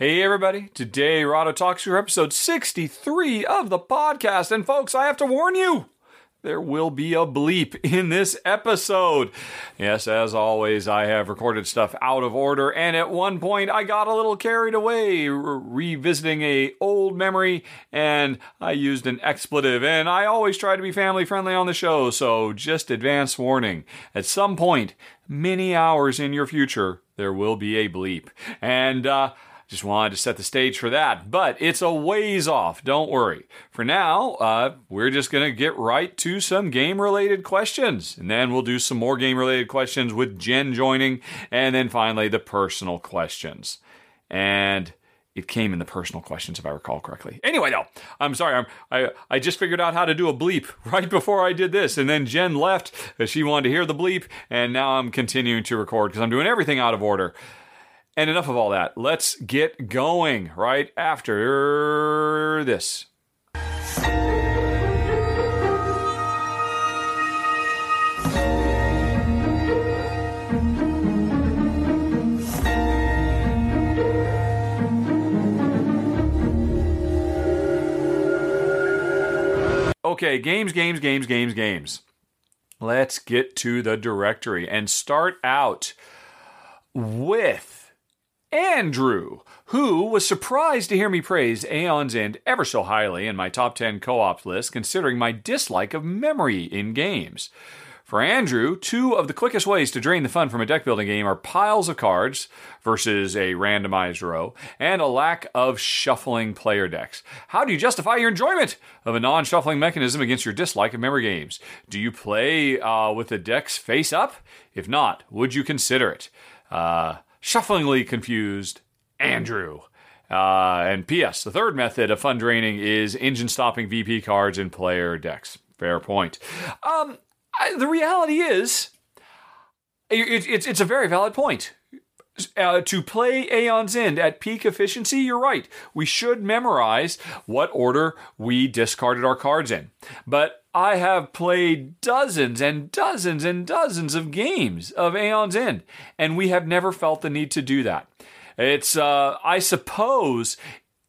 Hey everybody, today Rahdo talks through episode 63 of the podcast. And folks, I have to warn you, there will be a bleep in this episode. Yes, as always, I have recorded stuff out of order, and at one point I got a little carried away re- revisiting a old memory, and I used an expletive. And I always try to be family friendly on the show, so just advance warning. At some point, many hours in your future, there will be a bleep. And uh, just wanted to set the stage for that, but it's a ways off. Don't worry. For now, uh, we're just going to get right to some game related questions. And then we'll do some more game related questions with Jen joining. And then finally, the personal questions. And it came in the personal questions, if I recall correctly. Anyway, though, I'm sorry. I'm, I I just figured out how to do a bleep right before I did this, and then Jen left. She wanted to hear the bleep, and now I'm continuing to record because I'm doing everything out of order. And enough of all that. Let's get going right after this. Okay, games, games, games, games, games. Let's get to the directory and start out with Andrew, who was surprised to hear me praise Aeon's End ever so highly in my top 10 co op list, considering my dislike of memory in games. For Andrew, two of the quickest ways to drain the fun from a deck building game are piles of cards versus a randomized row, and a lack of shuffling player decks. How do you justify your enjoyment of a non shuffling mechanism against your dislike of memory games? Do you play uh, with the decks face up? If not, would you consider it? Uh, shufflingly confused Andrew. Uh, and P.S. The third method of fun draining is engine stopping VP cards in player decks. Fair point. Um, I, the reality is, it, it's it's a very valid point. Uh, to play Aeon's End at peak efficiency, you're right. We should memorize what order we discarded our cards in. But I have played dozens and dozens and dozens of games of Aeon's End, and we have never felt the need to do that. It's, uh, I suppose,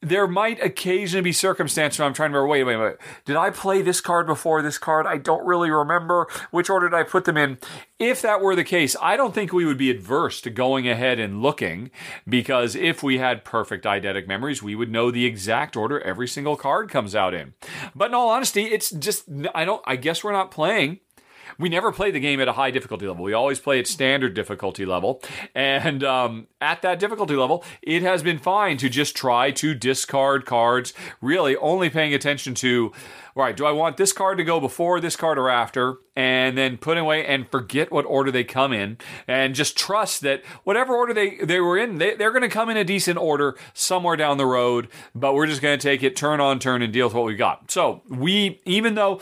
there might occasionally be circumstances where I'm trying to remember, wait, wait, wait. Did I play this card before this card? I don't really remember. Which order did I put them in? If that were the case, I don't think we would be adverse to going ahead and looking because if we had perfect eidetic memories, we would know the exact order every single card comes out in. But in all honesty, it's just, I don't, I guess we're not playing we never play the game at a high difficulty level. We always play at standard difficulty level. And um, at that difficulty level, it has been fine to just try to discard cards, really only paying attention to, right, do I want this card to go before this card or after? And then put away and forget what order they come in and just trust that whatever order they, they were in, they, they're going to come in a decent order somewhere down the road, but we're just going to take it turn on turn and deal with what we got. So we, even though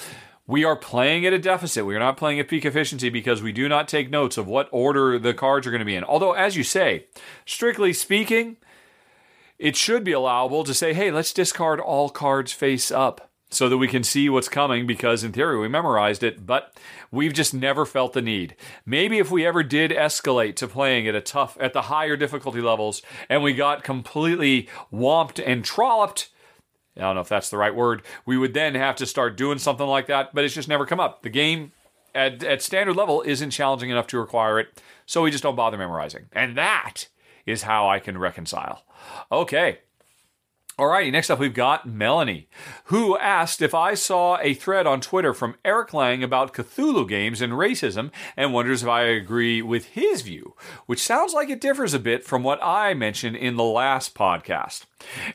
we are playing at a deficit. We are not playing at peak efficiency because we do not take notes of what order the cards are going to be in. Although, as you say, strictly speaking, it should be allowable to say, hey, let's discard all cards face up so that we can see what's coming because, in theory, we memorized it, but we've just never felt the need. Maybe if we ever did escalate to playing at a tough, at the higher difficulty levels, and we got completely whomped and trolloped I don't know if that's the right word. We would then have to start doing something like that, but it's just never come up. The game at, at standard level isn't challenging enough to require it, so we just don't bother memorizing. And that is how I can reconcile. Okay. Alrighty, next up we've got Melanie, who asked if I saw a thread on Twitter from Eric Lang about Cthulhu games and racism and wonders if I agree with his view, which sounds like it differs a bit from what I mentioned in the last podcast.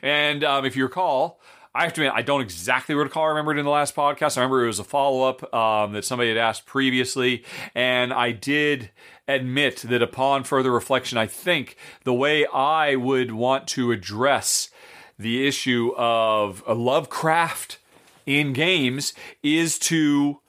And um, if you recall, I have to admit, I don't exactly recall. I remember it in the last podcast. I remember it was a follow up um, that somebody had asked previously, and I did admit that upon further reflection, I think the way I would want to address the issue of Lovecraft in games is to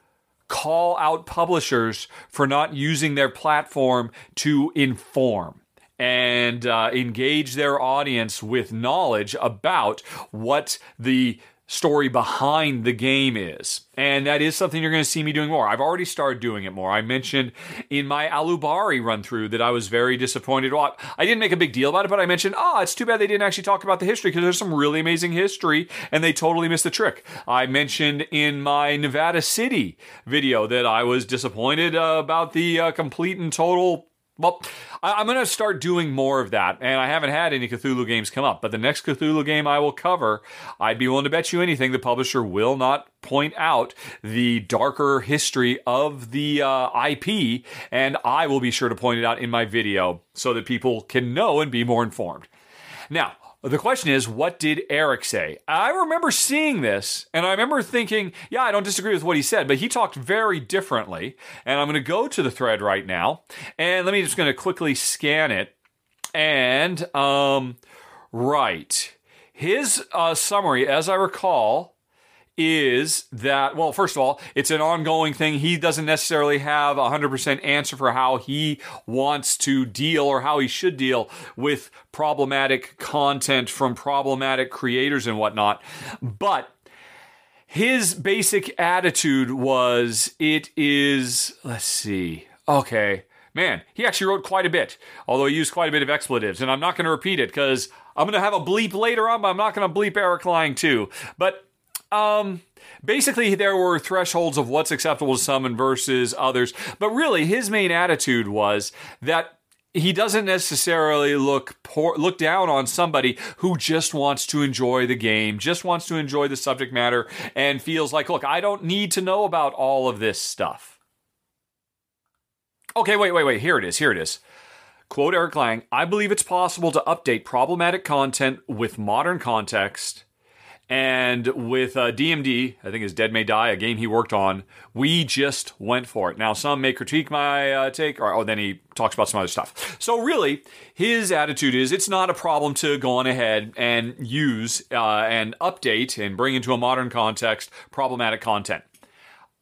call out publishers for not using their platform to inform and uh, engage their audience with knowledge about what the story behind the game is. And that is something you're going to see me doing more. I've already started doing it more. I mentioned in my Alubari run through that I was very disappointed. Well, I didn't make a big deal about it, but I mentioned, oh, it's too bad they didn't actually talk about the history because there's some really amazing history and they totally missed the trick. I mentioned in my Nevada City video that I was disappointed uh, about the uh, complete and total well, I, am going to start doing more of that, and I haven't had any Cthulhu games come up. But the next Cthulhu game I will cover, I'd be willing to bet you anything the publisher will not point out the darker history of the uh, IP, and I will be sure to point it out in my video so that people can know and be more informed. Now, the question is, what did Eric say? I remember seeing this and I remember thinking, yeah, I don't disagree with what he said, but he talked very differently. And I'm going to go to the thread right now and let me just going to quickly scan it. And, um, right. His uh, summary, as I recall, is that, well, first of all, it's an ongoing thing. He doesn't necessarily have a 100% answer for how he wants to deal or how he should deal with problematic content from problematic creators and whatnot. But his basic attitude was it is, let's see, okay. Man, he actually wrote quite a bit, although he used quite a bit of expletives. And I'm not going to repeat it because I'm going to have a bleep later on, but I'm not going to bleep Eric Lang too. But um, basically, there were thresholds of what's acceptable to some and versus others. But really, his main attitude was that he doesn't necessarily look poor, look down on somebody who just wants to enjoy the game, just wants to enjoy the subject matter, and feels like, look, I don't need to know about all of this stuff. Okay, wait, wait, wait. Here it is. Here it is. Quote Eric Lang I believe it's possible to update problematic content with modern context and with uh, DMD, I think is Dead May Die, a game he worked on, we just went for it. Now, some may critique my uh, take, or oh, then he talks about some other stuff. So, really, his attitude is it's not a problem to go on ahead and use uh, and update and bring into a modern context problematic content.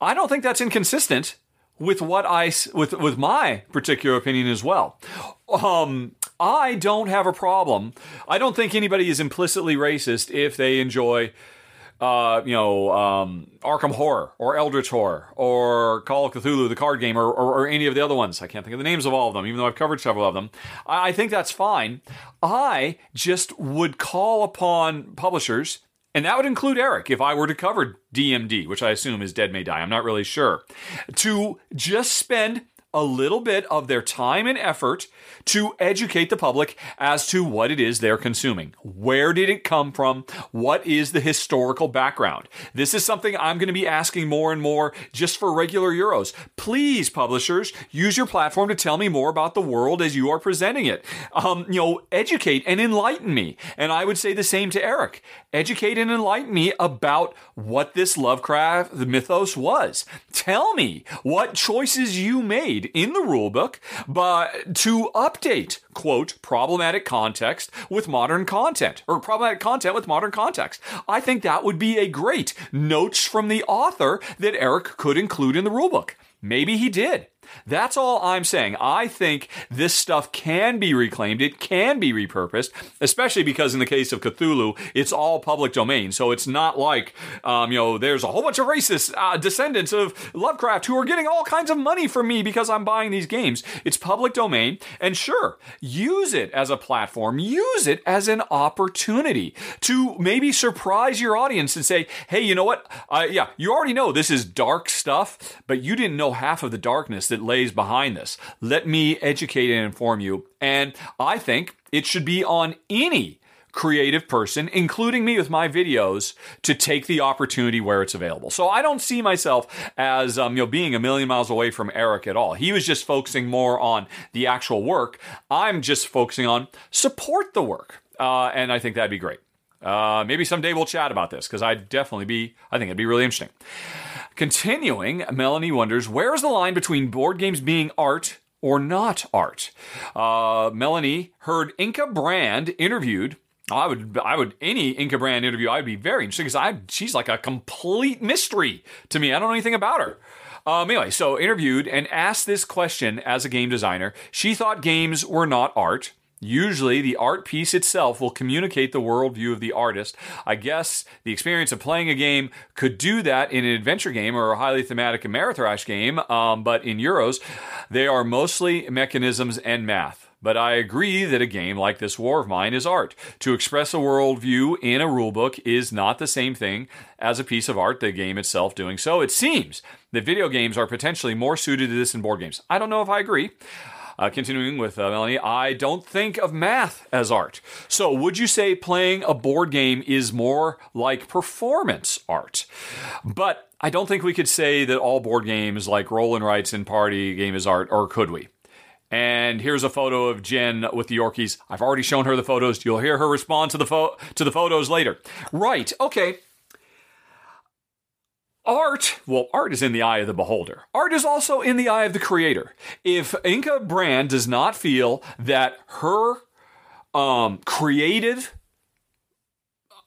I don't think that's inconsistent with what I with with my particular opinion as well. Um, I don't have a problem. I don't think anybody is implicitly racist if they enjoy, uh, you know, um, Arkham Horror or Eldritch Horror or Call of Cthulhu, the card game, or, or, or, any of the other ones. I can't think of the names of all of them, even though I've covered several of them. I, I think that's fine. I just would call upon publishers and that would include Eric if I were to cover DMD, which I assume is Dead May Die. I'm not really sure. To just spend a little bit of their time and effort to educate the public as to what it is they're consuming. Where did it come from? What is the historical background? This is something I'm going to be asking more and more just for regular Euros. Please, publishers, use your platform to tell me more about the world as you are presenting it. Um, you know, educate and enlighten me. And I would say the same to Eric. Educate and enlighten me about what this Lovecraft mythos was. Tell me what choices you made in the rulebook, but to update, quote, problematic context with modern content, or problematic content with modern context. I think that would be a great notes from the author that Eric could include in the rulebook. Maybe he did. That's all I'm saying. I think this stuff can be reclaimed. It can be repurposed, especially because in the case of Cthulhu, it's all public domain. So it's not like, um, you know, there's a whole bunch of racist uh, descendants of Lovecraft who are getting all kinds of money from me because I'm buying these games. It's public domain. And sure, use it as a platform, use it as an opportunity to maybe surprise your audience and say, hey, you know what? Uh, yeah, you already know this is dark stuff, but you didn't know half of the darkness that lays behind this. Let me educate and inform you. And I think it should be on any creative person, including me with my videos, to take the opportunity where it's available. So I don't see myself as um, you know being a million miles away from Eric at all. He was just focusing more on the actual work. I'm just focusing on support the work, uh, and I think that'd be great. Uh, maybe someday we'll chat about this because I'd definitely be. I think it'd be really interesting. Continuing, Melanie wonders where is the line between board games being art or not art? Uh, Melanie heard Inka Brand interviewed. I would, I would, any Inka Brand interview, I'd be very interested because I, she's like a complete mystery to me. I don't know anything about her. Um, anyway, so interviewed and asked this question as a game designer. She thought games were not art. Usually, the art piece itself will communicate the worldview of the artist. I guess the experience of playing a game could do that in an adventure game or a highly thematic Ameritrash game, um, but in Euros, they are mostly mechanisms and math. But I agree that a game like this War of Mine is art. To express a worldview in a rulebook is not the same thing as a piece of art, the game itself doing so. It seems that video games are potentially more suited to this than board games. I don't know if I agree. Uh, continuing with uh, Melanie, I don't think of math as art. So, would you say playing a board game is more like performance art? But I don't think we could say that all board games like roll and writes and party game is art, or could we? And here's a photo of Jen with the Yorkies. I've already shown her the photos. You'll hear her respond to the fo- to the photos later. Right. Okay. Art, well, art is in the eye of the beholder. Art is also in the eye of the creator. If Inka Brand does not feel that her um, creative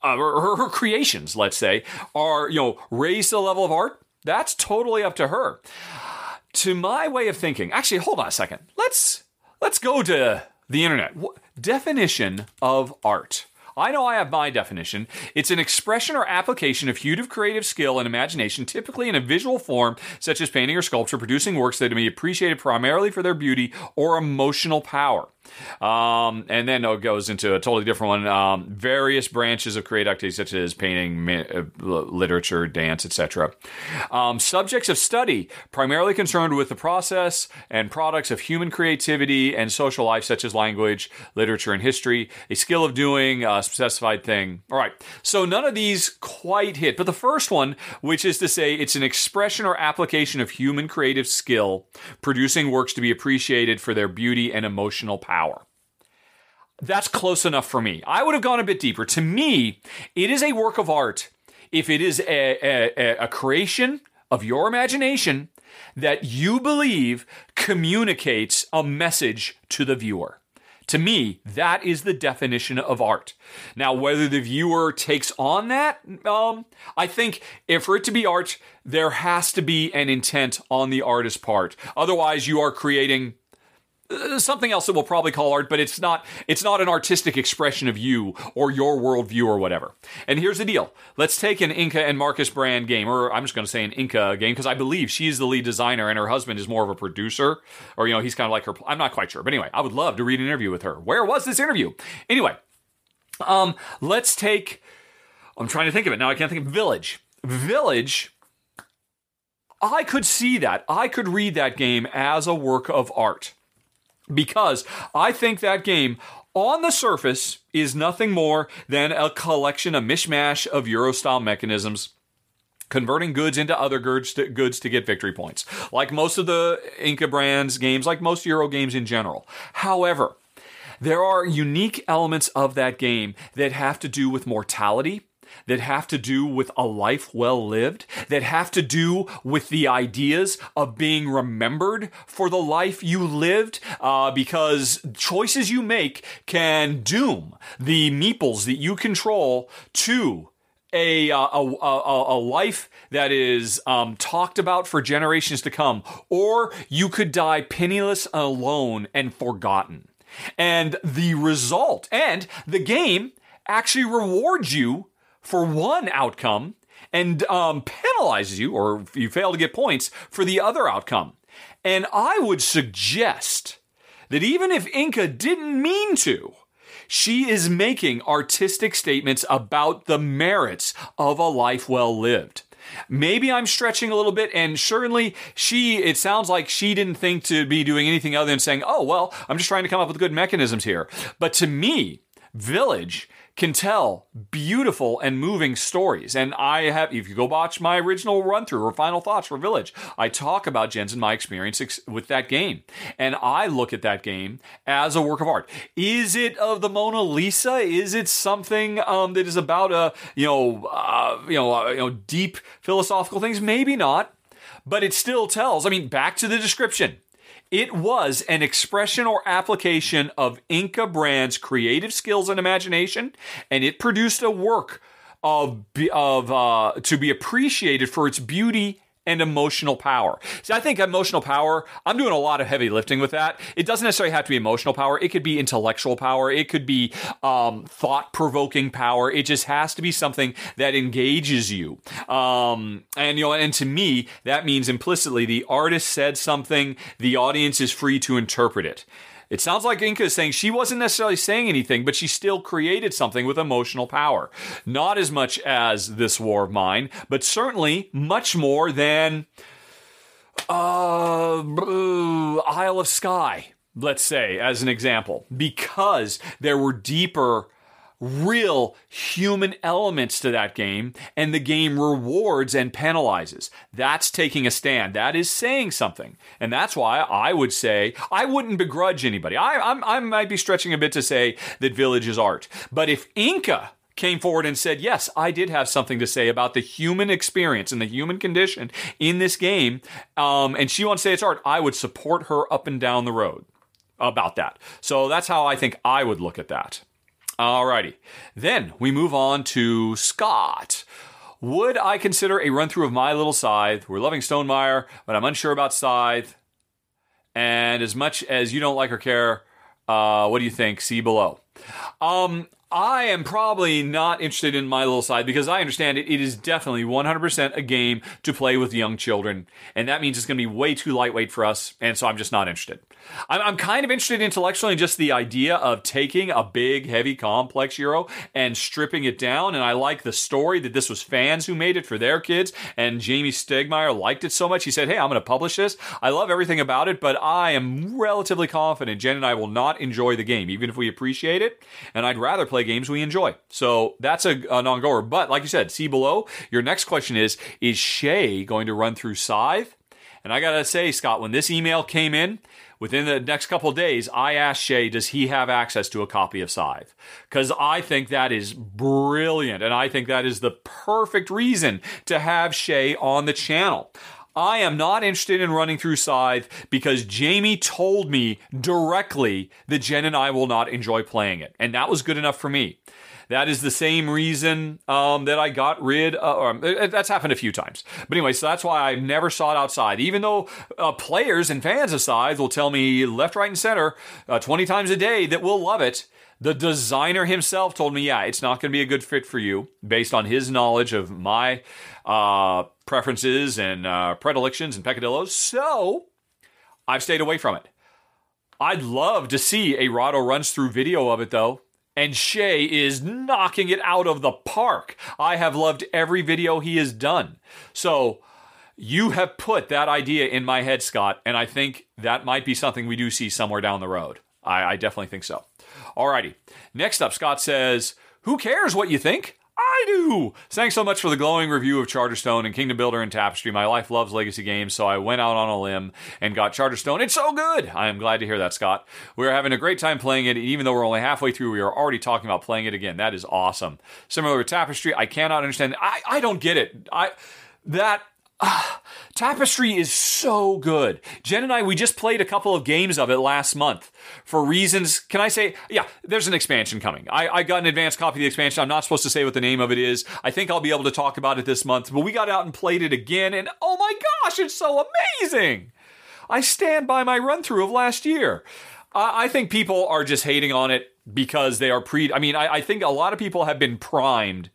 uh, her, her creations, let's say, are you know raised to the level of art, that's totally up to her. To my way of thinking, actually, hold on a second. Let's let's go to the internet. Definition of art. I know I have my definition. It's an expression or application of hued creative skill and imagination, typically in a visual form, such as painting or sculpture, producing works that may be appreciated primarily for their beauty or emotional power. Um, and then it goes into a totally different one. Um, various branches of creative activity, such as painting, uh, literature, dance, etc. Um, subjects of study, primarily concerned with the process and products of human creativity and social life, such as language, literature, and history. A skill of doing a specified thing. All right. So none of these quite hit, but the first one, which is to say, it's an expression or application of human creative skill, producing works to be appreciated for their beauty and emotional power power. That's close enough for me. I would have gone a bit deeper. To me, it is a work of art if it is a, a, a creation of your imagination that you believe communicates a message to the viewer. To me, that is the definition of art. Now, whether the viewer takes on that, um, I think if for it to be art, there has to be an intent on the artist's part. Otherwise, you are creating something else that we'll probably call art, but it's not it's not an artistic expression of you or your worldview or whatever. And here's the deal: let's take an Inka and Markus Brand game, or I'm just going to say an Inka game because I believe she's the lead designer and her husband is more of a producer, or you know he's kind of like her. I'm not quite sure, but anyway, I would love to read an interview with her. Where was this interview? Anyway, um, let's take. I'm trying to think of it now. I can't think of Village. Village. I could see that. I could read that game as a work of art because I think that game on the surface is nothing more than a collection, a mishmash of Euro style mechanisms converting goods into other goods to, goods to get victory points. Like most of the Inka Brand's games, like most Euro games in general. However, there are unique elements of that game that have to do with mortality that have to do with a life well lived, that have to do with the ideas of being remembered for the life you lived, uh, because choices you make can doom the meeples that you control to a, uh, a, a, a, life that is um, talked about for generations to come, or you could die penniless, alone, and forgotten. And the result, and the game actually rewards you for one outcome and um, penalizes you, or you fail to get points for the other outcome. And I would suggest that even if Inka didn't mean to, she is making artistic statements about the merits of a life well lived. Maybe I'm stretching a little bit, and certainly she, it sounds like she didn't think to be doing anything other than saying, oh, well, I'm just trying to come up with good mechanisms here. But to me, Village can tell beautiful and moving stories. And I have, if you go watch my original run through or final thoughts for Village, I talk about Jens and my experience ex- with that game. And I look at that game as a work of art. Is it of the Mona Lisa? Is it something um, that is about a, you know, uh, you know, uh, you know, deep philosophical things? Maybe not. But it still tells. I mean, back to the description it was an expression or application of Inka Brand's creative skills and imagination, and it produced a work of of uh, to be appreciated for its beauty and emotional power. See, I think emotional power, I'm doing a lot of heavy lifting with that. It doesn't necessarily have to be emotional power. It could be intellectual power. It could be um, thought provoking power. It just has to be something that engages you. Um, and, you know, and to me, that means implicitly the artist said something, the audience is free to interpret it. It sounds like Inka is saying she wasn't necessarily saying anything, but she still created something with emotional power. Not as much as this war of mine, but certainly much more than uh, Isle of Skye, let's say, as an example, because there were deeper real human elements to that game, and the game rewards and penalizes. That's taking a stand. That is saying something. And that's why I would say I wouldn't begrudge anybody. I, I'm, I might be stretching a bit to say that Village is art. But if Inka came forward and said, Yes, I did have something to say about the human experience and the human condition in this game, um, and she wants to say it's art, I would support her up and down the road about that. So that's how I think I would look at that. Alrighty. Then we move on to Scott. Would I consider a run through of My Little Scythe? We're loving Stonemaier, but I'm unsure about Scythe. And as much as you don't like or care, uh, what do you think? See below. Um, I am probably not interested in My Little Scythe because I understand it. It is definitely 100% a game to play with young children, and that means it's going to be way too lightweight for us, and so I'm just not interested. I'm, I'm kind of interested intellectually in just the idea of taking a big, heavy, complex Euro and stripping it down, and I like the story that this was fans who made it for their kids, and Jamey Stegmaier liked it so much, he said, hey, I'm going to publish this. I love everything about it, but I am relatively confident Jen and I will not enjoy the game, even if we appreciate it, and I'd rather play games we enjoy. So that's a, an ongoer. But like you said, see below. Your next question is Is Shay going to run through Scythe? And I got to say, Scott, when this email came in, within the next couple days, I asked Shay, does he have access to a copy of Scythe? Because I think that is brilliant. And I think that is the perfect reason to have Shay on the channel. I am not interested in running through Scythe because Jamey told me directly that Jen and I will not enjoy playing it. And that was good enough for me. That is the same reason um, that I got rid. Of, uh, that's happened a few times. But anyway, so that's why I never sought outside. Even though uh, players and fans of will tell me left, right, and center uh, 20 times a day that we'll love it. The designer himself told me, yeah, it's not going to be a good fit for you based on his knowledge of my uh, preferences and uh, predilections and peccadillos. So I've stayed away from it. I'd love to see a Rahdo runs through video of it though. And Shay is knocking it out of the park. I have loved every video he has done. So you have put that idea in my head, Scott, and I think that might be something we do see somewhere down the road. I, I definitely think so. Alrighty. Next up, Scott says, Who cares what you think? I do. Thanks so much for the glowing review of Charterstone and Kingdom Builder and Tapestry. My life loves legacy games, so I went out on a limb and got Charterstone. It's so good. I am glad to hear that, Scott. We're having a great time playing it, and even though we're only halfway through, we are already talking about playing it again. That is awesome. Similar with Tapestry, I cannot understand. I I don't get it. I that Ah, Tapestry is so good. Jen and I, we just played a couple of games of it last month for reasons. Can I say, yeah, there's an expansion coming. I, I got an advanced copy of the expansion. I'm not supposed to say what the name of it is. I think I'll be able to talk about it this month, but we got out and played it again, and oh my gosh, it's so amazing. I stand by my run through of last year. I, I think people are just hating on it because they are pre. I mean, I, I think a lot of people have been primed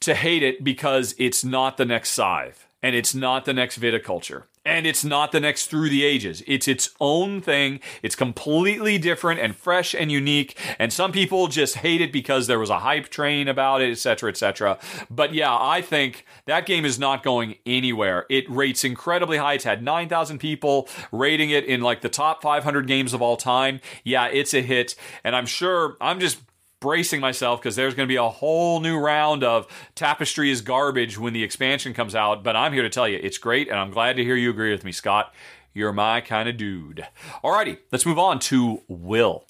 to hate it because it's not the next Scythe and it's not the next Viticulture and it's not the next Through the Ages. It's its own thing. It's completely different and fresh and unique. And some people just hate it because there was a hype train about it, etc., etc. But yeah, I think that game is not going anywhere. It rates incredibly high. It's had 9,000 people rating it in like the top 500 games of all time. Yeah, it's a hit. And I'm sure I'm just bracing myself because there's going to be a whole new round of Tapestry is garbage when the expansion comes out. But I'm here to tell you it's great, and I'm glad to hear you agree with me, Scott. You're my kind of dude. Alrighty, let's move on to Will.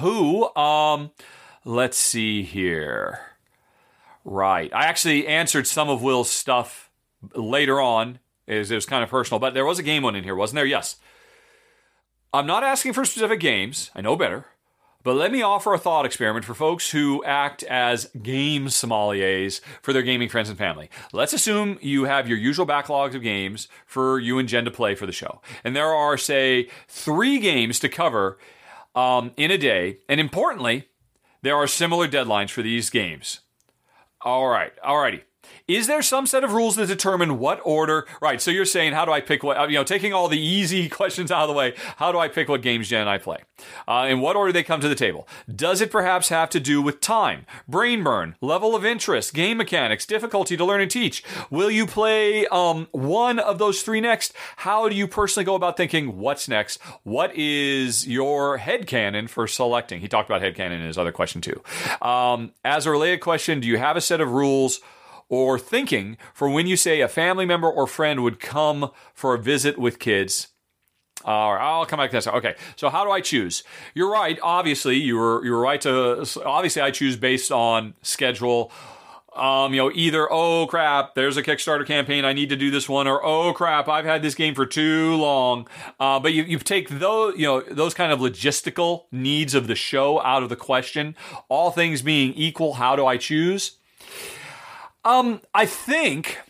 Who, um, let's see here. Right. I actually answered some of Will's stuff later on. It was kind of personal, but there was a game one in here, wasn't there? Yes. I'm not asking for specific games. I know better But let me offer a thought experiment for folks who act as game sommeliers for their gaming friends and family. Let's assume you have your usual backlogs of games for you and Jen to play for the show. And there are, say, three games to cover um, in a day. And importantly, there are similar deadlines for these games. All right, all righty. Is there some set of rules that determine what order? Right. So you're saying, how do I pick what? You know, taking all the easy questions out of the way, how do I pick what games Jen and I play? Uh, in what order they come to the table? Does it perhaps have to do with time, brain burn, level of interest, game mechanics, difficulty to learn and teach? Will you play um, one of those three next? How do you personally go about thinking what's next? What is your head canon for selecting? He talked about head canon in his other question too. Um, as a related question, do you have a set of rules? Or thinking for when you say a family member or friend would come for a visit with kids. Right, I'll come back to that. Okay, so how do I choose? You're right. Obviously, you were you were right to. Obviously, I choose based on schedule. Um, you know, either oh crap, there's a Kickstarter campaign, I need to do this one, or oh crap, I've had this game for too long. Uh, but you you take those you know those kind of logistical needs of the show out of the question. All things being equal, how do I choose? Um, I think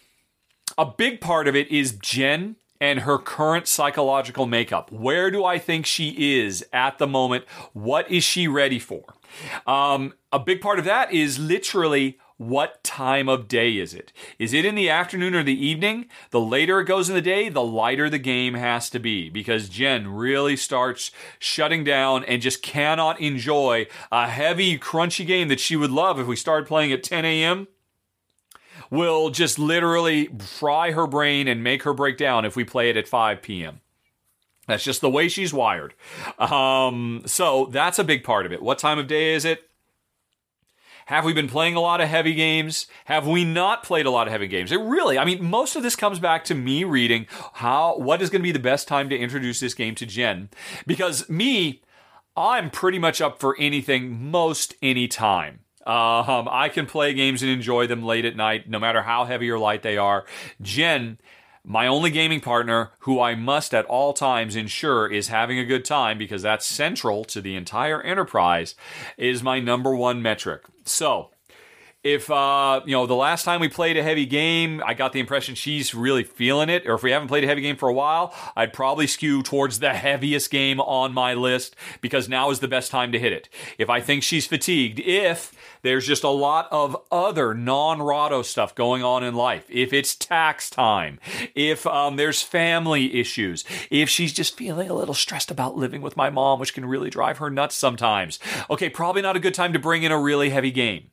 a big part of it is Jen and her current psychological makeup. Where do I think she is at the moment? What is she ready for? Um, a big part of that is literally what time of day is it? Is it in the afternoon or the evening? The later it goes in the day, the lighter the game has to be because Jen really starts shutting down and just cannot enjoy a heavy, crunchy game that she would love if we started playing at 10 a.m will just literally fry her brain and make her break down if we play it at 5 p.m. That's just the way she's wired. Um, so that's a big part of it. What time of day is it? Have we been playing a lot of heavy games? Have we not played a lot of heavy games? It really, I mean, most of this comes back to me reading how, what is going to be the best time to introduce this game to Jen. Because me, I'm pretty much up for anything most any time. Um, I can play games and enjoy them late at night, no matter how heavy or light they are. Jen, my only gaming partner, who I must at all times ensure is having a good time because that's central to the entire enterprise, is my number one metric. So, if uh, you know the last time we played a heavy game, I got the impression she's really feeling it. Or if we haven't played a heavy game for a while, I'd probably skew towards the heaviest game on my list because now is the best time to hit it. If I think she's fatigued, if there's just a lot of other non Rahdo stuff going on in life. If it's tax time, if um, there's family issues, if she's just feeling a little stressed about living with my mom, which can really drive her nuts sometimes. Okay, probably not a good time to bring in a really heavy game.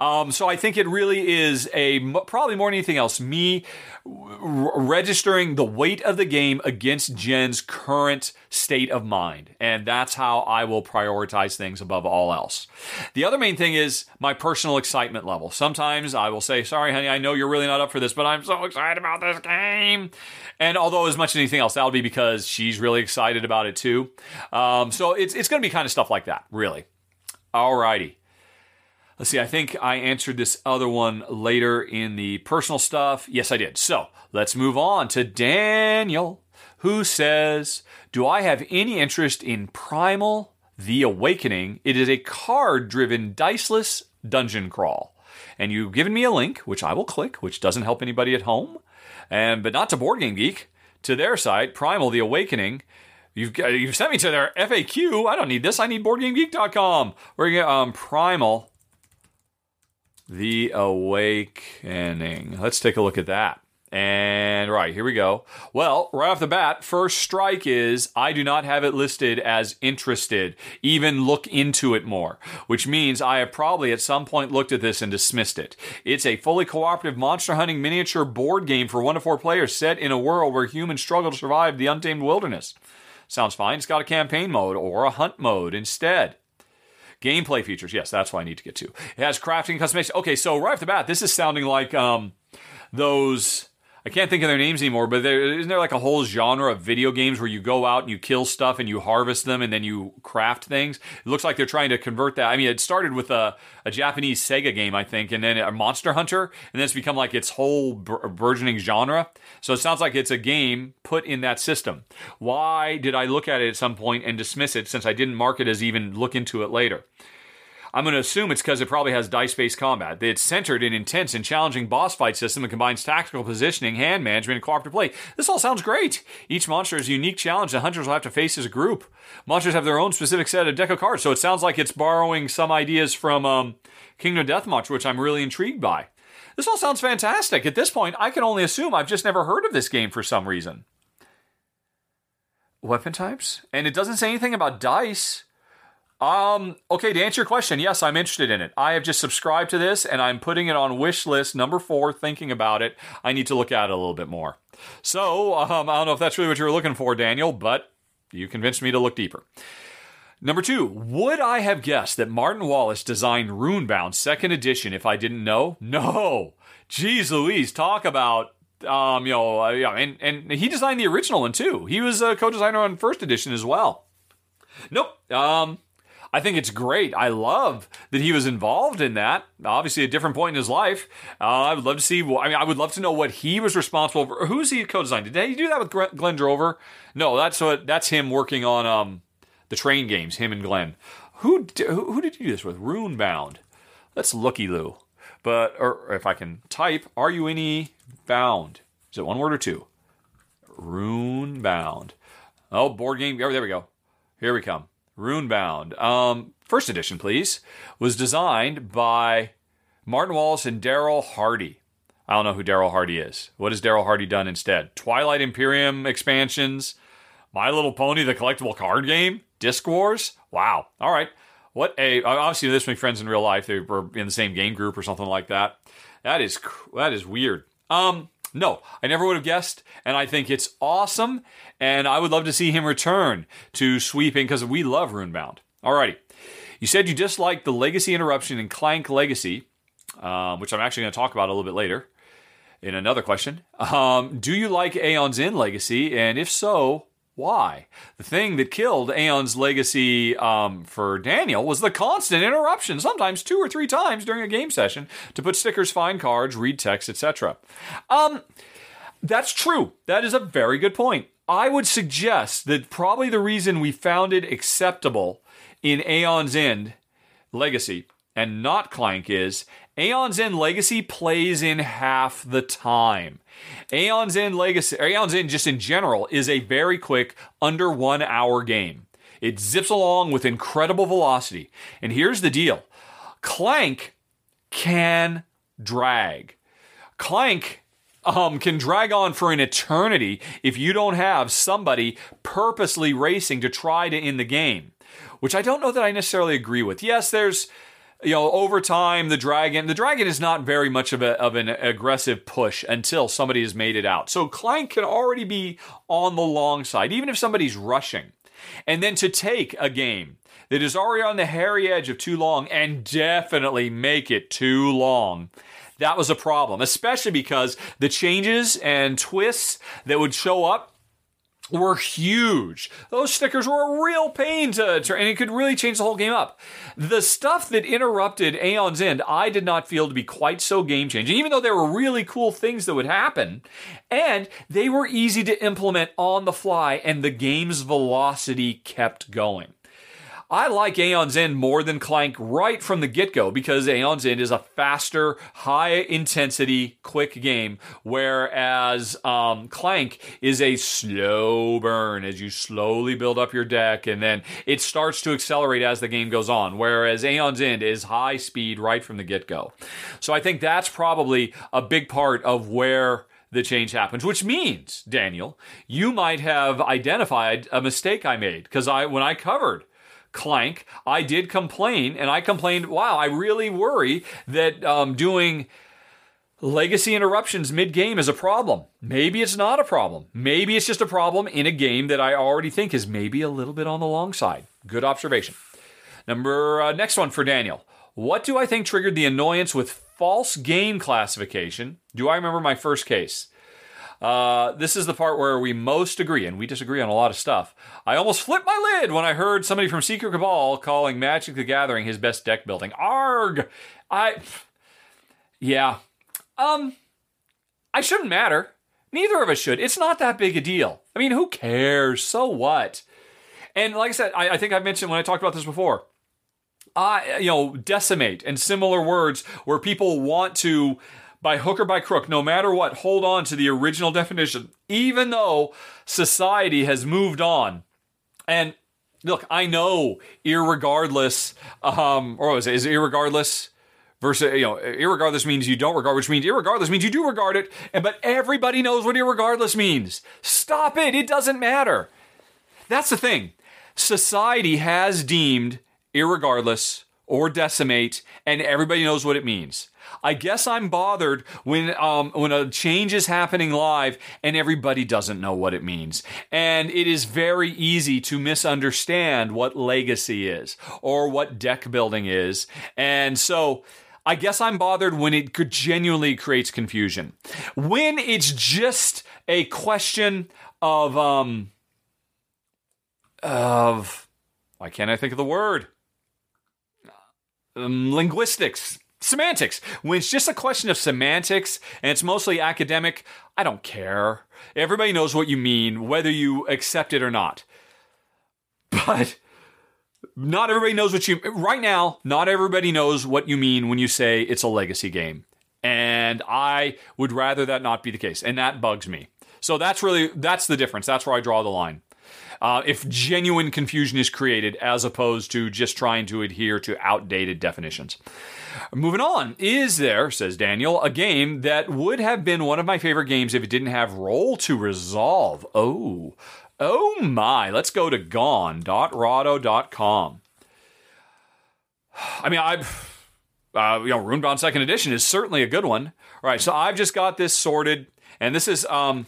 Um, so I think it really is a probably more than anything else me registering the weight of the game against Jen's current state of mind. And that's how I will prioritize things above all else. The other main thing is my personal excitement level. Sometimes I will say, Sorry, honey, I know you're really not up for this, but I'm so excited about this game. And although, as much as anything else, that'll be because she's really excited about it too. Um, so it's, it's going to be kind of stuff like that, really. Alrighty. Let's see, I think I answered this other one later in the personal stuff. Yes, I did. So let's move on to Daniel, who says, Do I have any interest in Primal The Awakening? It is a card driven, diceless dungeon crawl. And you've given me a link, which I will click, which doesn't help anybody at home, and but not to Board Game Geek, to their site, Primal The Awakening. You've, you've sent me to their FAQ. I don't need this. I need BoardGameGeek.com. We're um, Primal the Awakening. Let's take a look at that. And right, here we go. Well, right off the bat, first strike is I do not have it listed as interested, even look into it more, which means I have probably at some point looked at this and dismissed it. It's a fully cooperative monster hunting miniature board game for one to four players set in a world where humans struggle to survive the untamed wilderness. Sounds fine. It's got a campaign mode or a hunt mode instead. Gameplay features. Yes, that's what I need to get to. It has crafting customization. Okay, so right off the bat, this is sounding like um, those I can't think of their names anymore, but there isn't there like a whole genre of video games where you go out and you kill stuff and you harvest them and then you craft things. It looks like they're trying to convert that. I mean, it started with a, a Japanese Sega game, I think, and then a Monster Hunter, and then it's become like its whole burgeoning genre. So it sounds like it's a game put in that system. Why did I look at it at some point and dismiss it since I didn't mark it as even look into it later? I'm going to assume it's because it probably has dice based combat. It's centered in intense and challenging boss fight system and combines tactical positioning, hand management, and cooperative play. This all sounds great. Each monster is a unique challenge that hunters will have to face as a group. Monsters have their own specific set of deck of cards, so it sounds like it's borrowing some ideas from um, Kingdom Deathmatch, which I'm really intrigued by. This all sounds fantastic. At this point, I can only assume I've just never heard of this game for some reason. Weapon types? And it doesn't say anything about dice. Um, okay, to answer your question, yes, I'm interested in it. I have just subscribed to this and I'm putting it on wish list number four, thinking about it. I need to look at it a little bit more. So, um, I don't know if that's really what you were looking for, Daniel, but you convinced me to look deeper. Number two, would I have guessed that Martin Wallace designed Runebound second edition if I didn't know? No. Jeez Louise, talk about um, you know, uh, yeah, and and he designed the original one too. He was a co-designer on first edition as well. Nope. Um, I think it's great. I love that he was involved in that. Obviously, a different point in his life. Uh, I would love to see. I mean, I would love to know what he was responsible for. Who's he co-designed? Did he do that with Glenn Drover? No, that's what. That's him working on um, the train games. Him and Glenn. Who who, did you do this with? Runebound. That's looky loo. But or if I can type, are you any bound? Is it one word or two? Runebound. Oh, board game. Oh, there we go. Here we come. Runebound. Um, first edition, please, was designed by Martin Wallace and Darrell Hardy. I don't know who Darrell Hardy is. What has Darrell Hardy done instead? Twilight Imperium expansions, My Little Pony, the collectible card game, Disc Wars. Wow. All right. What a obviously this my friends in real life. They were in the same game group or something like that. That is that is weird. Um, no, I never would have guessed, and I think it's awesome, and I would love to see him return to sweeping because we love Runebound. Alrighty. You said you disliked the Legacy Interruption in Clank Legacy, um, which I'm actually going to talk about a little bit later in another question. Um, do you like Aeon's End Legacy, and if so, why? The thing that killed Aeon's legacy um, for Daniel was the constant interruption, sometimes two or three times during a game session, to put stickers, find cards, read text, etc. Um, that's true. That is a very good point. I would suggest that probably the reason we found it acceptable in Aeon's End Legacy and not Clank is Aeon's End Legacy plays in half the time. Aeon's End Legacy, Aeon's End just in general, is a very quick, under one hour game. It zips along with incredible velocity. And here's the deal Clank can drag. Clank um, can drag on for an eternity if you don't have somebody purposely racing to try to end the game, which I don't know that I necessarily agree with. Yes, there's you know, over time, the dragon, the dragon is not very much of, a, of an aggressive push until somebody has made it out. So Clank can already be on the long side, even if somebody's rushing. And then to take a game that is already on the hairy edge of too long and definitely make it too long. That was a problem, especially because the changes and twists that would show up were huge. Those stickers were a real pain to, to, and it could really change the whole game up. The stuff that interrupted Aeon's End, I did not feel to be quite so game changing, even though there were really cool things that would happen. And they were easy to implement on the fly, and the game's velocity kept going. I like Aeon's End more than Clank right from the get go because Aeon's End is a faster, high intensity, quick game, whereas um, Clank is a slow burn as you slowly build up your deck and then it starts to accelerate as the game goes on, whereas Aeon's End is high speed right from the get go. So I think that's probably a big part of where the change happens, which means, Daniel, you might have identified a mistake I made because I, when I covered Clank, I did complain, and I complained, wow, I really worry that um, doing legacy interruptions mid game is a problem. Maybe it's not a problem. Maybe it's just a problem in a game that I already think is maybe a little bit on the long side. Good observation. Number uh, next one for Daniel. What do I think triggered the annoyance with false game classification? Do I remember my first case? Uh, this is the part where we most agree, and we disagree on a lot of stuff. I almost flipped my lid when I heard somebody from Secret Cabal calling Magic the Gathering his best deck building. Arg! I. Yeah. Um. I shouldn't matter. Neither of us should. It's not that big a deal. I mean, who cares? So what? And like I said, I, I think I mentioned when I talked about this before. I, you know, decimate and similar words where people want to, by hook or by crook, no matter what, hold on to the original definition, even though society has moved on. And look, I know, irregardless, um, or was it, is it irregardless? Versus, you know, irregardless means you don't regard, which means irregardless means you do regard it. And but everybody knows what irregardless means. Stop it! It doesn't matter. That's the thing. Society has deemed irregardless or decimate, and everybody knows what it means. I guess I'm bothered when um, when a change is happening live and everybody doesn't know what it means. And it is very easy to misunderstand what legacy is or what deck building is. And so I guess I'm bothered when it genuinely creates confusion. When it's just a question of um of why can't I think of the word? Um, linguistics, semantics. When it's just a question of semantics and it's mostly academic, I don't care. Everybody knows what you mean, whether you accept it or not. But not everybody knows what you right now not everybody knows what you mean when you say it's a legacy game and i would rather that not be the case and that bugs me so that's really that's the difference that's where i draw the line uh, if genuine confusion is created as opposed to just trying to adhere to outdated definitions moving on is there says daniel a game that would have been one of my favorite games if it didn't have roll to resolve oh Oh my, let's go to gone.rahdo.com. I mean, I've, uh, you know, Runebound Second Edition is certainly a good one. All right, so I've just got this sorted, and this is, um,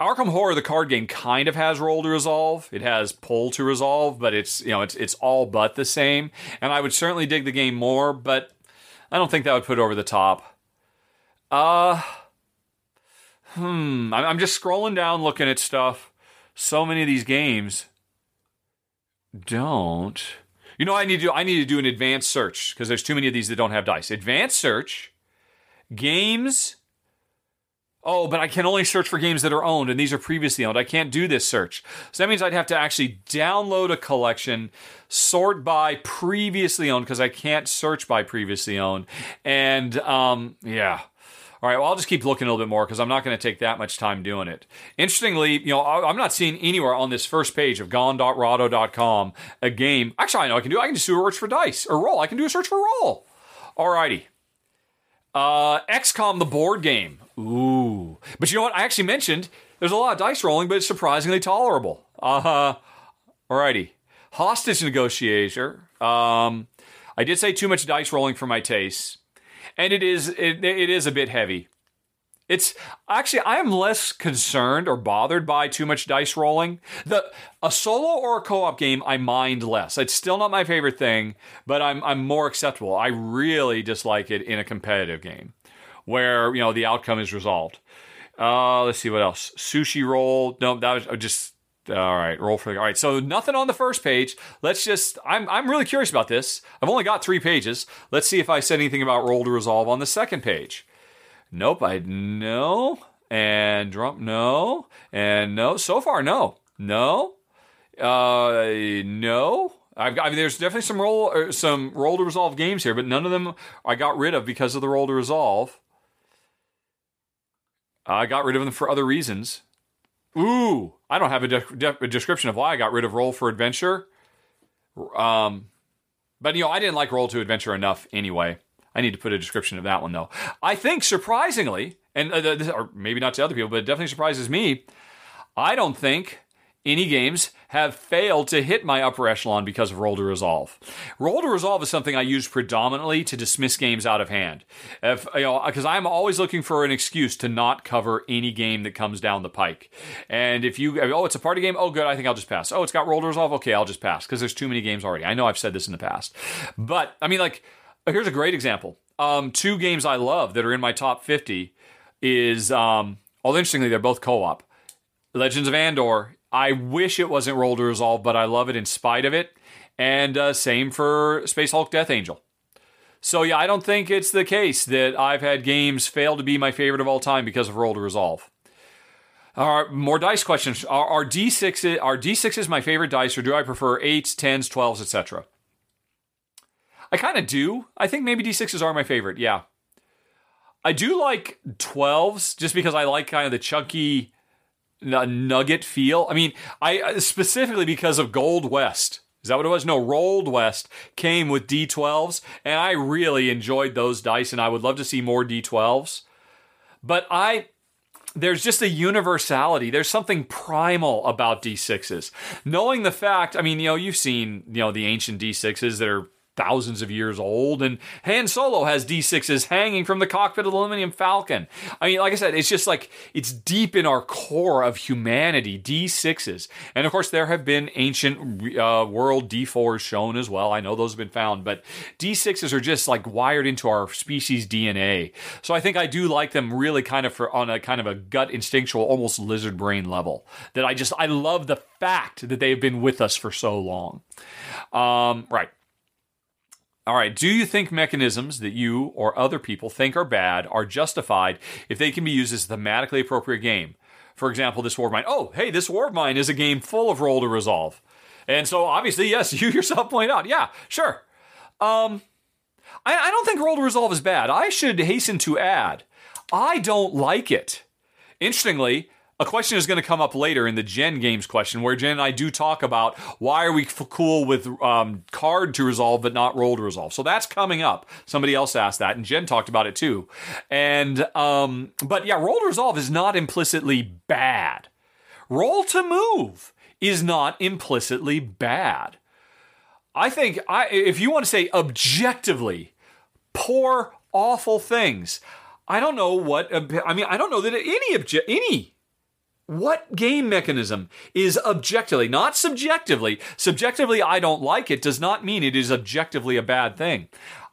Arkham Horror, the card game, kind of has roll to resolve. It has pull to resolve, but it's you know it's it's all but the same. And I would certainly dig the game more, but I don't think that would put over the top. Uh hmm, I'm just scrolling down looking at stuff. So many of these games don't. You know, I need to I need to do an advanced search because there's too many of these that don't have dice. Advanced search, games. Oh, but I can only search for games that are owned, and these are previously owned. I can't do this search. So that means I'd have to actually download a collection, sort by previously owned because I can't search by previously owned, and um, yeah. All right, well, I'll just keep looking a little bit more because I'm not going to take that much time doing it. Interestingly, you know, I'm not seeing anywhere on this first page of gone.rahdo.com a game. Actually, I know I can do. I can just do a search for dice or roll. I can do a search for roll. All righty. Uh, XCOM the board game. Ooh, but you know what? I actually mentioned there's a lot of dice rolling, but it's surprisingly tolerable. Uh huh. Alrighty. Hostage negotiator. Um, I did say too much dice rolling for my taste and it is it, it is a bit heavy. It's actually I am less concerned or bothered by too much dice rolling. The a solo or a co-op game I mind less. It's still not my favorite thing, but I'm I'm more acceptable. I really dislike it in a competitive game where, you know, the outcome is resolved. Uh, let's see what else. Sushi roll. No, that was just all right, roll for. All right, so nothing on the first page. Let's just. I'm I'm really curious about this. I've only got three pages. Let's see if I said anything about roll to resolve on the second page. Nope, I no and drum no and no. So far, no, no, uh, no. I've got, I mean, there's definitely some roll some roll to resolve games here, but none of them I got rid of because of the roll to resolve. I got rid of them for other reasons. Ooh, I don't have a, de- de- a, description of why I got rid of Roll for Adventure. Um, but you know, I didn't like Roll to Adventure enough anyway. I need to put a description of that one though. I think surprisingly, and uh, this, or maybe not to other people, but it definitely surprises me. I don't think any games have failed to hit my upper echelon because of roll to resolve. Roll to resolve is something I use predominantly to dismiss games out of hand. If you know, because I'm always looking for an excuse to not cover any game that comes down the pike. And if you, oh, it's a party game, oh, good, I think I'll just pass. Oh, it's got roll to resolve, okay, I'll just pass because there's too many games already. I know I've said this in the past, but I mean, like, here's a great example. Um, two games I love that are in my top 50 is, um, although interestingly, they're both co op. Legends of Andor, I wish it wasn't roll to resolve, but I love it in spite of it. And uh, same for Space Hulk Death Angel. So yeah, I don't think it's the case that I've had games fail to be my favorite of all time because of roll to resolve. All right, more dice questions. Are, are D6 are D6s my favorite dice, or do I prefer eights, tens, twelves, etc.? I kind of do. I think maybe D6s are my favorite. Yeah, I do like twelves just because I like kind of the chunky nugget feel. I mean, I uh, specifically because of Gold West. Is that what it was? No, Rolled West came with D12s, and I really enjoyed those dice, and I would love to see more D12s. But I there's just a universality. There's something primal about D6s. Knowing the fact, I mean, you know, you've seen, you know, the ancient D6s that are thousands of years old, and Han Solo has D6s hanging from the cockpit of the Millennium Falcon. I mean, like I said, it's just like it's deep in our core of humanity, D6s. And of course, there have been ancient uh, world D4s shown as well. I know those have been found, but D6s are just like wired into our species DNA. So I think I do like them really kind of for on a kind of a gut instinctual, almost lizard brain level. That I just, I love the fact that they've been with us for so long. Um, right. All right. Do you think mechanisms that you or other people think are bad are justified if they can be used as a thematically appropriate game? For example, this War of Mine. Oh, hey, this War of Mine is a game full of roll to resolve. And so obviously, yes, you yourself point out, yeah, sure. Um, I, I don't think roll to resolve is bad. I should hasten to add, I don't like it. Interestingly, a question is going to come up later in the Jen Games question, where Jen and I do talk about why are we f- cool with um, card to resolve but not roll to resolve. So that's coming up. Somebody else asked that, and Jen talked about it too. And um, but yeah, roll to resolve is not implicitly bad. Roll to move is not implicitly bad. I think I, if you want to say objectively poor, awful things, I don't know what. I mean, I don't know that any obje- any what game mechanism is objectively, not subjectively, subjectively I don't like it does not mean it is objectively a bad thing.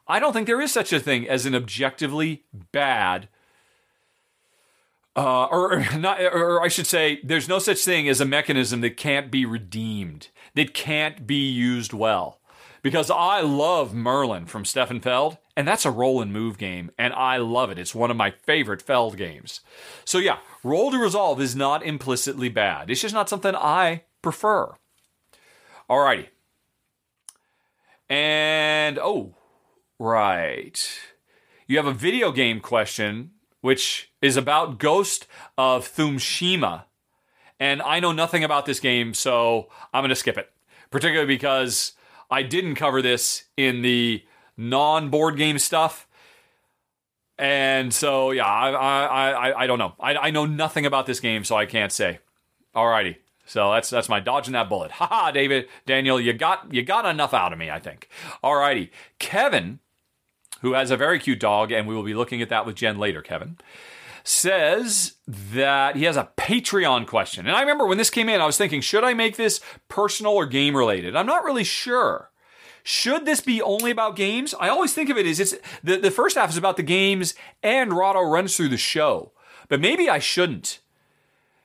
I don't think there is such a thing as an objectively bad uh, or not, or I should say, there's no such thing as a mechanism that can't be redeemed, that can't be used well because I love Merlin from Stefan Feld, and that's a roll and move game, and I love it. It's one of my favorite Feld games. So, yeah, roll to resolve is not implicitly bad. It's just not something I prefer. Alrighty. And, oh, right. You have a video game question, which is about Ghost of Tsushima. And I know nothing about this game, so I'm going to skip it. Particularly because I didn't cover this in the non board game stuff. And so, yeah, I, I, I, I don't know. I, I know nothing about this game, so I can't say. Alrighty. So that's that's my dodging that bullet. Haha, David, Daniel, you got you got enough out of me, I think. Alrighty. Kevin, who has a very cute dog, and we will be looking at that with Jen later, Kevin says that he has a Patreon question. And I remember when this came in, I was thinking, should I make this personal or game related? I'm not really sure. Should this be only about games? I always think of it as it's the, the first half is about the games and Rahdo runs through the show. But maybe I shouldn't.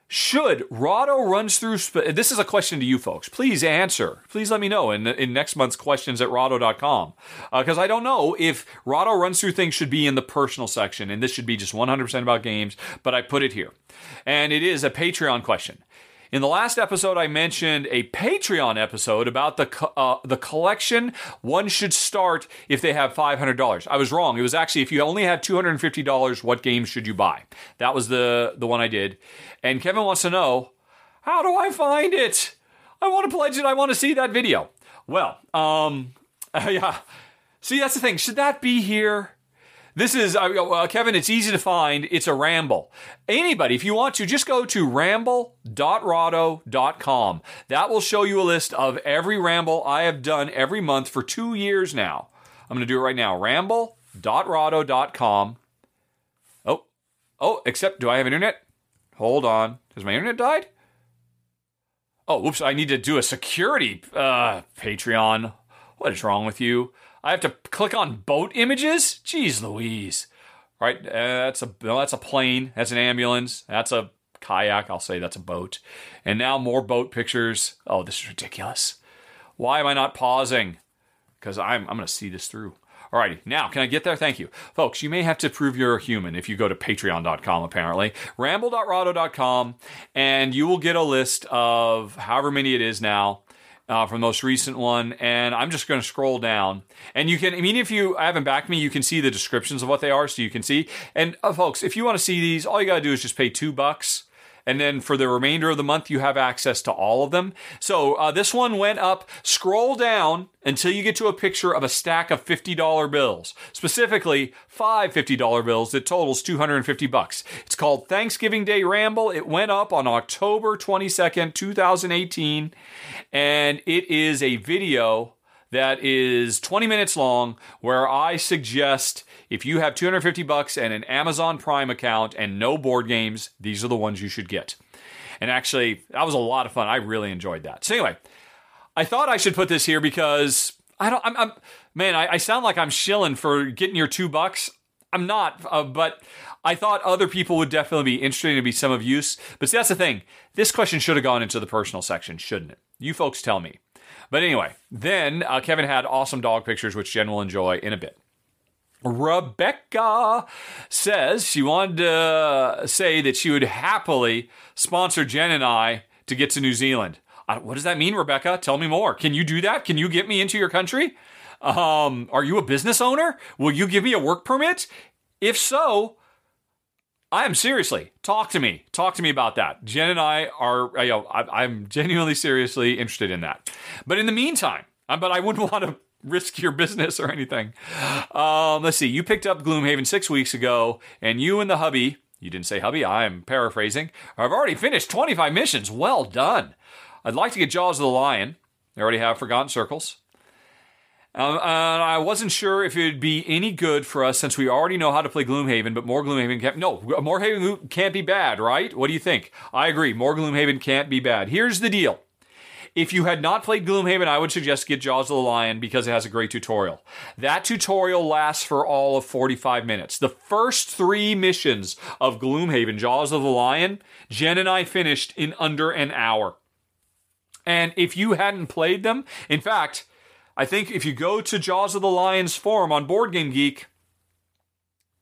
Should Rahdo runs through, this is a question to you folks. Please answer. Please let me know in, in next month's questions at rahdo.com. Because uh, I don't know if Rahdo runs through things should be in the personal section and this should be just 100% about games, but I put it here. And it is a Patreon question. In the last episode, I mentioned a Patreon episode about the uh, the collection one should start if they have five hundred dollars. I was wrong. It was actually if you only have two hundred and fifty dollars, what games should you buy? That was the the one I did. And Kevin wants to know how do I find it? I want to pledge it. I want to see that video. Well, um, yeah. See, that's the thing. Should that be here? This is, uh, uh, Kevin, it's easy to find. It's a ramble. Anybody, if you want to, just go to ramble.rahdo.com. That will show you a list of every ramble I have done every month for two years now. I'm going to do it right now. ramble.rahdo.com. Oh, oh, except, do I have internet? Hold on. Has my internet died? Oh, whoops, I need to do a security uh, Patreon. What is wrong with you? I have to click on boat images? Jeez Louise. right? Uh, that's a that's a plane. That's an ambulance. That's a kayak. I'll say that's a boat. And now more boat pictures. Oh, this is ridiculous. Why am I not pausing? Because I'm I'm to see this through. Alrighty, now can I get there? Thank you. Folks, you may have to prove you're a human if you go to patreon.com, apparently, ramble.rahdo.com, and you will get a list of however many it is now. Uh, from the most recent one, and I'm just going to scroll down. And you can, I mean, if you haven't backed me, you can see the descriptions of what they are, so you can see. And uh, folks, if you want to see these, all you got to do is just pay two bucks and then for the remainder of the month, you have access to all of them. So uh, this one went up. Scroll down until you get to a picture of a stack of $50 bills, specifically five $50 bills that totals 250 bucks. It's called Thanksgiving Day Ramble. It went up on October 22nd, 2018, and it is a video that is 20 minutes long where I suggest if you have 250 bucks and an Amazon Prime account and no board games, these are the ones you should get. And actually, that was a lot of fun. I really enjoyed that. So anyway, I thought I should put this here because I don't. I'm, I'm man. I, I, sound like I'm shilling for getting your two bucks. I'm not, uh, but I thought other people would definitely be interested and be some of use. But see, that's the thing. This question should have gone into the personal section, shouldn't it? You folks tell me. But anyway, then uh, Kevin had awesome dog pictures, which Jen will enjoy in a bit. Rebecca says she wanted to say that she would happily sponsor Jen and I to get to New Zealand. what does that mean, Rebecca? Tell me more. Can you do that? Can you get me into your country? Um, are you a business owner? Will you give me a work permit? If so, I am seriously talk to me. Talk to me about that. Jen and I are. You know, I, I'm genuinely seriously interested in that. But in the meantime, uh, but I wouldn't want to risk your business or anything. Um, let's see. You picked up Gloomhaven six weeks ago, and you and the hubby, you didn't say hubby, I'm paraphrasing, I've already finished 25 missions. Well done. I'd like to get Jaws of the Lion. I already have Forgotten Circles. Um, I wasn't sure if it'd be any good for us since we already know how to play Gloomhaven, but more Gloomhaven can't. No, more Haven can't be bad, right? What do you think? I agree. More Gloomhaven can't be bad. Here's the deal if you had not played Gloomhaven, I would suggest get Jaws of the Lion because it has a great tutorial. That tutorial lasts for all of 45 minutes. The first three missions of Gloomhaven, Jaws of the Lion, Jen and I finished in under an hour. And if you hadn't played them, in fact, I think if you go to Jaws of the Lion's forum on Board Game Geek,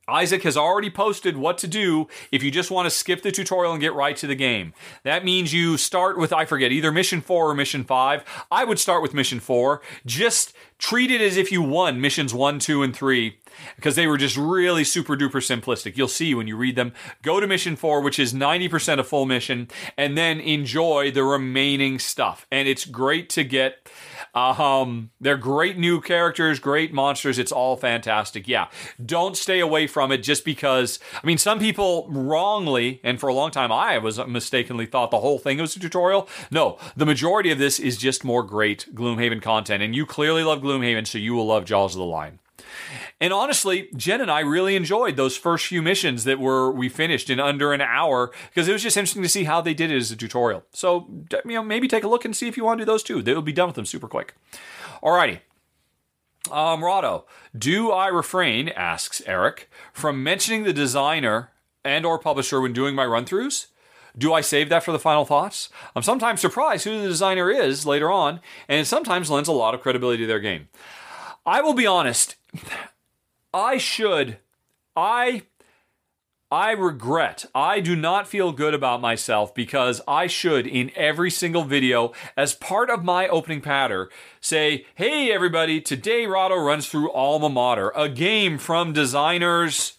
Isaac has already posted what to do if you just want to skip the tutorial and get right to the game. That means you start with, I forget, either mission four or mission five. I would start with mission four. Just treat it as if you won missions one, two, and three because they were just really super duper simplistic. You'll see when you read them. Go to mission four, which is 90% of full mission, and then enjoy the remaining stuff. And it's great to get um, they're great new characters, great monsters. It's all fantastic. Yeah, don't stay away from it just because. I mean, some people wrongly, and for a long time I was mistakenly thought the whole thing was a tutorial. No, the majority of this is just more great Gloomhaven content, and you clearly love Gloomhaven, so you will love Jaws of the Lion. And honestly, Jen and I really enjoyed those first few missions that were we finished in under an hour because it was just interesting to see how they did it as a tutorial. So you know, maybe take a look and see if you want to do those too. They'll be done with them super quick. Alrighty. Um, Rahdo, do I refrain, asks Eric, from mentioning the designer and or publisher when doing my run-throughs? Do I save that for the final thoughts? I'm sometimes surprised who the designer is later on, and it sometimes lends a lot of credibility to their game. I will be honest, I should. I I regret. I do not feel good about myself because I should, in every single video, as part of my opening patter, say, Hey everybody, today Rahdo runs through Alma Mater, a game from designers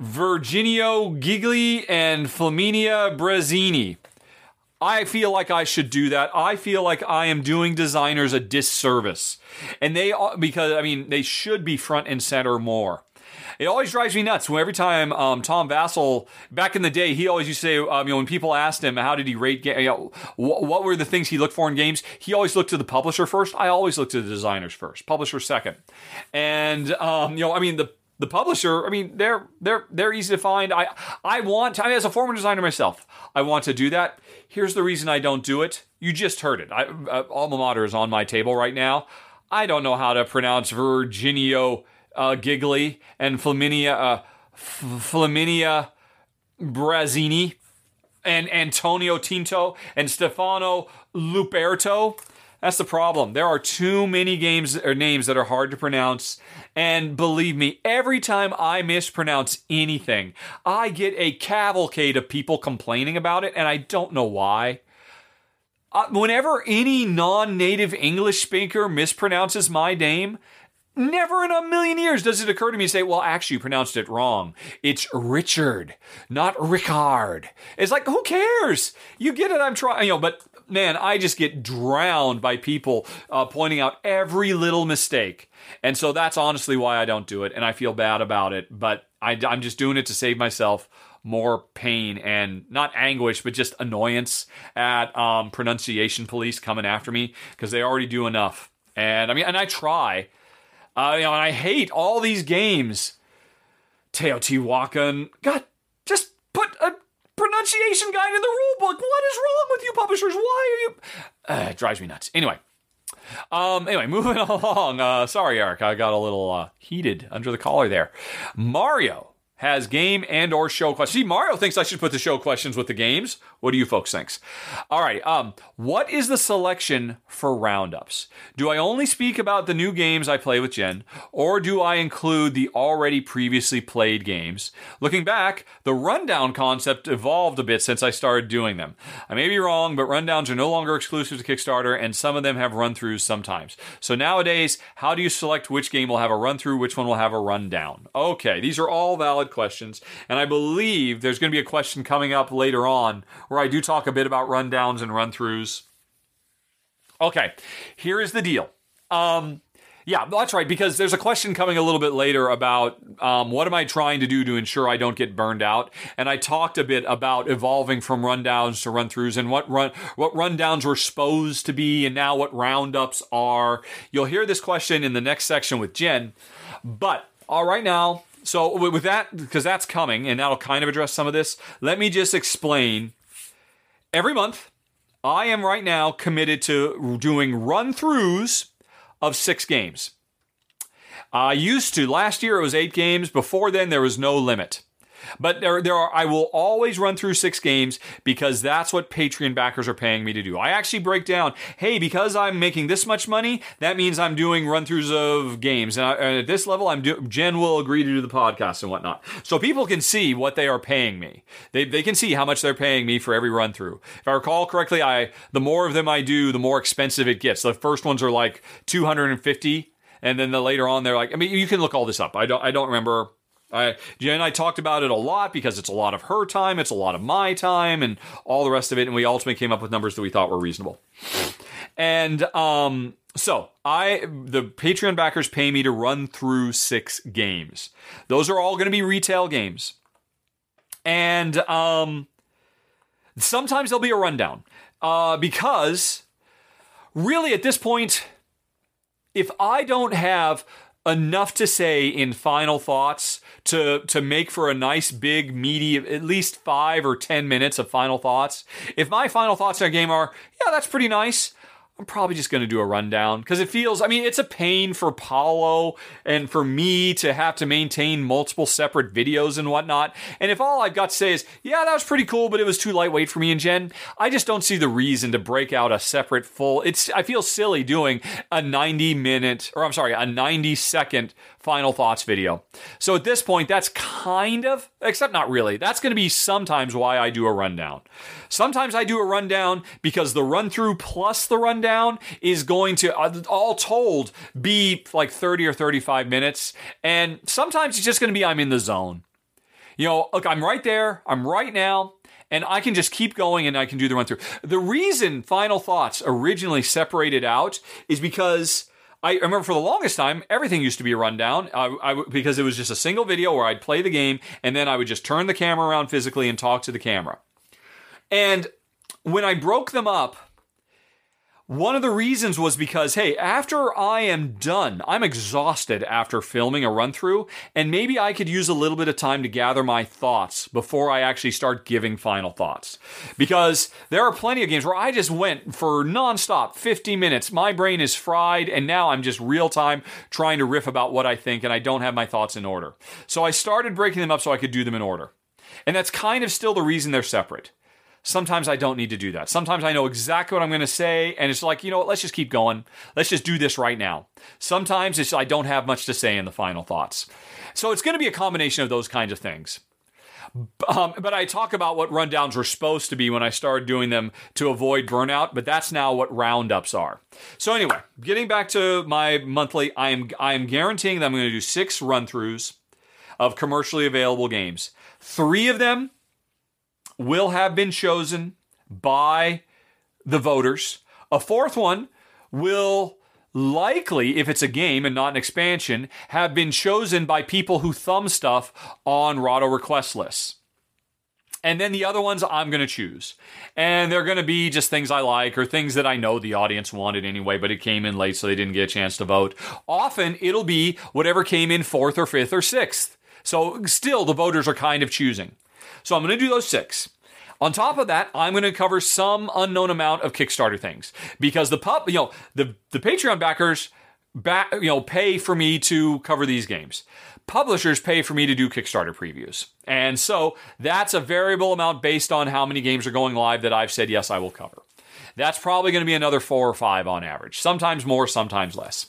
Virginio Gigli and Flaminia Brasini. I feel like I should do that. I feel like I am doing designers a disservice. And they, because, I mean, they should be front and center more. It always drives me nuts. When every time um, Tom Vasel, back in the day, he always used to say, um, you know, when people asked him how did he rate, you know, wh- what were the things he looked for in games, he always looked to the publisher first. I always looked to the designers first, publisher second. And um, you know, I mean, the the publisher, I mean, they're they're they're easy to find. I I want, I mean, as a former designer myself, I want to do that. Here's the reason I don't do it. You just heard it. I, uh, alma mater is on my table right now. I don't know how to pronounce Virginio uh, Gigli and Flaminia uh, Flaminia Brasini and Antonio Tinto and Stefano Luperto. That's the problem. There are too many games or names that are hard to pronounce. And believe me, every time I mispronounce anything, I get a cavalcade of people complaining about it, and I don't know why. Uh, whenever any non native English speaker mispronounces my name, Never in a million years does it occur to me to say, well, actually, you pronounced it wrong. It's Richard, not Ricard. It's like, who cares? You get it. I'm trying, you know, but man, I just get drowned by people uh, pointing out every little mistake. And so that's honestly why I don't do it. And I feel bad about it. But I, I'm just doing it to save myself more pain and not anguish, but just annoyance at um, pronunciation police coming after me because they already do enough. And I mean, and I try. Uh, you know, and I hate all these games. Teotihuacan. God, just put a pronunciation guide in the rule book. What is wrong with you publishers? Why are you? Uh, it drives me nuts. Anyway. Um, anyway, moving along. Uh, sorry, Eric, I got a little uh, heated under the collar there. Mario has game and or show questions. See, Mario thinks I should put the show questions with the games. What do you folks think? All right. Um, what is the selection for roundups? Do I only speak about the new games I play with Jen, or do I include the already previously played games? Looking back, the rundown concept evolved a bit since I started doing them. I may be wrong, but rundowns are no longer exclusive to Kickstarter, and some of them have run throughs sometimes. So nowadays, how do you select which game will have a run through, which one will have a rundown? Okay, these are all valid questions, and I believe there's going to be a question coming up later on where I do talk a bit about rundowns and run throughs. Okay, here is the deal. Um, yeah, that's right. Because there's a question coming a little bit later about um, what am I trying to do to ensure I don't get burned out, and I talked a bit about evolving from rundowns to run throughs and what run what rundowns were supposed to be, and now what roundups are. You'll hear this question in the next section with Jen, but all right now. So with that, because that's coming, and that'll kind of address some of this. Let me just explain every month, I am right now committed to doing run throughs of six games. I used to, last year it was eight games. Before then, there was no limit. But there, there are. I will always run through six games because that's what Patreon backers are paying me to do. I actually break down. Hey, because I'm making this much money, that means I'm doing run throughs of games, and, I, and, at this level, I'm do, Jen will agree to do the podcast and whatnot, so people can see what they are paying me. They they can see how much they're paying me for every run through. If I recall correctly, I the more of them I do, the more expensive it gets. The first ones are like 250 and then the later on they're like i mean you can look all this up i don't i don't remember I, Jen and I talked about it a lot because it's a lot of her time, it's a lot of my time, and all the rest of it. And we ultimately came up with numbers that we thought were reasonable. And um, so I, the Patreon backers pay me to run through six games. Those are all going to be retail games, and um, sometimes there'll be a rundown uh, because really at this point, if I don't have enough to say in final thoughts to to make for a nice big meaty at least five or ten minutes of final thoughts. If my final thoughts on a game are, yeah, that's pretty nice. I'm probably just going to do a rundown because it feels, I mean, it's a pain for Paulo and for me to have to maintain multiple separate videos and whatnot. And if all I've got to say is, yeah, that was pretty cool, but it was too lightweight for me and Jen, I just don't see the reason to break out a separate full. It's, I feel silly doing a 90 minute, or I'm sorry, a 90 second final thoughts video. So at this point, that's kind of, except not really, that's going to be sometimes why I do a rundown. Sometimes I do a rundown because the run through plus the rundown is going to, uh, all told, be like 30 or 35 minutes. And sometimes it's just going to be I'm in the zone. You know, look, I'm right there, I'm right now and I can just keep going and I can do the run through. The reason Final Thoughts originally separated out is because I remember for the longest time, everything used to be a rundown I, I, because it was just a single video where I'd play the game and then I would just turn the camera around physically and talk to the camera. And when I broke them up, one of the reasons was because, hey, after I am done, I'm exhausted after filming a run through, and maybe I could use a little bit of time to gather my thoughts before I actually start giving final thoughts. Because there are plenty of games where I just went for nonstop 50 minutes. My brain is fried, and now I'm just real time trying to riff about what I think, and I don't have my thoughts in order. So I started breaking them up so I could do them in order. And that's kind of still the reason they're separate. Sometimes I don't need to do that. Sometimes I know exactly what I'm going to say, and it's like, you know what, let's just keep going. Let's just do this right now. Sometimes it's I don't have much to say in the final thoughts. So it's going to be a combination of those kinds of things. Um, but I talk about what rundowns were supposed to be when I started doing them to avoid burnout, but that's now what roundups are. So anyway, getting back to my monthly, I am I am guaranteeing that I'm going to do six run throughs of commercially available games. Three of them will have been chosen by the voters. A fourth one will likely, if it's a game and not an expansion, have been chosen by people who thumb stuff on Rahdo request lists. And then the other ones I'm going to choose. And they're going to be just things I like or things that I know the audience wanted anyway, but it came in late so they didn't get a chance to vote. Often it'll be whatever came in fourth or fifth or sixth. So still, the voters are kind of choosing. So I'm going to do those six. On top of that, I'm going to cover some unknown amount of Kickstarter things because the pub, you know, the the Patreon backers back, you know, pay for me to cover these games. Publishers pay for me to do Kickstarter previews. And so that's a variable amount based on how many games are going live that I've said yes I will cover. That's probably going to be another 4 or 5 on average. Sometimes more, sometimes less.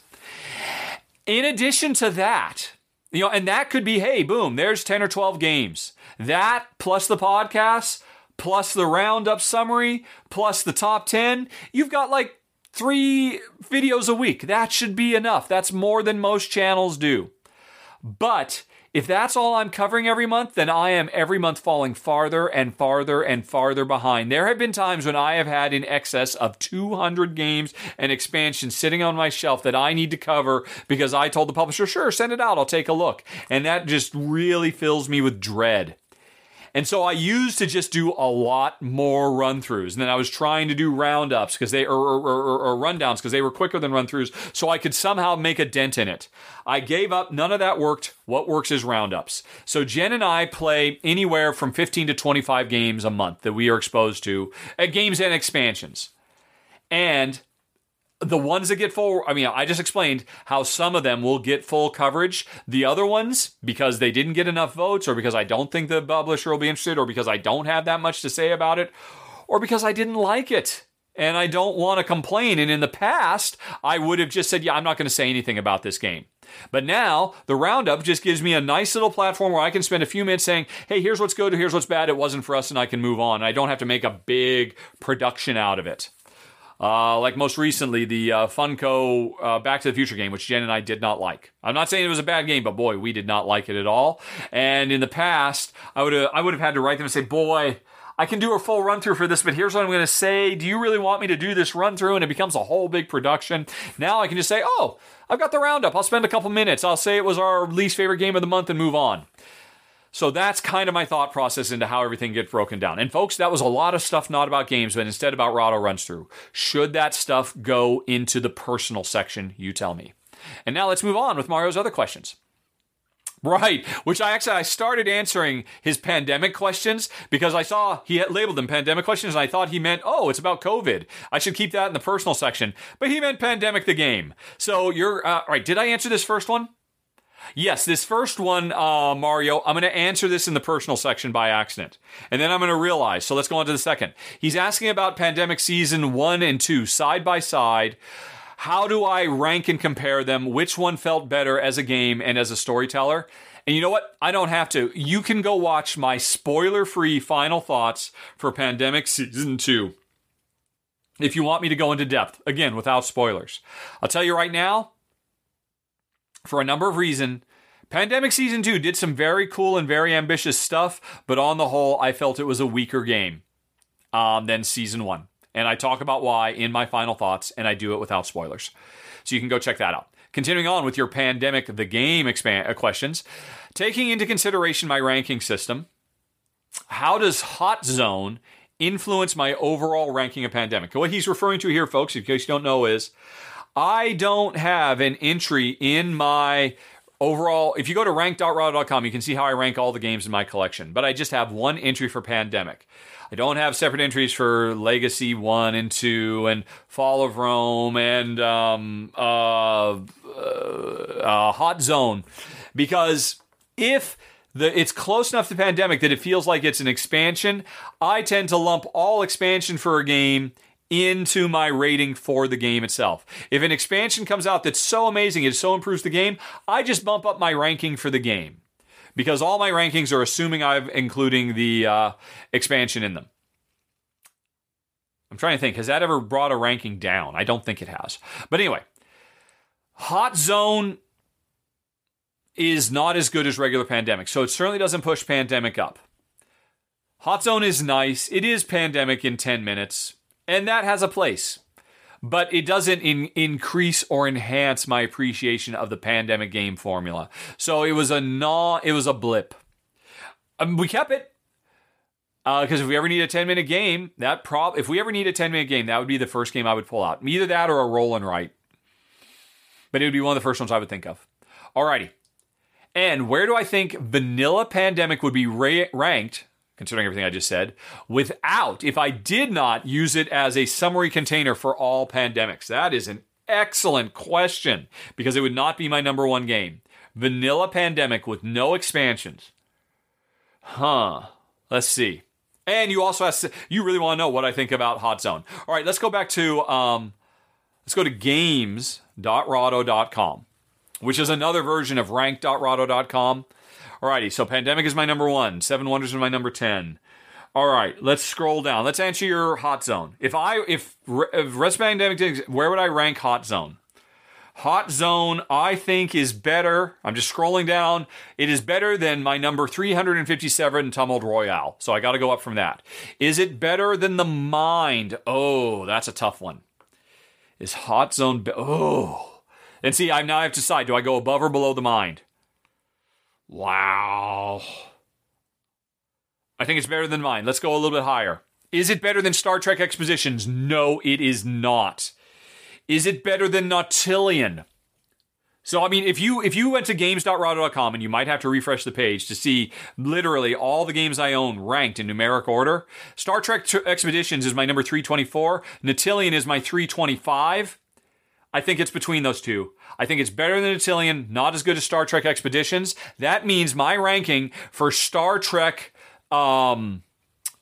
In addition to that, you know, and that could be, hey, boom, there's 10 or 12 games. That plus the podcasts, plus the roundup summary, plus the top 10, you've got like three videos a week. That should be enough. That's more than most channels do. But if that's all I'm covering every month, then I am every month falling farther and farther and farther behind. There have been times when I have had in excess of 200 games and expansions sitting on my shelf that I need to cover because I told the publisher, sure, send it out, I'll take a look. And that just really fills me with dread. And so I used to just do a lot more run throughs. And then I was trying to do roundups because they, or, or, or, or rundowns because they were quicker than run throughs. So I could somehow make a dent in it. I gave up. None of that worked. What works is roundups. So Jen and I play anywhere from 15 to 25 games a month that we are exposed to at games and expansions. And the ones that get full, I mean, I just explained how some of them will get full coverage. The other ones, because they didn't get enough votes, or because I don't think the publisher will be interested, or because I don't have that much to say about it, or because I didn't like it and I don't want to complain. And in the past, I would have just said, yeah, I'm not going to say anything about this game. But now the roundup just gives me a nice little platform where I can spend a few minutes saying, hey, here's what's good, here's what's bad, it wasn't for us, and I can move on. I don't have to make a big production out of it. Uh, like most recently, the uh, Funko uh, Back to the Future game, which Jen and I did not like. I'm not saying it was a bad game, but boy, we did not like it at all. And in the past, I would I would have had to write them and say, boy. I can do a full run through for this, but here's what I'm going to say. Do you really want me to do this run through? And it becomes a whole big production. Now I can just say, oh, I've got the roundup. I'll spend a couple minutes. I'll say it was our least favorite game of the month and move on. So that's kind of my thought process into how everything gets broken down. And folks, that was a lot of stuff not about games, but instead about Rahdo runs through. Should that stuff go into the personal section? You tell me. And now let's move on with Mario's other questions. Right, which I actually I started answering his pandemic questions because I saw he had labeled them pandemic questions and I thought he meant oh it's about COVID. I should keep that in the personal section, but he meant pandemic the game. So you're uh, right. Did I answer this first one? Yes, this first one, uh, Mario, I'm going to answer this in the personal section by accident. And then I'm going to realize. So let's go on to the second. He's asking about Pandemic Season 1 and 2 side by side. How do I rank and compare them? Which one felt better as a game and as a storyteller? And you know what? I don't have to. You can go watch my spoiler free final thoughts for Pandemic Season 2 if you want me to go into depth, again, without spoilers. I'll tell you right now, for a number of reasons. Pandemic Season 2 did some very cool and very ambitious stuff, but on the whole, I felt it was a weaker game um, than Season 1. And I talk about why in my final thoughts, and I do it without spoilers. So you can go check that out. Continuing on with your Pandemic the Game uh, questions, taking into consideration my ranking system, how does Hot Zone influence my overall ranking of Pandemic. What he's referring to here, folks, in case you don't know, is I don't have an entry in my overall. If you go to rank.rahdo.com, you can see how I rank all the games in my collection, but I just have one entry for Pandemic. I don't have separate entries for Legacy 1 and 2 and Fall of Rome and um, uh, uh, uh, Hot Zone because if the, it's close enough to pandemic that it feels like it's an expansion. I tend to lump all expansion for a game into my rating for the game itself. If an expansion comes out that's so amazing, it so improves the game, I just bump up my ranking for the game because all my rankings are assuming I'm including the uh, expansion in them. I'm trying to think, has that ever brought a ranking down? I don't think it has. But anyway, Hot Zone is not as good as regular Pandemic, so it certainly doesn't push Pandemic up. Hot Zone is nice. It is Pandemic in 10 minutes, and that has a place. But it doesn't in, increase or enhance my appreciation of the Pandemic game formula. So it was a non, it was a blip. Um, we kept it because uh, if we ever need a 10 minute game, that prob if we ever need a 10 minute game, that would be the first game I would pull out. Either that or a roll and write. But it would be one of the first ones I would think of. Alrighty. And where do I think Vanilla Pandemic would be ra- ranked, considering everything I just said, without, if I did not use it as a summary container for all pandemics? That is an excellent question because it would not be my number one game. Vanilla Pandemic with no expansions. Huh. Let's see. And you also asked, you really want to know what I think about Hot Zone. All right, let's go back to, um, let's go to games.rahdo.com which is another version of rank.rahdo.com. Alrighty, so Pandemic is my number one, Seven Wonders is my number 10. All right, let's scroll down. Let's answer your hot zone. If I if, if Res Pandemic where would I rank hot zone? Hot Zone, I think, is better. I'm just scrolling down. It is better than my number 357 Tumbled Royale. So I got to go up from that. Is it better than The Mind? Oh, that's a tough one. Is Hot Zone. Be- oh. And see, I now have to decide do I go above or below the mind? Wow. I think it's better than mine. Let's go a little bit higher. Is it better than Star Trek Expeditions? No, it is not. Is it better than Nautilion? So I mean, if you if you went to games.rahdo.com and you might have to refresh the page to see literally all the games I own ranked in numeric order. Star Trek Expeditions is my number 324. Nautilion is my 325. I think it's between those two. I think it's better than Nautilion, not as good as Star Trek Expeditions. That means my ranking for Star Trek um,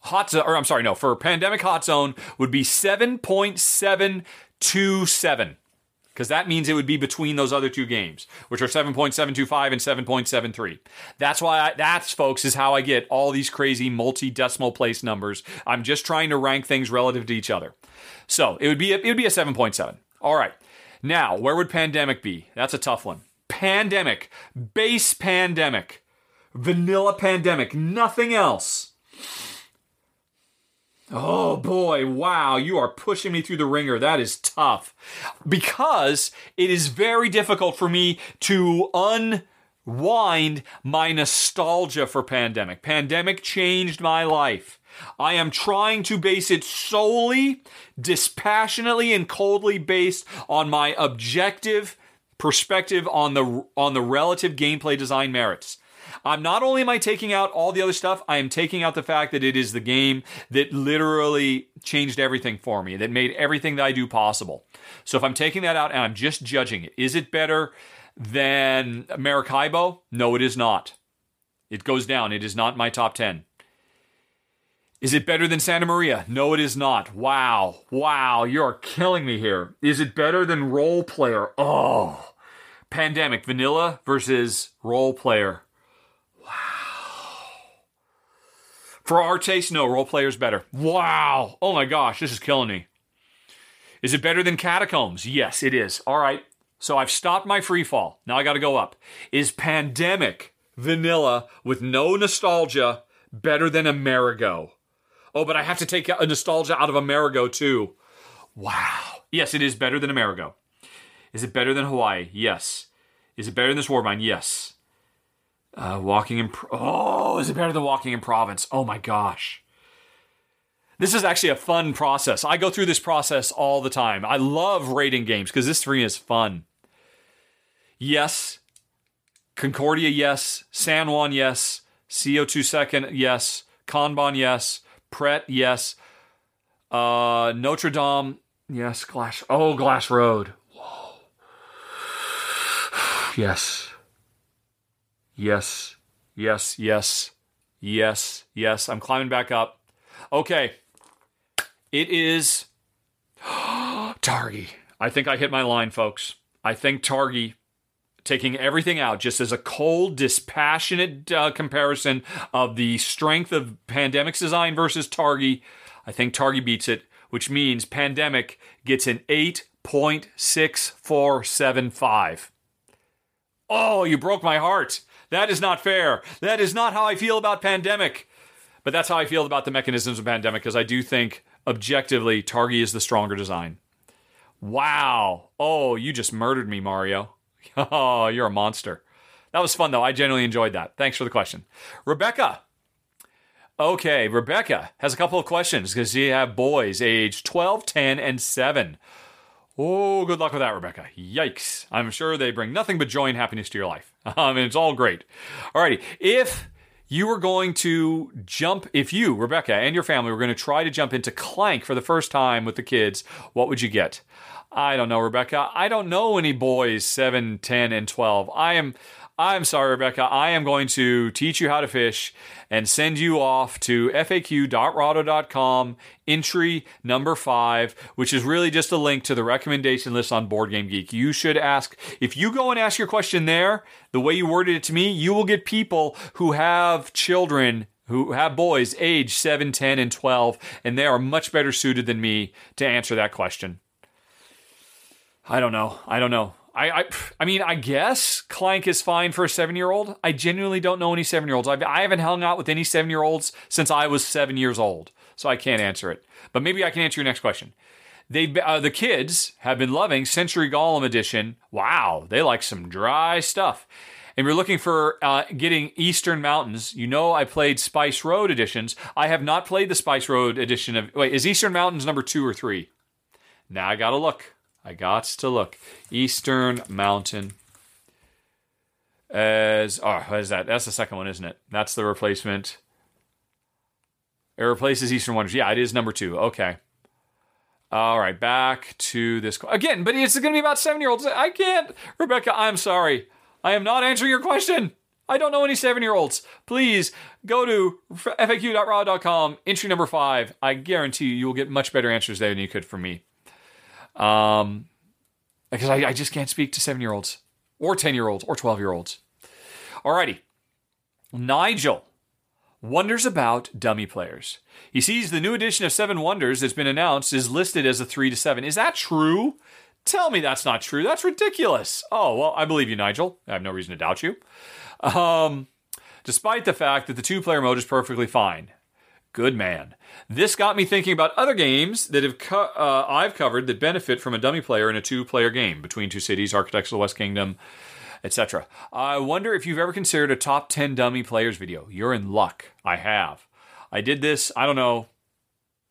Hot Zone, or I'm sorry, no, for Pandemic Hot Zone would be 7.727. Because that means it would be between those other two games, which are 7.725 and 7.73. That's why, I, that's, folks, is how I get all these crazy multi decimal place numbers. I'm just trying to rank things relative to each other. So it would be a, it would be a 7.7. All right. Now, where would pandemic be? That's a tough one. Pandemic, base pandemic, vanilla pandemic, nothing else. Oh boy, wow, you are pushing me through the ringer. That is tough. Because it is very difficult for me to unwind my nostalgia for Pandemic. Pandemic changed my life. I am trying to base it solely, dispassionately, and coldly based on my objective perspective on the on the relative gameplay design merits. I'm not only am I taking out all the other stuff, I am taking out the fact that it is the game that literally changed everything for me, that made everything that I do possible. So if I'm taking that out and I'm just judging it, is it better than Maracaibo? No, it is not. It goes down. It is not my top 10. Is it better than Santa Maria? No, it is not. Wow. Wow. You're killing me here. Is it better than Roll Player? Oh. Pandemic, vanilla versus Roll Player. Wow. For our taste, no, Roll Player's better. Wow. Oh my gosh, this is killing me. Is it better than Catacombs? Yes, it is. All right. So I've stopped my free fall. Now I got to go up. Is Pandemic vanilla with no nostalgia better than Amerigo? Oh, but I have to take a nostalgia out of Amerigo too. Wow. Yes, it is better than Amerigo. Is it better than Hawaii? Yes. Is it better than this Warbind? Yes. Uh, walking in. Pro- oh, is it better than walking in Provence? Oh my gosh. This is actually a fun process. I go through this process all the time. I love rating games because this three is fun. Yes. Concordia, yes. San Juan, yes. CO2 second, yes. Kanban, yes. Pret, yes. Uh, Notre Dame, yes. Glass. Oh, Glass Road. Whoa. yes. Yes. Yes. Yes. Yes. Yes. I'm climbing back up. Okay. It is Targi. I think I hit my line, folks. I think Targi taking everything out just as a cold, dispassionate uh, comparison of the strength of Pandemic's design versus Targi. I think Targi beats it, which means Pandemic gets an 8.6475. Oh, you broke my heart. That is not fair. That is not how I feel about Pandemic. But that's how I feel about the mechanisms of Pandemic because I do think objectively Targi is the stronger design. Wow. Oh, you just murdered me, Mario. Oh, you're a monster. That was fun, though. I genuinely enjoyed that. Thanks for the question. Rebecca. Okay, Rebecca has a couple of questions because you have boys aged 12, 10, and 7. Oh, good luck with that, Rebecca. Yikes. I'm sure they bring nothing but joy and happiness to your life. Um, and it's all great. Alrighty. If you were going to jump, if you, Rebecca, and your family were going to try to jump into Clank for the first time with the kids, what would you get? I don't know, Rebecca. I don't know any boys 7, 10, and 12. I am I'm sorry, Rebecca. I am going to teach you how to fish and send you off to faq.rahdo.com, entry number five, which is really just a link to the recommendation list on Board Game Geek. You should ask, if you go and ask your question there, the way you worded it to me, you will get people who have children who have boys age 7, 10, and 12, and they are much better suited than me to answer that question. I don't know. I don't know. I, I, I mean, I guess Clank is fine for a seven year old. I genuinely don't know any seven year olds. I haven't hung out with any seven year olds since I was seven years old, so I can't answer it. But maybe I can answer your next question. They, uh, the kids have been loving Century Golem Edition. Wow, they like some dry stuff. And we're looking for uh, getting Eastern Mountains. You know, I played Spice Road editions. I have not played the Spice Road edition of. Wait, is Eastern Mountains number two or three? Now I gotta look. I got to look. Eastern Mountain. As oh, what is that? That's the second one, isn't it? That's the replacement. It replaces Eastern Wonders. Yeah, it is number two. Okay. All right, back to this again. But it's going to be about seven-year-olds. I can't, Rebecca. I'm sorry. I am not answering your question. I don't know any seven-year-olds. Please go to faq.rahdo.com. Entry number five. I guarantee you, you will get much better answers there than you could from me. Um, because I, I just can't speak to seven year olds or 10 year olds or 12 year olds. Alrighty. Nigel wonders about dummy players. He sees the new edition of Seven Wonders that's been announced is listed as a 3 to 7. Is that true? Tell me that's not true. That's ridiculous. Oh, well, I believe you, Nigel. I have no reason to doubt you. Um, despite the fact that the two player mode is perfectly fine. Good man. This got me thinking about other games that have co- uh, I've covered that benefit from a dummy player in a two-player game between two cities, Architects of the West Kingdom, etc. I wonder if you've ever considered a top 10 dummy players video. You're in luck. I have. I did this, I don't know,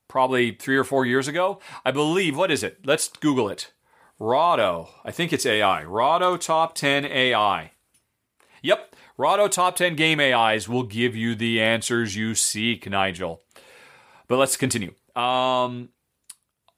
probably 3 or 4 years ago. I believe, what is it? Let's Google it. Rahdo. I think it's AI. Rahdo Top 10 AI. Yep. Rahdo Top 10 Game AIs will give you the answers you seek, Nigel. But let's continue. Um,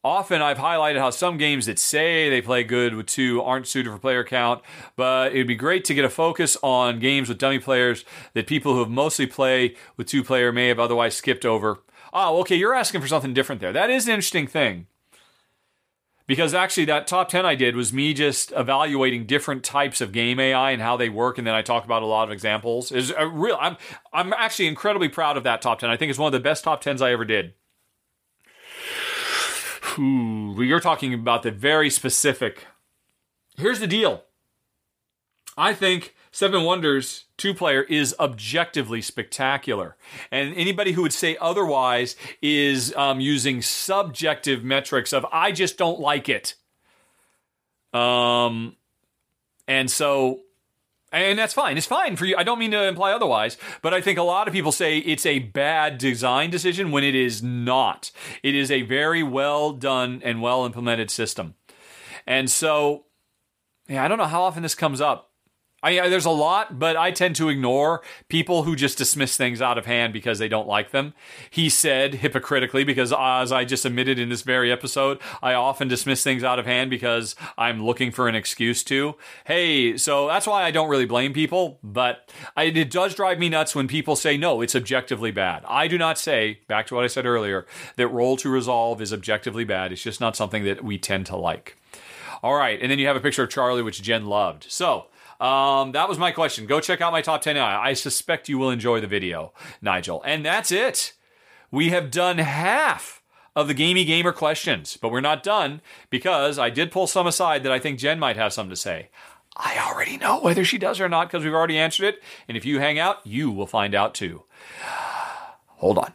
often I've highlighted how some games that say they play good with two aren't suited for player count, but it'd be great to get a focus on games with dummy players that people who have mostly play with two player may have otherwise skipped over. Oh, okay, you're asking for something different there. That is an interesting thing because actually that top 10 i did was me just evaluating different types of game ai and how they work and then i talk about a lot of examples. Is real i'm i'm actually incredibly proud of that top 10 i think it's one of the best top 10s i ever did. Ooh, you're talking about the very specific. Here's the deal. I think Seven Wonders two player is objectively spectacular. And anybody who would say otherwise is um, using subjective metrics of, I just don't like it. Um, and so And that's fine. It's fine for you. I don't mean to imply otherwise, but I think a lot of people say it's a bad design decision when it is not. It is a very well done and well implemented system. And so, yeah, I don't know how often this comes up. I, there's a lot, but I tend to ignore people who just dismiss things out of hand because they don't like them. He said hypocritically, because as I just admitted in this very episode, I often dismiss things out of hand because I'm looking for an excuse to. Hey, so that's why I don't really blame people, but I, it does drive me nuts when people say, no, it's objectively bad. I do not say, back to what I said earlier, that roll to resolve is objectively bad. It's just not something that we tend to like. All right, and then you have a picture of Charlie, which Jen loved. So, um, that was my question. Go check out my top 10. I suspect you will enjoy the video, Nigel. And that's it. We have done half of the Gamey Gamer questions, but we're not done because I did pull some aside that I think Jen might have something to say. I already know whether she does or not because we've already answered it. And if you hang out, you will find out too. Hold on.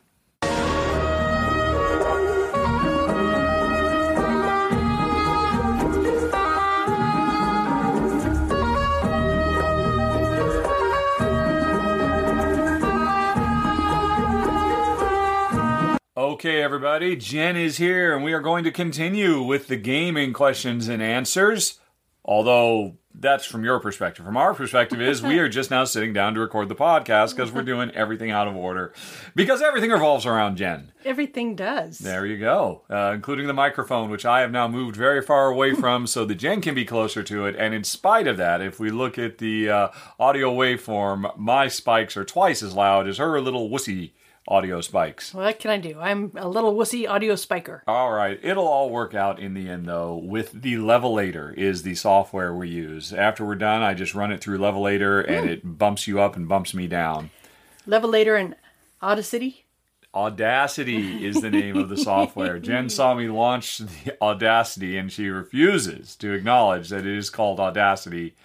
Okay, everybody, Jen is here, and we are going to continue with the gaming questions and answers. Although that's from your perspective. From our perspective, is we are just now sitting down to record the podcast because we're doing everything out of order because everything revolves around Jen. Everything does. There you go, uh, including the microphone, which I have now moved very far away from so that Jen can be closer to it. And in spite of that, if we look at the uh, audio waveform, my spikes are twice as loud as her little wussy audio spikes. What can I do? I'm a little wussy audio spiker. All right. It'll all work out in the end, though. With the Levelator is the software we use. After we're done, I just run it through Levelator and hmm. it bumps you up and bumps me down. Levelator and Audacity? Audacity is the name of the software. Jen saw me launch the Audacity and she refuses to acknowledge that it is called Audacity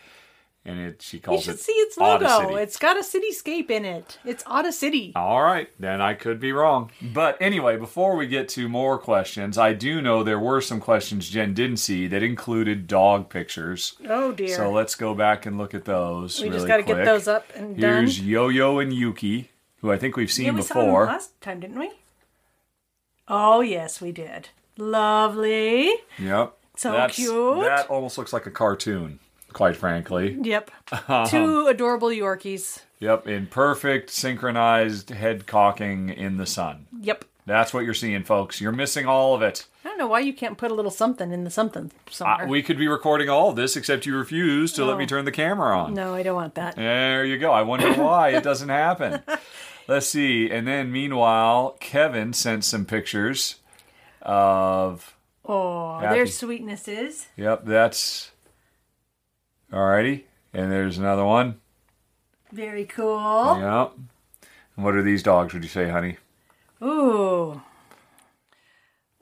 and it she calls you should it see its logo. It's got a cityscape in it. It's Audacity. All right, then I could be wrong. But anyway, before we get to more questions, I do know there were some questions Jen didn't see that included dog pictures. Oh dear. So let's go back and look at those. we really just got to get those up and Here's done. Yo-Yo and Yuki, who I think we've seen Yeah, we saw them before. last time, didn't we? Oh yes, we did. Lovely. Yep. So That's- cute. That almost looks like a cartoon, quite frankly. Yep. Two adorable Yorkies. Yep, in perfect synchronized head cocking in the sun. Yep. That's what you're seeing, folks. You're missing all of it. I don't know why you can't put a little something in the something Uh, somewhere. we could be recording all of this, except you refuse to let me turn the camera on. no, I don't want that. There you go. I wonder why it doesn't happen. Let's see. And then meanwhile, Kevin sent some pictures of. Oh, Happy. there's sweetnesses. Yep, that's. Alrighty. And there's another one. Very cool. Yep. And what are these dogs, would you say, honey? Ooh.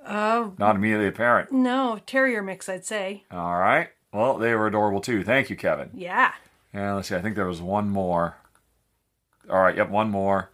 Uh, Not immediately apparent. no, terrier mix, I'd say. All right. Well, they were adorable too. Thank you, Kevin. Yeah. And let's see. I think there was one more. All right. Yep, one more.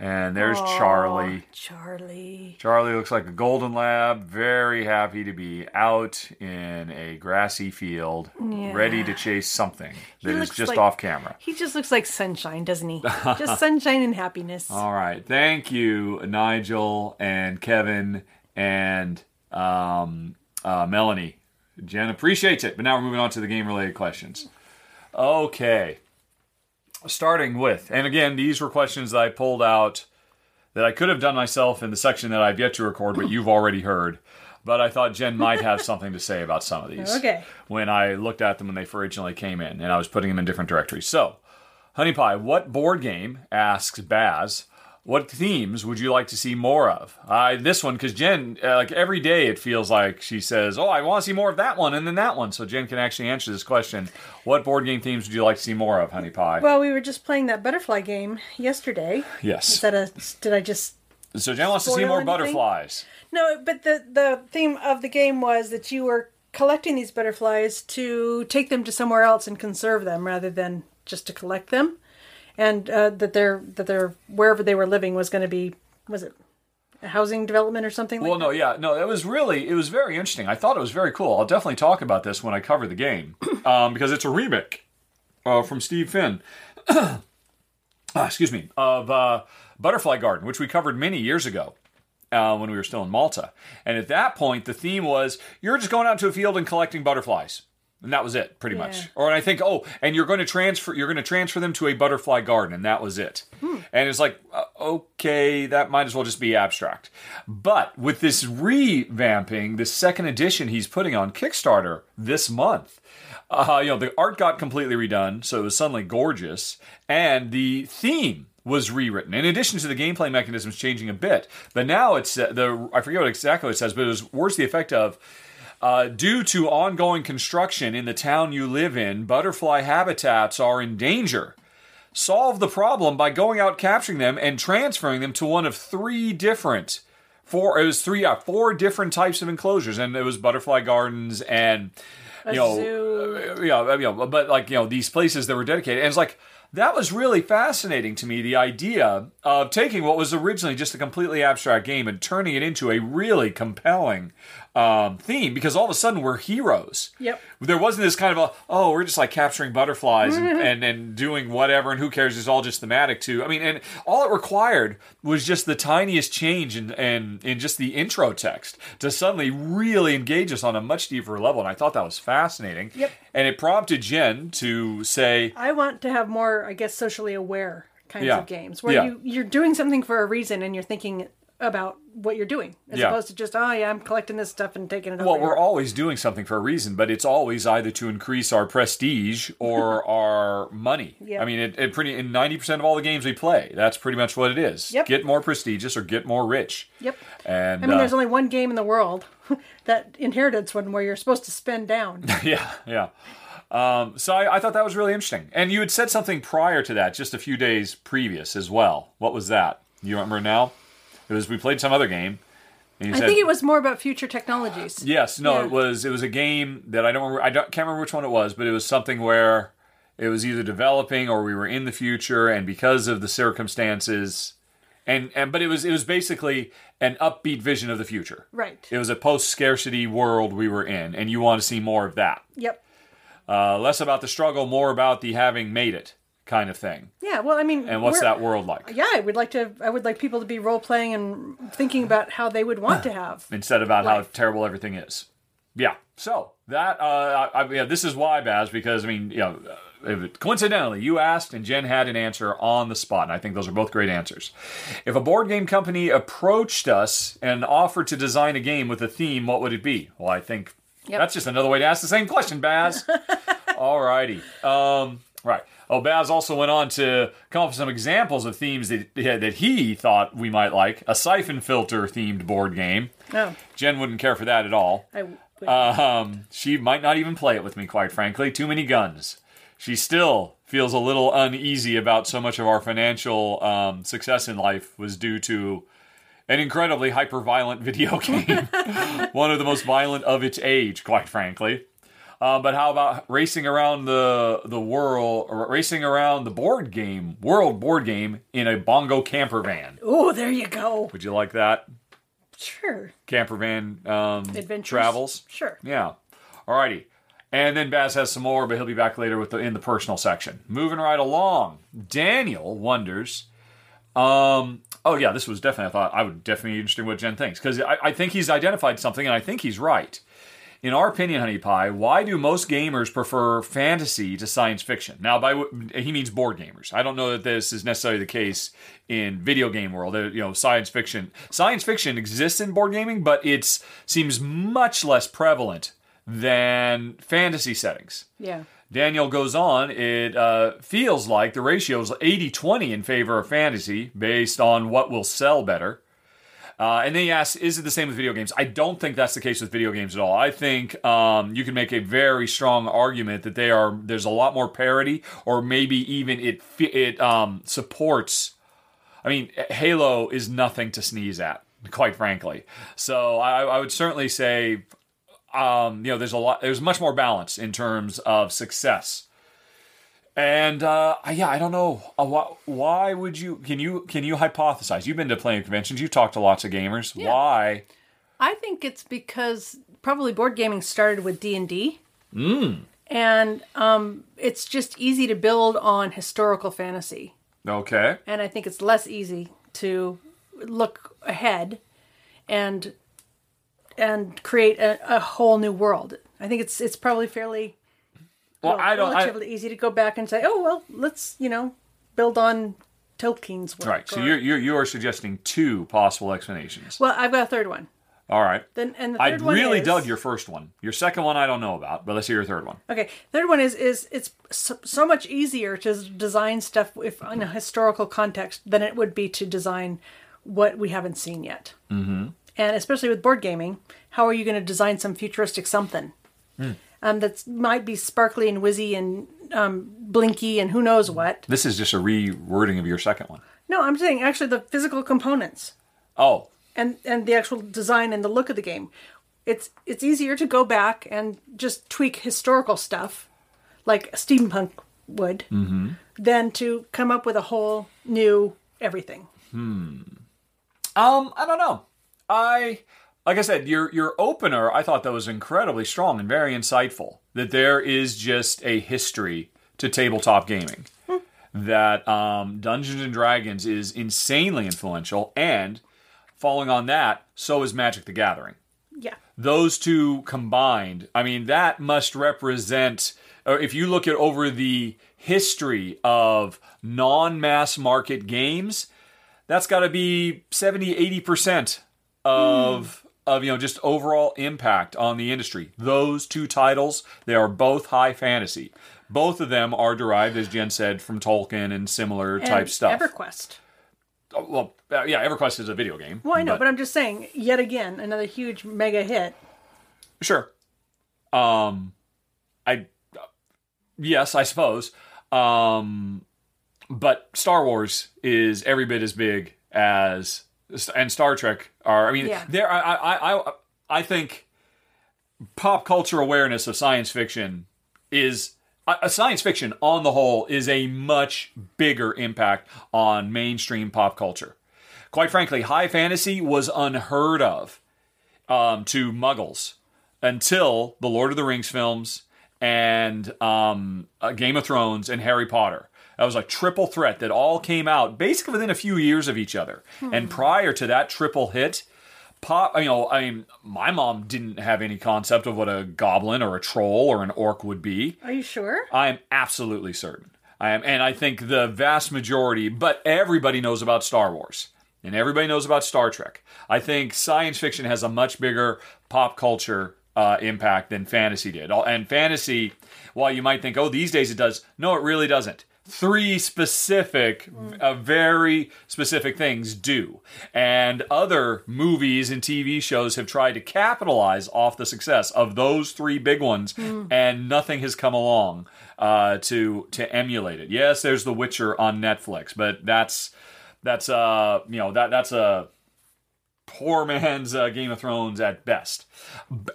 And there's Aw, Charlie. Charlie. Charlie looks like a golden lab, very happy to be out in a grassy field, Yeah. ready to chase something that is just like- off camera. He just looks like sunshine, doesn't he? just sunshine and happiness. All right. Thank you, Nigel and Kevin and um, uh, Melanie. Jen appreciates it. But now we're moving on to the game related questions. Okay. Starting with, and again, these were questions that I pulled out that I could have done myself in the section that I've yet to record, but you've already heard. But I thought Jen might have something to say about some of these. Okay. When I looked at them when they originally came in, and I was putting them in different directories. So, Honey Pie, what board game, asks Baz, what themes would you like to see more of? Uh, this one, because Jen, uh, like every day it feels like she says, Oh, I want to see more of that one and then that one. So Jen can actually answer this question. What board game themes would you like to see more of, Honey Pie? Well, we were just playing that butterfly game yesterday. Is yes. that a? Did I just? So Jen wants to see more anything? butterflies. No, but the the theme of the game was that you were collecting these butterflies to take them to somewhere else and conserve them rather than just to collect them, and uh, that they're that they're wherever they were living was going to be was it a housing development or something like Well, no, yeah, no, it was really, it was very interesting. I thought it was very cool. I'll definitely talk about this when I cover the game um, because it's a remake. uh, from Steve Finn. Ah, excuse me, of uh, Butterfly Garden, which we covered many years ago uh, when we were still in Malta. And at that point, the theme was you're just going out to a field and collecting butterflies. And that was it, pretty Yeah. much. Or I think, oh, and you're going to transfer, you're going to transfer them to a butterfly garden, and that was it. And it's like, uh, okay, that might as well just be abstract. But with this revamping, the second edition he's putting on Kickstarter this month, uh, you know, the art got completely redone, so it was suddenly gorgeous, and the theme was rewritten. In addition to the gameplay mechanisms changing a bit, but now it's uh, the I forget what exactly it says, but it was words the effect of. Uh, due to ongoing construction in the town you live in, butterfly habitats are in danger. Solve the problem by going out capturing them and transferring them to one of three different four it was three yeah, four different types of enclosures and it was butterfly gardens and you know uh, yeah, you know, but like you know these places that were dedicated, and it's like that was really fascinating to me. The idea of taking what was originally just a completely abstract game and turning it into a really compelling um, theme, because all of a sudden we're heroes. Yep. There wasn't this kind of a oh we're just like capturing butterflies and, and and doing whatever and who cares? It's all just thematic too. I mean, and all it required was just the tiniest change in in, in just the intro text to suddenly really engage us on a much deeper level, and I thought that was fascinating. Yep. And it prompted Jen to say, I want to have more, I guess, socially aware kinds Yeah. of games where Yeah. you you're doing something for a reason and you're thinking about what you're doing as Yeah. opposed to just oh yeah I'm collecting this stuff and taking it Well, over. we're always doing something for a reason, but it's always either to increase our prestige or our money. Yeah. I mean, it, it pretty in ninety percent of all the games we play, that's pretty much what it is. Yep. Get more prestigious or get more rich. Yep. And I mean, uh, there's only one game in the world that inheritance one where you're supposed to spend down. yeah, yeah. Um, so I, I thought that was really interesting. And you had said something prior to that, just a few days previous as well. What was that? You remember now? It was we played some other game. And I said, think it was more about future technologies. Yes, no, Yeah. it was it was a game that I don't remember, I don't, can't remember which one it was, but it was something where it was either developing or we were in the future, and because of the circumstances, and and but it was it was basically an upbeat vision of the future. Right. It was a post scarcity world we were in, and you want to see more of that. Yep. Uh, less about the struggle, more about the having made it kind of thing. Yeah. Well, I mean, And what's that world like? Yeah, I would like to. I would like people to be role playing and thinking about how they would want to have. instead about how terrible everything is. Yeah. So that uh, I, I, yeah, this is why Baz because I mean you know uh, if- coincidentally you asked and Jen had an answer on the spot and I think those are both great answers. If a board game company approached us and offered to design a game with a theme, what would it be? Well, I think Yep. that's just another way to ask the same question, Baz. Alrighty. Um, right. Oh, Baz also went on to come up with some examples of themes that that he thought we might like. A Syphon Filter themed board game. No, Jen wouldn't care for that at all. I. Would. Um, she might not even play it with me, quite frankly. Too many guns. She still feels a little uneasy about so much of our financial um, success in life was due to an incredibly hyper violent video game. One of the most violent of its age, quite frankly. Uh, but how about racing around the the world, or racing around the board game, world board game in a bongo camper van? oh, there you go. Would you like that? Sure. Camper van um, Adventures. travels. Sure. Yeah. Alrighty. And then Baz has some more, but he'll be back later with the in the personal section. Moving right along. Daniel wonders. Um. Oh yeah, this was definitely. I thought I would definitely be interested in what Jen thinks because I, I think he's identified something, and I think he's right. In our opinion, Honey Pie, why do most gamers prefer fantasy to science fiction? Now, by he means board gamers. I don't know that this is necessarily the case in video game world. Uh, You know, science fiction. Science fiction exists in board gaming, but it seems much less prevalent than fantasy settings. Yeah. Daniel goes on, it uh, feels like the ratio is 80 20 in favor of fantasy based on what will sell better. Uh, and then he asks, is it the same with video games? I don't think that's the case with video games at all. I think um, you can make a very strong argument that they are. There's a lot more parity, or maybe even it it um, supports. I mean, Halo is nothing to sneeze at, quite frankly. So I, I would certainly say um, you know, there's a lot, there's much more balance in terms of success. And uh, yeah, I don't know uh, why, why would you? Can you can you hypothesize? You've been to playing conventions. You've talked to lots of gamers. Why? I think it's because probably board gaming started with D and D, and um, it's just easy to build on historical fantasy. Okay. and I think it's less easy to look ahead and and create a, a whole new world. I think it's it's probably fairly Well, well, I don't. I, relatively easy to go back and say, oh well, let's you know build on Tolkien's work. right. So or- you're, you're you are suggesting two possible explanations. well, I've got a third one. All right. Then and the I third one really is, dug your first one. Your second one I don't know about, but let's hear your third one. Okay, third one is is it's so, so much easier to design stuff if in a historical context than it would be to design what we haven't seen yet. Mm-hmm. And especially with board gaming, how are you going to design some futuristic something um, that might be sparkly and whizzy and um, blinky and who knows what? This is just a rewording of your second one. No, I'm saying actually the physical components Oh, and and the actual design and the look of the game. It's it's easier to go back and just tweak historical stuff, like steampunk would, than to come up with a whole new everything. Hmm. Um, I don't know. I like I said, your your opener I thought that was incredibly strong and very insightful. That there is just a history to tabletop gaming. Hmm. that um, Dungeons and Dragons is insanely influential, and following on that, so is Magic the Gathering. Yeah, Those two combined, I mean, that must represent. Or if you look at over the history of non-mass market games, that's got to be 70 80% of hmm. Of you know just overall impact on the industry those two titles they are both high fantasy both of them are derived as jen said from tolkien and similar type stuff EverQuest. Oh, well uh, yeah everquest is a video game Well, I know, but, I'm just saying, yet again, another huge mega hit. Sure. Um, I yes, I suppose. Um, but Star Wars is every bit as big as and Star Trek are. I mean, Yeah. there. I, I I I think pop culture awareness of science fiction is. A science fiction, on the whole, is a much bigger impact on mainstream pop culture. Quite frankly, high fantasy was unheard of um, to muggles until the Lord of the Rings films and um, uh, Game of Thrones and Harry Potter. That was a triple threat that all came out basically within a few years of each other. And prior to that triple hit, pop, you know, I mean, my mom didn't have any concept of what a goblin or a troll or an orc would be. Are you sure? I am absolutely certain. I am, and I think the vast majority, but everybody knows about Star Wars and everybody knows about Star Trek. I think science fiction has a much bigger pop culture uh, impact than fantasy did. And fantasy, while you might think, oh, these days it does, no, it really doesn't. Three specific, uh, very specific things do. And other movies and TV shows have tried to capitalize off the success of those three big ones, and nothing has come along uh, to to emulate it. Yes, there's The Witcher on Netflix, but that's that's uh you know that that's a poor man's uh, Game of Thrones at best.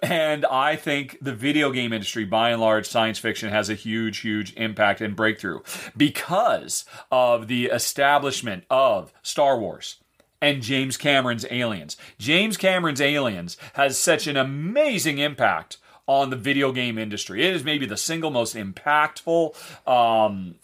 And I think the video game industry, by and large, science fiction has a huge, huge impact and breakthrough because of the establishment of Star Wars and James Cameron's Aliens. James Cameron's Aliens has such an amazing impact on the video game industry. It is maybe the single most impactful um,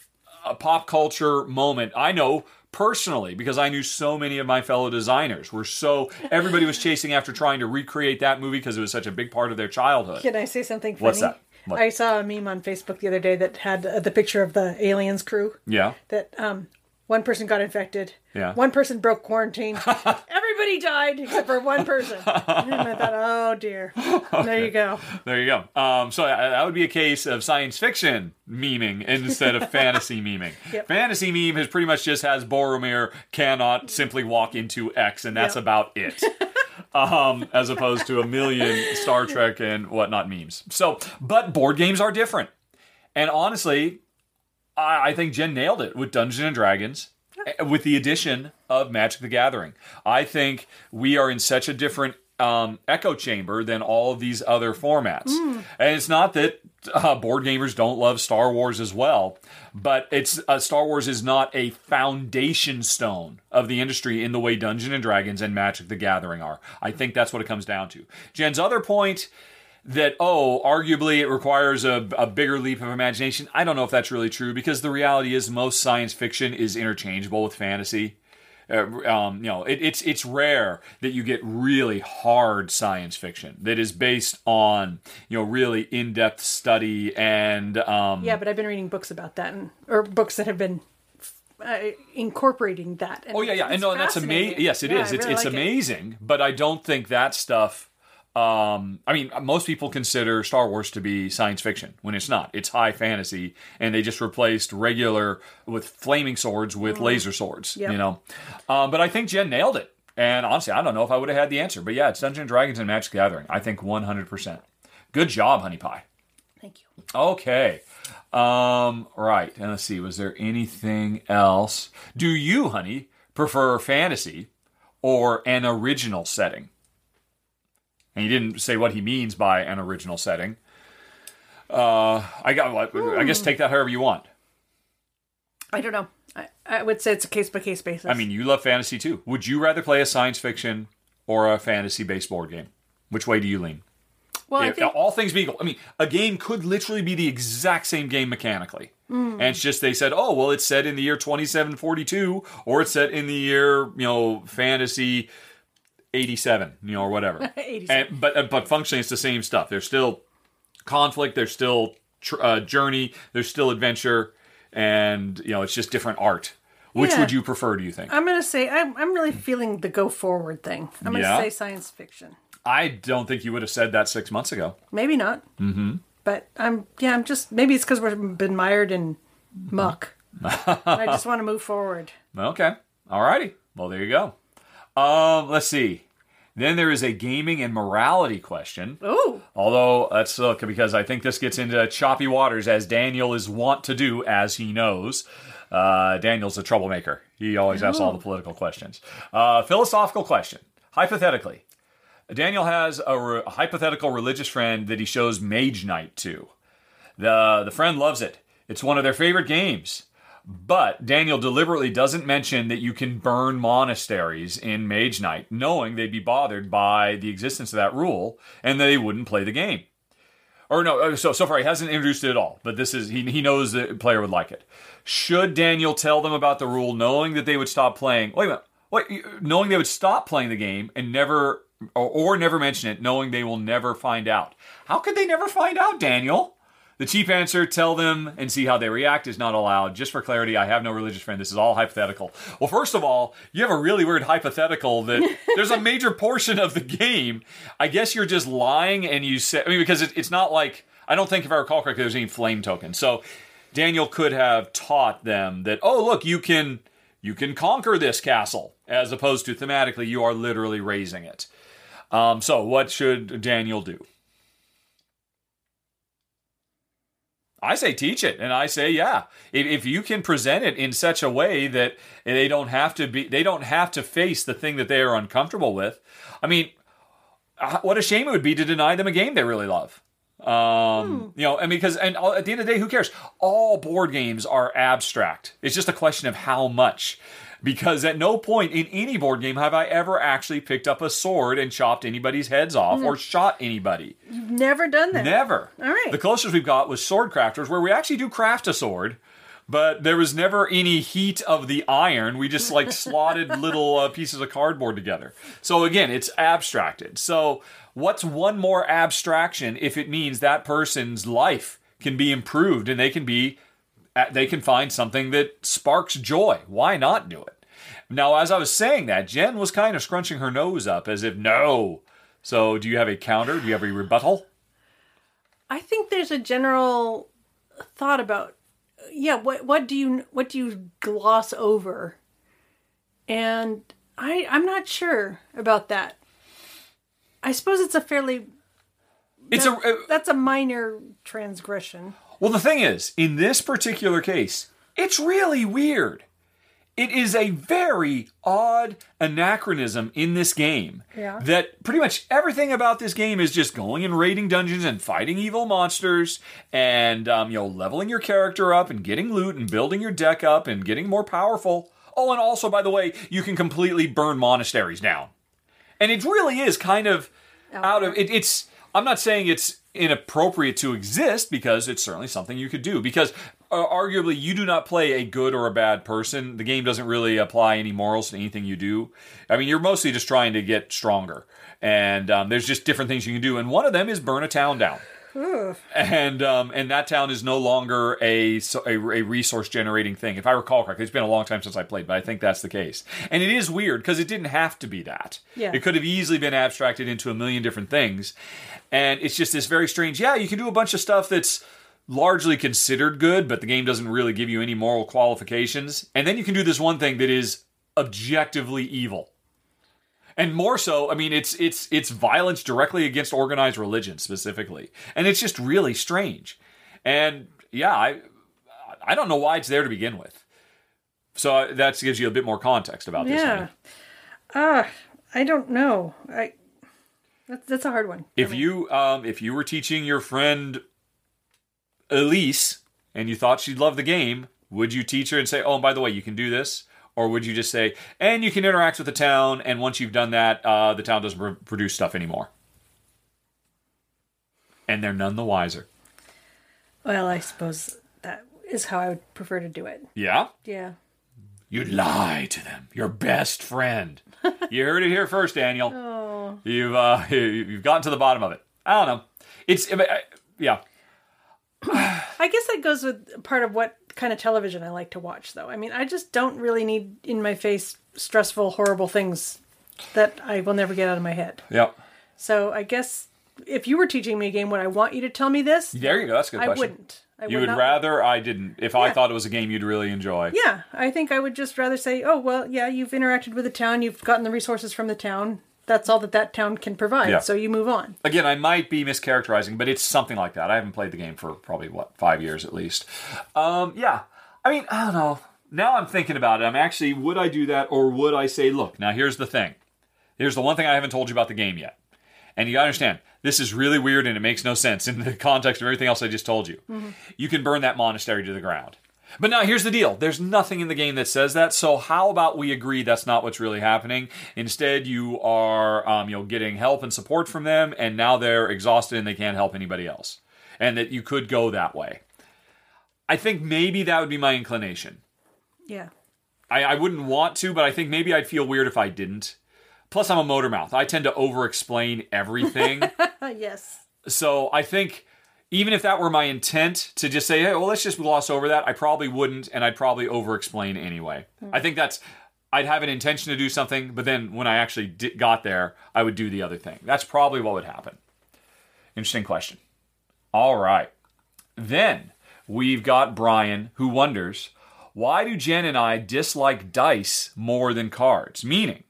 pop culture moment. I know personally because I knew so many of my fellow designers were so everybody was chasing after trying to recreate that movie because it was such a big part of their childhood. Can I say something funny? What's that? What? I saw a meme on Facebook the other day that had uh, the picture of the aliens crew. Yeah. That um, one person got infected. Yeah. One person broke quarantine. Everybody died except for one person. and I thought, oh dear. There you go. There you go. Um, so uh, that would be a case of science fiction memeing instead of fantasy memeing. Yep. Fantasy meme has pretty much just has Boromir cannot simply walk into X, and that's Yep. about it. um, as opposed to a million Star Trek and whatnot memes. So, but board games are different. And honestly, I, I think Jen nailed it with Dungeons and Dragons. eh, With the addition of Magic the Gathering, I think we are in such a different um, echo chamber than all of these other formats. And it's not that uh, board gamers don't love Star Wars as well, but it's uh, Star Wars is not a foundation stone of the industry in the way Dungeons and Dragons and Magic the Gathering are. I think that's what it comes down to. Jen's other point that oh arguably it requires a, a bigger leap of imagination i don't know if that's really true because the reality is most science fiction is interchangeable with fantasy uh, um, you know it, it's it's rare that you get really hard science fiction that is based on you know really in-depth study and um, Yeah, but I've been reading books about that, and, or books that have been uh, incorporating that. Oh yeah, yeah, and no, and that's amazing. Yes, it Yeah, is. It's really it's like it. amazing, but I don't think that stuff. Um, I mean, most people consider Star Wars to be science fiction when it's not. It's high fantasy, and they just replaced regular with flaming swords with laser swords. Mm. Yep. You know, um, but I think Jen nailed it. And honestly, I don't know if I would have had the answer, but yeah, it's Dungeons and Dragons and Magic Gathering. I think one hundred percent. Good job, Honey Pie. Thank you. Okay. Um, right. And let's see, was there anything else? Do you, honey, prefer fantasy or an original setting? And he didn't say what he means by an original setting. Uh, I got. I guess take that however you want. I don't know. I, I would say it's a case by case basis. I mean, you love fantasy too. Would you rather play a science fiction or a fantasy based board game? Which way do you lean? well, I If think all things being equal, I mean, a game could literally be the exact same game mechanically. Mm. And it's just they said, oh, well, it's set in the year 2742, or it's set in the year, you know, fantasy 87, you know, or whatever. 87. And, but, uh, but functionally, it's the same stuff. There's still conflict, there's still tr- uh, journey, there's still adventure, and, you know, it's just different art. Which Yeah. would you prefer, do you think? I'm gonna say I'm I'm really feeling the go forward thing. I'm gonna Yeah? say science fiction. I don't think you would have said that six months ago. Maybe not. Mm-hmm. But I'm yeah. I'm just maybe it's because we've been mired in muck. I just want to move forward. Okay. All righty. Well, there you go. Um, let's see. Then there is a gaming and morality question. Ooh, Although, let's look because I think this gets into choppy waters, as Daniel is wont to do, as he knows. Uh, Daniel's a troublemaker. He always asks all the political questions. Uh, philosophical question. Hypothetically, Daniel has a, re- a hypothetical religious friend that he shows Mage Knight to. The, the friend loves it. It's one of their favorite games. But Daniel deliberately doesn't mention that you can burn monasteries in Mage Knight, knowing they'd be bothered by the existence of that rule and they wouldn't play the game. Or no, uh, so so far he hasn't introduced it at all, but this is he he knows the player would like it. Should Daniel tell them about the rule, knowing that they would stop playing? Wait a minute, wait, knowing they would stop playing the game and never or, or never mention it, knowing they will never find out. How could they never find out, Daniel? The cheap answer, tell them and see how they react, is not allowed. Just for clarity, I have no religious friend. This is all hypothetical. Well, first of all, you have a really weird hypothetical that there's a major portion of the game. I guess you're just lying and you say, I mean, because it, it's not like, I don't think if I recall correctly, there's any flame token. So Daniel could have taught them that, oh, look, you can. You can conquer this castle, as opposed to thematically, you are literally razing it. Um, so, what should Daniel do? I say teach it, and I say yeah. If, if you can present it in such a way that they don't have to be, they don't have to face the thing that they are uncomfortable with. I mean, uh, what a shame it would be to deny them a game they really love. Um, you know, and because and at the end of the day, who cares? All board games are abstract. It's just a question of how much. Because at no point in any board game have I ever actually picked up a sword and chopped anybody's heads off or shot anybody. you've never done that. Never. All right. The closest we've got was Swordcrafters, where we actually do craft a sword, but there was never any heat of the iron. We just like slotted little uh, pieces of cardboard together. So again, it's abstracted. So what's one more abstraction if it means that person's life can be improved and they can be they can find something that sparks joy. Why not do it? Now, as I was saying that, Jen was kind of scrunching her nose up as if no. So, do you have a counter? Do you have a rebuttal? I think there's a general thought about yeah, what what do you what do you gloss over? And I I'm not sure about that. I suppose it's a fairly It's a uh, that's a minor transgression. Well. The thing is, in this particular case, it's really weird. It is a very odd anachronism in this game. Yeah. That pretty much everything about this game is just going and raiding dungeons and fighting evil monsters and um, you know leveling your character up and getting loot and building your deck up and getting more powerful. Oh, and also by the way, you can completely burn monasteries down. and it really is kind of out of it, it's I'm not saying it's inappropriate to exist because it's certainly something you could do. Because uh, arguably, you do not play a good or a bad person. The game doesn't really apply any morals to anything you do. I mean, you're mostly just trying to get stronger. And um, there's just different things you can do. And one of them is burn a town down. And um, and that town is no longer a, a a resource generating thing. If I recall correctly, it's been a long time since I played, but I think that's the case. And it is weird because it didn't have to be that. Yeah. It could have easily been abstracted into a million different things. And it's just this very strange. Yeah, you can do a bunch of stuff that's largely considered good, but the game doesn't really give you any moral qualifications. And then you can do this one thing that is objectively evil and more so i mean it's it's it's violence directly against organized religion specifically and it's just really strange and yeah i i don't know why it's there to begin with so that gives you a bit more context about this Yeah. one. Ah, I don't know. I that's that's a hard one. if you um if you were teaching your friend elise and you thought she'd love the game would you teach her and say oh and by the way you can do this or would you just say and you can interact with the town and once you've done that uh, the town doesn't pr- produce stuff anymore. And they're none the wiser. Well, I suppose that is how I would prefer to do it. yeah? Yeah. you lie to them. Your best friend. You heard it here first daniel. Oh. you've uh you've gotten to the bottom of it. I don't know. It's yeah. I guess that goes with part of what kind of television I like to watch, though. I mean, I just don't really need in my face stressful, horrible things that I will never get out of my head. Yep. So I guess if you were teaching me a game, would I want you to tell me this? there you go that's a good question. I question wouldn't. I You would would rather I didn't. If I thought it was a game you'd really enjoy. Yeah, I think I would just rather say, oh, well, yeah, you've interacted with the town, you've gotten the resources from the town. That's all that that town can provide. Yeah. So you move on. Again, I might be mischaracterizing, but it's something like that. I haven't played the game for probably what five years at least. Um, yeah, I mean, I don't know. Now I'm thinking about it. I'm actually, would I do that, or would I say, look, now here's the thing. Here's the one thing I haven't told you about the game yet, and you gotta understand. This is really weird and it makes no sense in the context of everything else I just told you. You can burn that monastery to the ground. But now here's the deal. There's nothing in the game that says that. So how about we agree that's not what's really happening? Instead, you are um, you know getting help and support from them, and now they're exhausted and they can't help anybody else. And that you could go that way. I think maybe that would be my inclination. Yeah. I, I wouldn't want to, but I think maybe I'd feel weird if I didn't. Plus, I'm a motor mouth. I tend to over explain everything. Yes. So I think even if that were my intent to just say, hey, well, let's just gloss over that, I probably wouldn't, and I'd probably over explain anyway. Hmm. I think that's, I'd have an intention to do something, but then when I actually di- got there, I would do the other thing. That's probably what would happen. Interesting question. All right. Then we've got Brian who wonders why do Jen and I dislike dice more than cards? Meaning,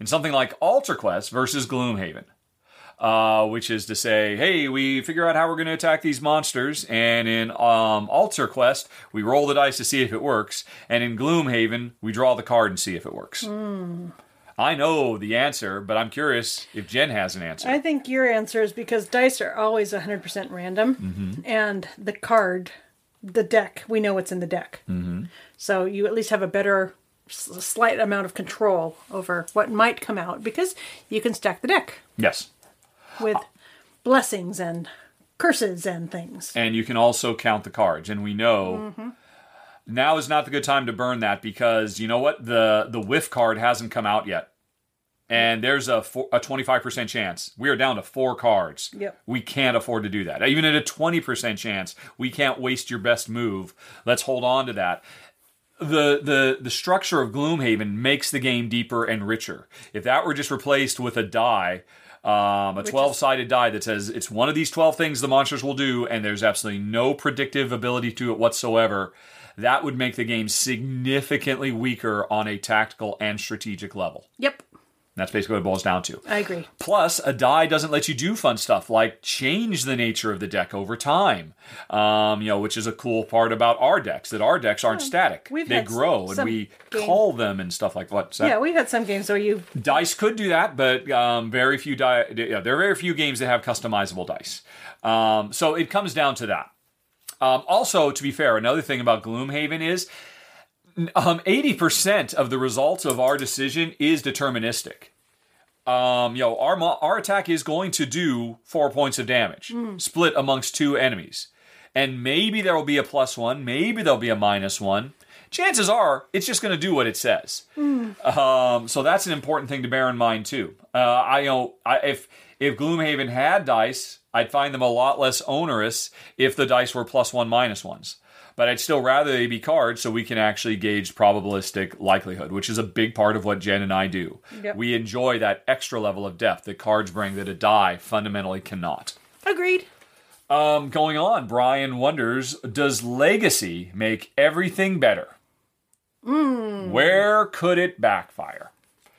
in something like Altar Quest versus Gloomhaven uh, which is to say, hey, we figure out how we're going to attack these monsters, and in um, Altar Quest, we roll the dice to see if it works, and in Gloomhaven, we draw the card and see if it works. I know the answer, but I'm curious if Jen has an answer. I think your answer is because dice are always 100% random, Mm-hmm. and the card, the deck, we know what's in the deck. Mm-hmm. So you at least have a better, slight amount of control over what might come out because you can stack the deck yes. With blessings and curses and things. and you can also count the cards. And we know now is not the good time to burn that because you know what the the whiff card hasn't come out yet, and there's a four, a twenty five percent chance we are down to four cards. Yep. we can't afford to do that. Even at a twenty percent chance, we can't waste your best move. Let's hold on to that. The, the the structure of Gloomhaven makes the game deeper and richer. If that were just replaced with a die, um, a twelve sided die that says it's one of these twelve things the monsters will do, and there's absolutely no predictive ability to it whatsoever, that would make the game significantly weaker on a tactical and strategic level. Yep, That's basically what it boils down to. I agree. Plus, a die doesn't let you do fun stuff like change the nature of the deck over time. Um, you know, which is a cool part about our decks that our decks aren't static; we've they grow, and we game- call them and stuff like what. Yeah, we've had some games where you Dice could do that, but um, very few die. Yeah, there are very few games that have customizable dice. Um, so it comes down to that. Um, also, to be fair, another thing about Gloomhaven is um, 80% of the results of our decision is deterministic. um, you know, our our attack is going to do four points of damage, split amongst two enemies, and maybe there will be a plus one, maybe there'll be a minus one. Chances are, it's just going to do what it says. Um, so that's an important thing to bear in mind too. Uh, I you know I, if if Gloomhaven had dice, I'd find them a lot less onerous if the dice were plus one minus ones. But I'd still rather they be cards so we can actually gauge probabilistic likelihood, which is a big part of what Jen and I do. Yep. We enjoy that extra level of depth that cards bring that a die fundamentally cannot. Agreed. Um, going on, Brian wonders Does Legacy make everything better? Where could it backfire?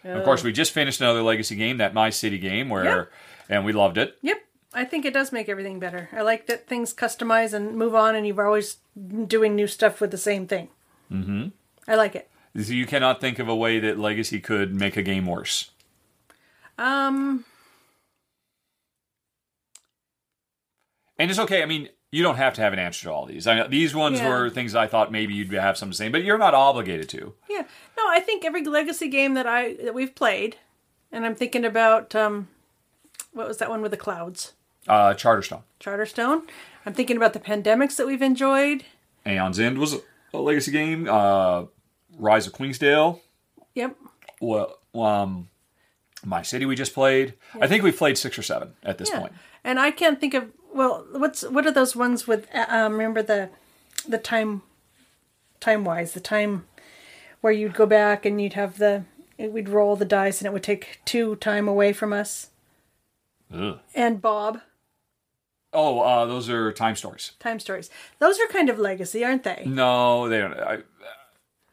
Of course, we just finished another Legacy game, that My City game, where, and we loved it. Yep. I think it does make everything better. I like that things customize and move on, and you're always doing new stuff with the same thing. Mm-hmm. I like it. So you cannot think of a way that Legacy could make a game worse. Um, And it's okay. I mean, you don't have to have an answer to all these. I know these ones Yeah. were things I thought maybe you'd have some to say, but you're not obligated to. yeah. No, I think every legacy game that I that we've played, and I'm thinking about um, what was that one with the clouds? Uh, Charterstone. Charterstone. I'm thinking about the pandemics that we've enjoyed. Aeon's End was a Legacy game. Uh, Rise of Queensdale. Yep. Well, um, My City we just played. I think we've played six or seven at this Yeah. point. And I can't think of well, what's what are those ones with? uh, Um, remember the the time time wise the time where you'd go back and you'd have the we'd roll the dice and it would take two time away from us. Ugh. And Bob Oh, uh, those are T.I.M.E Stories. T.I.M.E Stories. Those are kind of legacy, aren't they? No, they don't. I,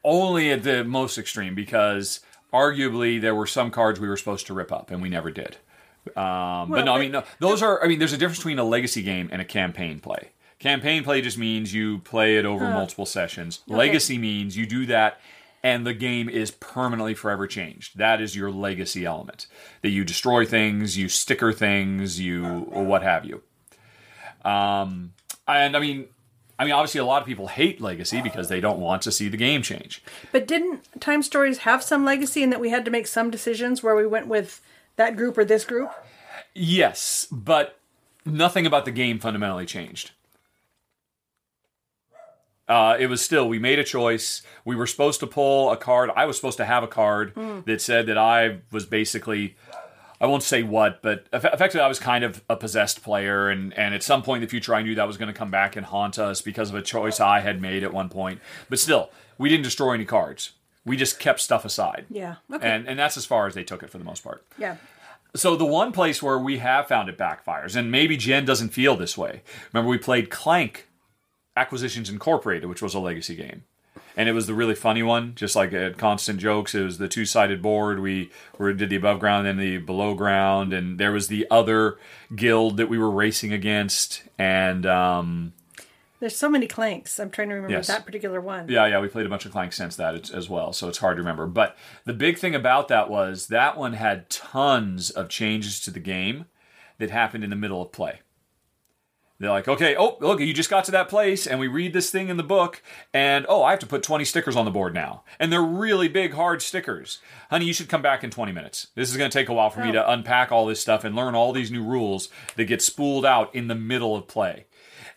only at the most extreme because arguably there were some cards we were supposed to rip up and we never did. Um, but no, I mean, no, those are. I mean, there's a difference between a legacy game and a campaign play. Campaign play just means you play it over multiple sessions. Legacy means you do that and the game is permanently forever changed. That is your legacy element. That you destroy things, you sticker things, you what have you. Um, and I mean, I mean, obviously, a lot of people hate Legacy because they don't want to see the game change. But didn't T.I.M.E Stories have some legacy in that we had to make some decisions where we went with that group or this group? Yes, but nothing about the game fundamentally changed. Uh, it was still we made a choice. We were supposed to pull a card. I was supposed to have a card that said that I was basically. I won't say what, but effectively, I was kind of a possessed player, and, and at some point in the future, I knew that was going to come back and haunt us because of a choice I had made at one point. But still, we didn't destroy any cards. We just kept stuff aside. Yeah. Okay. And and that's as far as they took it for the most part. yeah. So the one place where we have found it backfires, and maybe Jen doesn't feel this way. Remember, we played Clank Acquisitions Incorporated, which was a legacy game, and it was the really funny one. Just like at Constant Jokes, it was the two-sided board. We we did the above ground and the below ground, and there was the other guild that we were racing against, and um, There's so many clanks. I'm trying to remember Yes. that particular one. Yeah, yeah, we played a bunch of clanks since that as well, so it's hard to remember. But the big thing about that was that one had tons of changes to the game that happened in the middle of play. They're like, okay, oh, look, you just got to that place, and we read this thing in the book, and oh, I have to put 20 stickers on the board now. And they're really big, hard stickers. Honey, you should come back in 20 minutes. This is going to take a while for me to unpack all this stuff and learn all these new rules that get spooled out in the middle of play.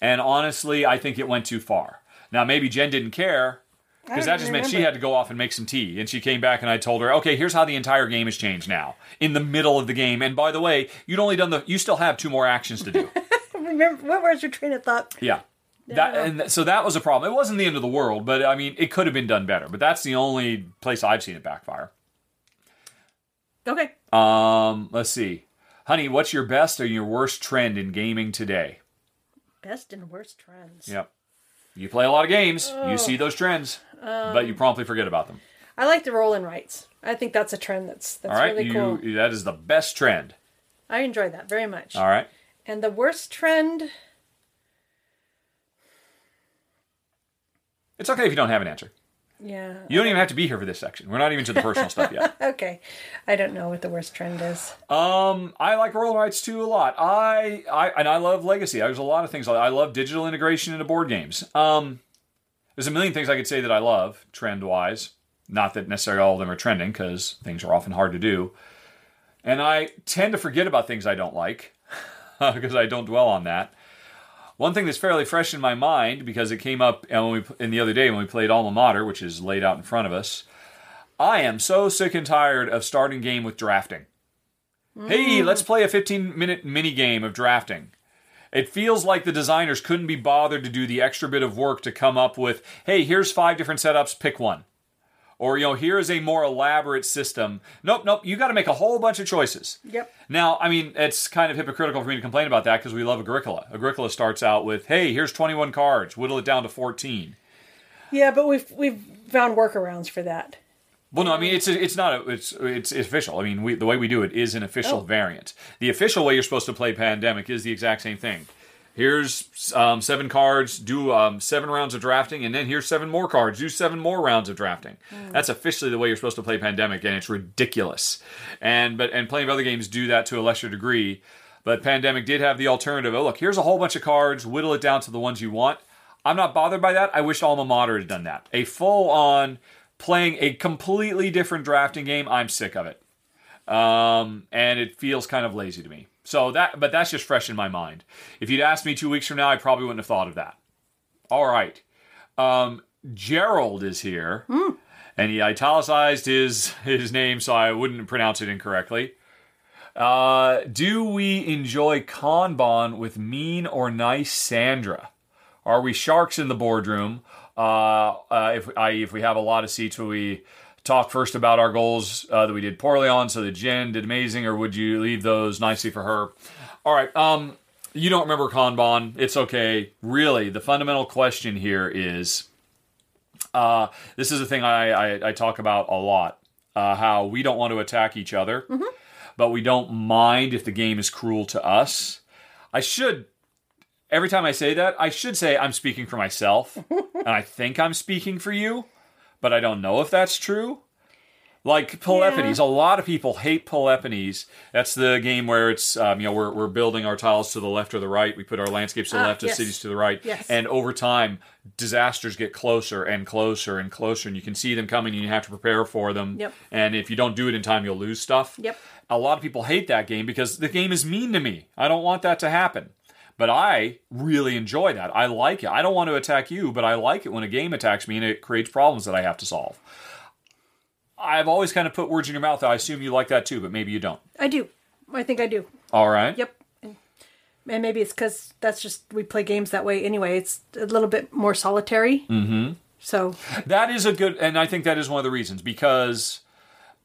And honestly, I think it went too far. Now, maybe Jen didn't care, because that just meant she had to go off and make some tea. And she came back and I told her, okay, here's how the entire game has changed now. In the middle of the game. And by the way, you'd only done the you still have two more actions to do. Remember what was your train of thought? yeah. That and so that was a problem. It wasn't the end of the world, but I mean it could have been done better. But that's the only place I've seen it backfire. Okay. Um, let's see. Honey, what's your best or your worst trend in gaming today? Best and worst trends. Yep. You play a lot of games, you see those trends, but you promptly forget about them. I like the roll and rights. I think that's a trend that's that's All right, really you cool. that is the best trend. I enjoy that very much. All right. And the worst trend, It's okay if you don't have an answer. yeah. You don't even have to be here for this section. We're not even to the personal stuff yet. Okay. I don't know what the worst trend is. Um, I like roll rights too a lot. I, I and I love legacy. There's a lot of things. I I love digital integration into board games. Um, there's a million things I could say that I love trend wise. Not that necessarily all of them are trending because things are often hard to do. and I tend to forget about things I don't like because I don't dwell on that. One thing that's fairly fresh in my mind because it came up uh, when we, in the other day when we played Alma Mater, which is laid out in front of us. I am so sick and tired of starting game with drafting. Hey, let's play a 15 minute mini game of drafting. It feels like the designers couldn't be bothered to do the extra bit of work to come up with, hey, here's five different setups, pick one. Or, you know, here's a more elaborate system. Nope, nope, you got to make a whole bunch of choices. Yep. Now, I mean, it's kind of hypocritical for me to complain about that because we love Agricola. Agricola starts out with, hey, here's 21 cards, whittle it down to 14. Yeah, but we've we've found workarounds for that. Well, no, I mean it's it's not a, it's it's official. I mean, we, the way we do it is an official Oh. variant. The official way you're supposed to play Pandemic is the exact same thing. Here's um, seven cards, do um, seven rounds of drafting, and then here's seven more cards, do seven more rounds of drafting. That's officially the way you're supposed to play Pandemic, and it's ridiculous. And but and plenty of other games do that to a lesser degree. But Pandemic did have the alternative. Oh, look, here's a whole bunch of cards. Whittle it down to the ones you want. I'm not bothered by that. I wish Alma Mater had done that. A full on playing a completely different drafting game. I'm sick of it. Um, and it feels kind of lazy to me. So that, but that's just fresh in my mind. If you'd asked me two weeks from now, I probably wouldn't have thought of that. All right. Um, Gerald is here, and he italicized his his name so I wouldn't pronounce it incorrectly. Uh, do we enjoy Kanban with mean or nice Sandra? Are we sharks in the boardroom? Uh, uh, if I if we have a lot of seats, will we talk first about our goals uh, that we did poorly on, so that Jen did amazing, or would you leave those nicely for her? All right. Um, you don't remember Kanban? It's okay. Really, the fundamental question here is, uh, this is a thing I, I I talk about a lot. Uh, how we don't want to attack each other, but we don't mind if the game is cruel to us. I should every time I say that, I should say I'm speaking for myself, and I think I'm speaking for you, but I don't know if that's true. Like Peloponnes, a lot of people hate Peloponnes. That's the game where it's um, you know we're we're building our tiles to the left or the right. We put our landscapes to the Ah, left, yes. cities to the right, Yes. and over time disasters get closer and closer and closer, and you can see them coming, and you have to prepare for them. Yep. And if you don't do it in time, you'll lose stuff. Yep. A lot of people hate that game because the game is mean to me. I don't want that to happen. But I really enjoy that. I like it. I don't want to attack you, but I like it when a game attacks me and it creates problems that I have to solve. I've always kind of put words in your mouth. I assume you like that too, but maybe you don't. I do. I think I do. All right. Yep. And- And maybe it's because that's just we play games that way anyway. It's a little bit more solitary. Mm-hmm. So That is a good, and I think that is one of the reasons because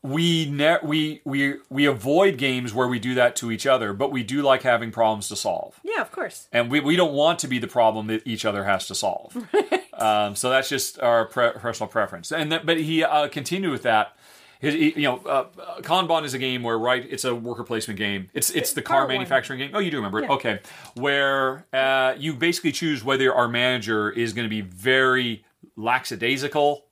we ne- we we we avoid games where we do that to each other, but we do like having problems to solve. yeah, of course. and we, we don't want to be the problem that each other has to solve. um, so that's just our pre- personal preference. And that, but he uh, continued with that. His, he- you know, uh, uh, Kanban is a game where right, it's a worker placement game. It's it's the car Car one. manufacturing game. Oh, you do remember it? Yeah. Okay, where uh, you basically choose whether our manager is going to be very lackadaisical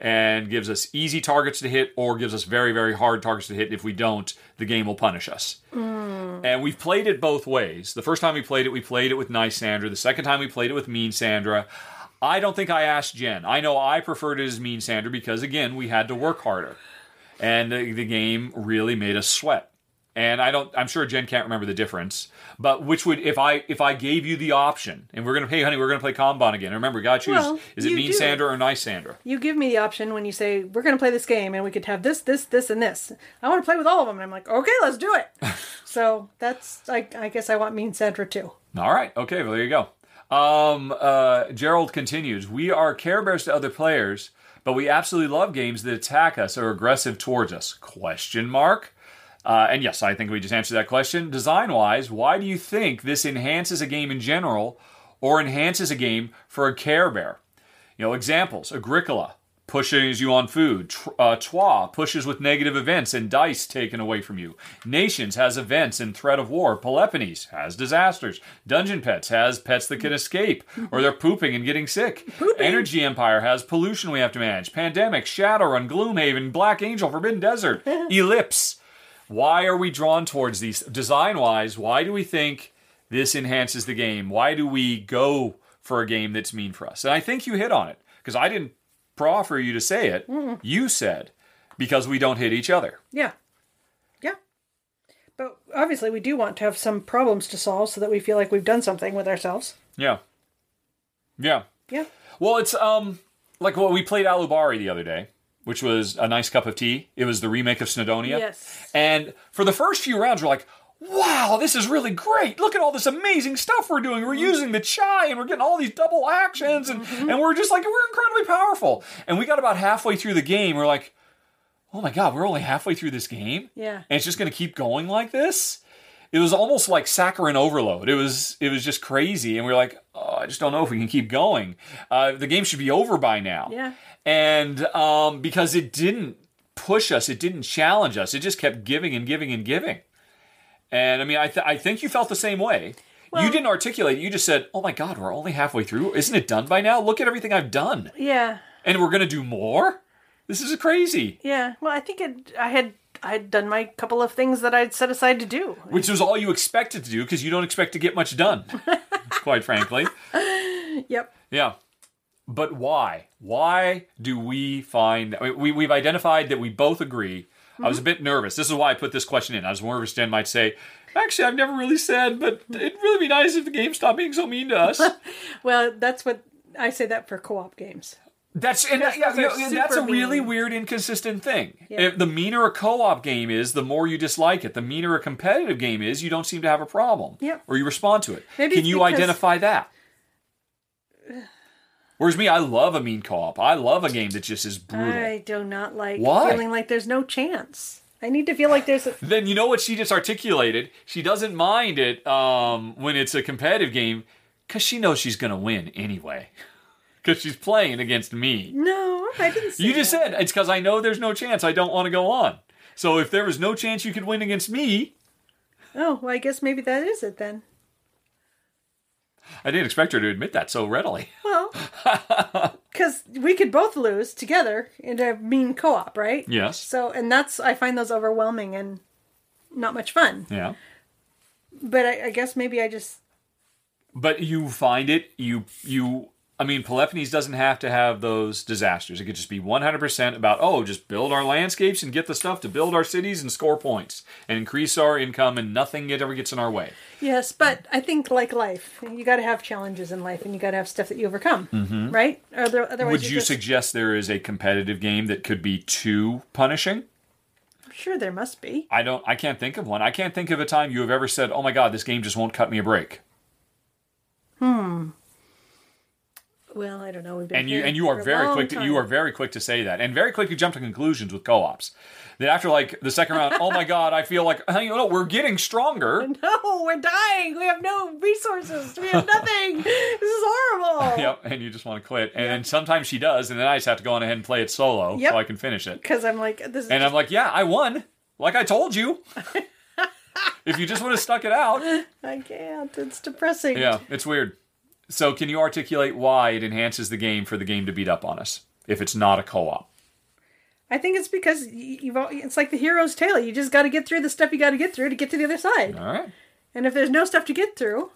and gives us easy targets to hit or gives us very very hard targets to hit. If we don't the game will punish us. Hmm. And we've played it both ways. The first time we played it we played it with nice sandra. The second time we played it with mean sandra. I don't think i asked jen. I know i preferred it as mean sandra because again we had to work harder. And the, the game really made us sweat and i don't i'm sure jen can't remember the difference but which would if i if i gave you the option and we're gonna hey honey we're gonna play kanban again remember we gotta choose Well, is it mean sandra or nice sandra You give me the option when you say we're going to play this game and we could have this, this, this, and this. I want to play with all of them, and I'm like, okay, let's do it. so that's I, I guess I want Mean Sandra too. All right. Okay. Well, there you go. Um, uh, Gerald continues. We are Care Bears to other players, but we absolutely love games that attack us or aggressive towards us. Question mark. Uh, and yes, I think we just answered that question. Design wise, why do you think this enhances a game in general or enhances a game for a Care Bear? You know, examples Agricola pushes you on food. Uh, Troyes pushes with negative events and dice taken away from you. Nations has events and threat of war. Peloponnes has disasters. Dungeon Pets has pets that can escape or they're pooping and getting sick. Energy Empire has pollution we have to manage. Pandemic, Shadowrun, Gloomhaven, Black Angel, Forbidden Desert, Ellipse. Why are we drawn towards these? Design wise, why do we think this enhances the game? Why do we go for a game that's mean for us? And I think you hit on it because I didn't proffer you to say it. You said because we don't hit each other. Yeah, yeah. But obviously, we do want to have some problems to solve so that we feel like we've done something with ourselves. Yeah. Yeah. Yeah. Well, it's um like what we played Alubari the other day, which was a nice cup of tea. It was the remake of Snowdonia. Yes. And for the first few rounds, we're like, wow, this is really great. Look at all this amazing stuff we're doing. We're using the chai and we're getting all these double actions and, and we're just like, we're incredibly powerful. And we got about halfway through the game. We're like, oh my God, we're only halfway through this game? Yeah. And it's just going to keep going like this? It was almost like saccharine overload. It was it was just crazy, and we are like, oh, I just don't know if we can keep going. Uh, the game should be over by now. Yeah. And um, because it didn't push us, it didn't challenge us. It just kept giving and giving and giving. And I mean, I, th- I think you felt the same way. you didn't articulate. You just said, "Oh my God, we're only halfway through. Isn't it done by now? Look at everything I've done, Yeah. and we're gonna do more. This is crazy." Yeah. Well, I think it, I had I had done my couple of things that I'd set aside to do. Which was all you expected to do because you don't expect to get much done, quite frankly. Yep. Yeah. But why? Why do we find mean, we we've identified that we both agree? I was a bit nervous. This is why I put this question in. I was nervous Jen might say, "Actually, I've never really said, but it'd really be nice if the game stopped being so mean to us." Well, that's what I say that for co-op games. That's and Yes, yeah, are yeah, that's a really mean. weird, inconsistent thing. Yeah. If the meaner a co-op game is, the more you dislike it. The meaner a competitive game is, you don't seem to have a problem, Yep. or you respond to it. Maybe Can you identify that? Whereas me, I love a mean co-op. I love a game that just is brutal. I do not like Why? feeling like there's no chance. I need to feel like there's a then you know what she just articulated. She doesn't mind it um, when it's a competitive game because she knows she's going to win anyway. Because she's playing against me. no. I didn't. Say You just that. said it's because I know there's no chance. I don't want to go on. So if there was no chance you could win against me, Oh, well, I guess maybe that is it then. I didn't expect her to admit that so readily. Well, because we could both lose together in a mean co-op, right? Yes. So, and that's I find those overwhelming and not much fun. Yeah. But I, I guess maybe I just But you find it, you you I mean Peloponnes doesn't have to have those disasters. It could just be 100% about oh, just build our landscapes and get the stuff to build our cities and score points and increase our income and nothing ever gets in our way. yes. But I think like life, you got to have challenges in life, and you got to have stuff that you overcome, right? Or there, otherwise, Mm-hmm. Would you're just- suggest there is a competitive game that could be too punishing? I'm sure, there must be. I don't I can't think of one. I can't think of a time you have ever said, "Oh my god, this game just won't cut me a break." Well, I don't know. We've been and you and you are very quick to, you are very quick to say that and very quick to jump to conclusions with co-ops that after like the second round oh my god i feel like you know we're getting stronger No, we're dying. We have no resources. We have nothing. this is horrible. yep and you just want to quit and then sometimes she does and then i just have to go on ahead and play it solo Yep. so i can finish it Because I'm like, this is and just, i'm like yeah i won like i told you if you just would have stuck it out I can't. It's depressing. yeah it's weird so can you articulate why it enhances the game for the game to beat up on us if it's not a co-op I think it's because you've. It's like the hero's tale. You just got to get through the stuff you got to get through to get to the other side. all right And if there's no stuff to get through,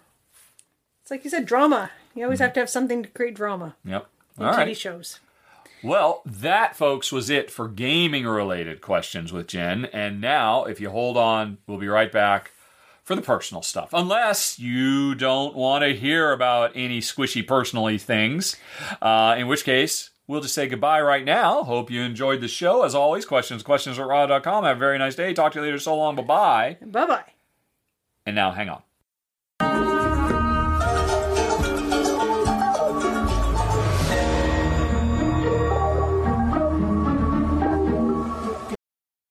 it's like you said, drama. You always mm-hmm. have to have something to create drama yep all TV shows. Well, that, folks, was it for gaming related questions with Jen. And now, if you hold on, we'll be right back for the personal stuff. Unless you don't want to hear about any squishy personally things, uh, in which case, we'll just say goodbye right now. Hope you enjoyed the show. As always, questions, questions at raw.com. Have a very nice day. Talk to you later. So long. Bye bye. Bye bye. And now, hang on.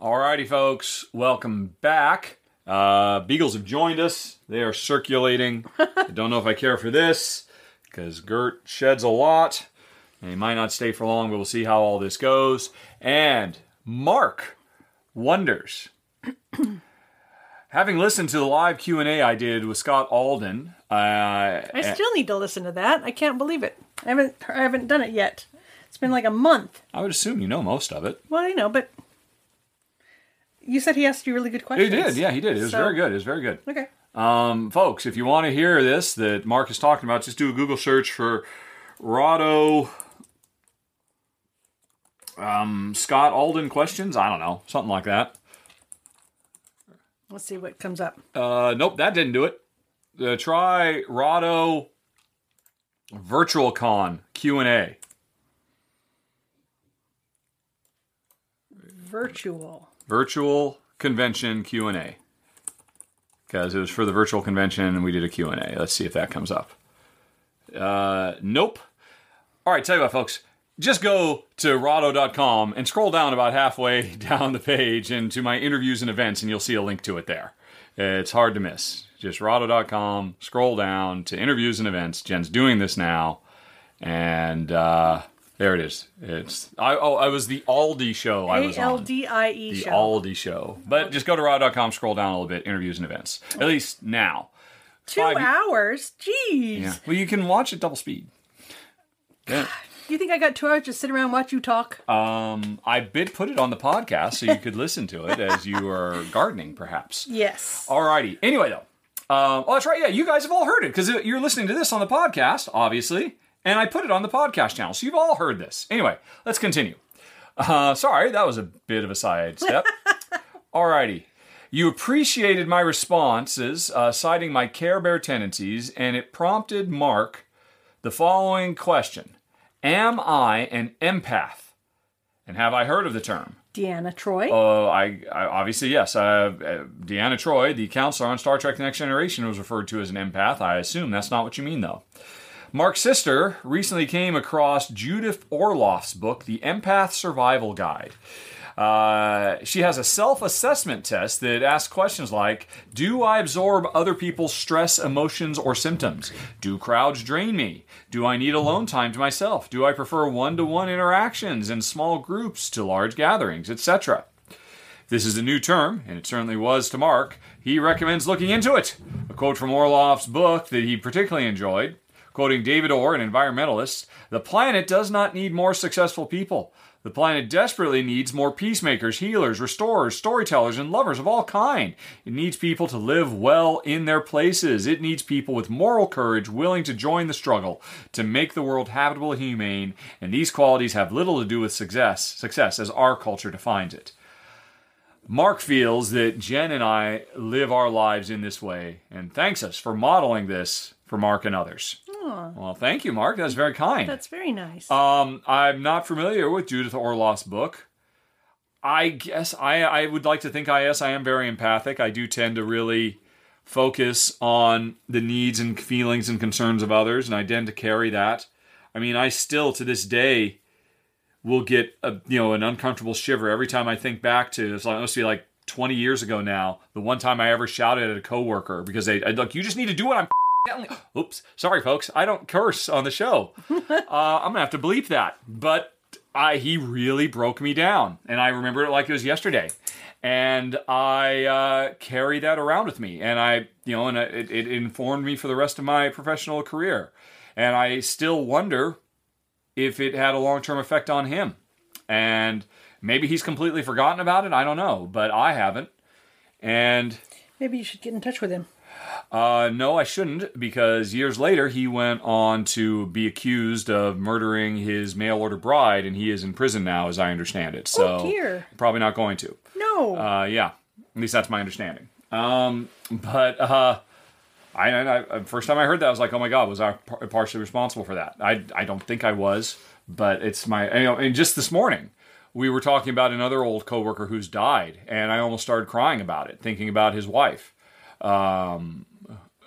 Alrighty, folks, welcome back. Uh, Beagles have joined us. They are circulating. I don't know if I care for this because Gert sheds a lot. And he might not stay for long, but we'll see how all this goes. And Mark wonders, having listened to the live Q and A I did with Scott Alden, uh, I still need to listen to that. I can't believe it. I haven't I haven't done it yet. It's been like a month. I would assume you know most of it. Well, I know, but you said he asked you really good questions. He did, yeah, he did. It was So- very good. It was very good. Okay. Um, folks, if you want to hear this that Mark is talking about, just do a Google search for Rahdo um, Scott Alden questions. I don't know, something like that. Let's see what comes up. Uh, nope, that didn't do it. Uh, try Rahdo Virtual Con Q and A. Virtual. Virtual convention Q and A. Because it was for the virtual convention, and we did a Q and A. Let's see if that comes up. Uh, nope. All right, tell you what, folks. Just go to rahdo.com and scroll down about halfway down the page into my interviews and events, and you'll see a link to it there. It's hard to miss. Just rahdo.com, scroll down to interviews and events. Jen's doing this now, and uh, there it is. It's I, oh, I was the Aldie show. I was on L D I E the show. Aldie show. But just go to raw.com, scroll down a little bit, interviews and events. At least now. Two five- hours? Jeez. Yeah. Well, you can watch at double speed. Yeah. You think I got two hours to sit around and watch you talk? Um, I did put it on the podcast so you could listen to it as you are gardening, perhaps. yes. Alrighty. Anyway, though. Um, oh, that's right. Yeah, you guys have all heard it because you're listening to this on the podcast, obviously. And I put it on the podcast channel. So you've all heard this. Anyway, let's continue. Uh, sorry, that was a bit of a sidestep. Alrighty. You appreciated my responses, uh, citing my Care Bear tendencies, and it prompted Mark the following question Am I an empath? And have I heard of the term? Deanna Troi. Uh, I, I obviously yes. Uh, uh, Deanna Troi, the counselor on Star Trek: The Next Generation, was referred to as an empath. I assume that's not what you mean, though. Mark's sister recently came across Judith Orloff's book, The Empath Survival Guide. Uh, she has a self assessment test that asks questions like Do I absorb other people's stress, emotions, or symptoms? Do crowds drain me? Do I need alone time to myself? Do I prefer one to one interactions in small groups to large gatherings, etc.? This is a new term, and it certainly was to Mark. He recommends looking into it. A quote from Orloff's book that he particularly enjoyed, quoting David Orr, an environmentalist The planet does not need more successful people. The planet desperately needs more peacemakers, healers, restorers, storytellers, and lovers of all kind. It needs people to live well in their places. It needs people with moral courage willing to join the struggle to make the world habitable and humane, and these qualities have little to do with success, success as our culture defines it. Mark feels that Jen and I live our lives in this way and thanks us for modeling this for Mark and others. Well, thank you, Mark. That's very kind. That's very nice. Um, I'm not familiar with Judith Orloff's book. I guess I, I would like to think I yes I am very empathic. I do tend to really focus on the needs and feelings and concerns of others, and I tend to carry that. I mean, I still to this day will get a you know an uncomfortable shiver every time I think back to it's like it must be like 20 years ago now. The one time I ever shouted at a coworker because they I, look, you just need to do what I'm. Oops, sorry folks, I don't curse on the show. uh, I'm gonna have to bleep that. But I he really broke me down, and I remember it like it was yesterday. And I uh, carry that around with me, and I, you know, and it, it informed me for the rest of my professional career. And I still wonder if it had a long term effect on him. And maybe he's completely forgotten about it. I don't know, but I haven't. And Maybe you should get in touch with him. Uh, no, I shouldn't, because years later he went on to be accused of murdering his mail order bride, and he is in prison now, as I understand it. So Oh, dear. probably not going to. No. Uh, yeah, at least that's my understanding. Um, but uh, I, I, I first time I heard that, I was like, oh my god, was I par- partially responsible for that? I, I don't think I was, but it's my. You know, and just this morning, we were talking about another old coworker who's died, and I almost started crying about it, thinking about his wife. Um,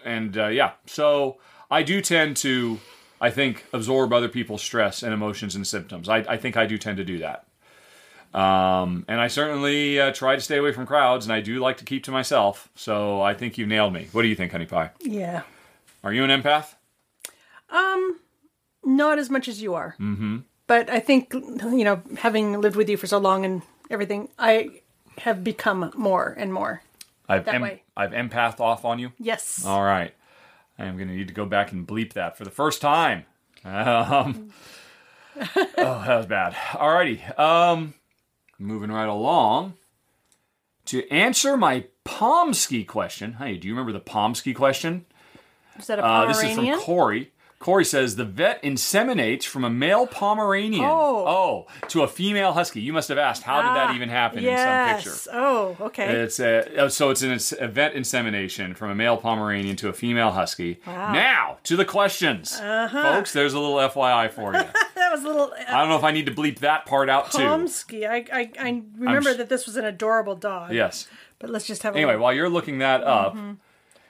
and uh, yeah, so I do tend to, I think, absorb other people's stress and emotions and symptoms. I, I think I do tend to do that. Um, and I certainly uh, try to stay away from crowds, and I do like to keep to myself. So I think you nailed me. What do you think, Honey Pie? yeah. Are you an empath? Um, Not as much as you are. Mm-hmm. But I think you know, having lived with you for so long and everything, I have become more and more. I've That way. I've empathed off on you. Yes. All right. I am going to need to go back and bleep that for the first time. Um, oh, that was bad. Alrighty. Um, moving right along. To answer my Pomsky question. Hey, do you remember the Pomsky question? Is that a Uh, this is from Corey. Corey says the vet inseminates from a male Pomeranian. Oh. Oh, to a female husky. You must have asked, how did that Ah, even happen yes. in some picture? Oh, okay. It's a, oh, so it's an a vet insemination from a male Pomeranian to a female husky. Wow. Now to the questions, Uh-huh. folks. There's a little FYI for you. that was a little I don't know if I need to bleep that part out too. Pomsky. I, I, I remember sh- that this was an adorable dog. Yes. But let's just have a Anyway, look. while you're looking that up, Mm-hmm.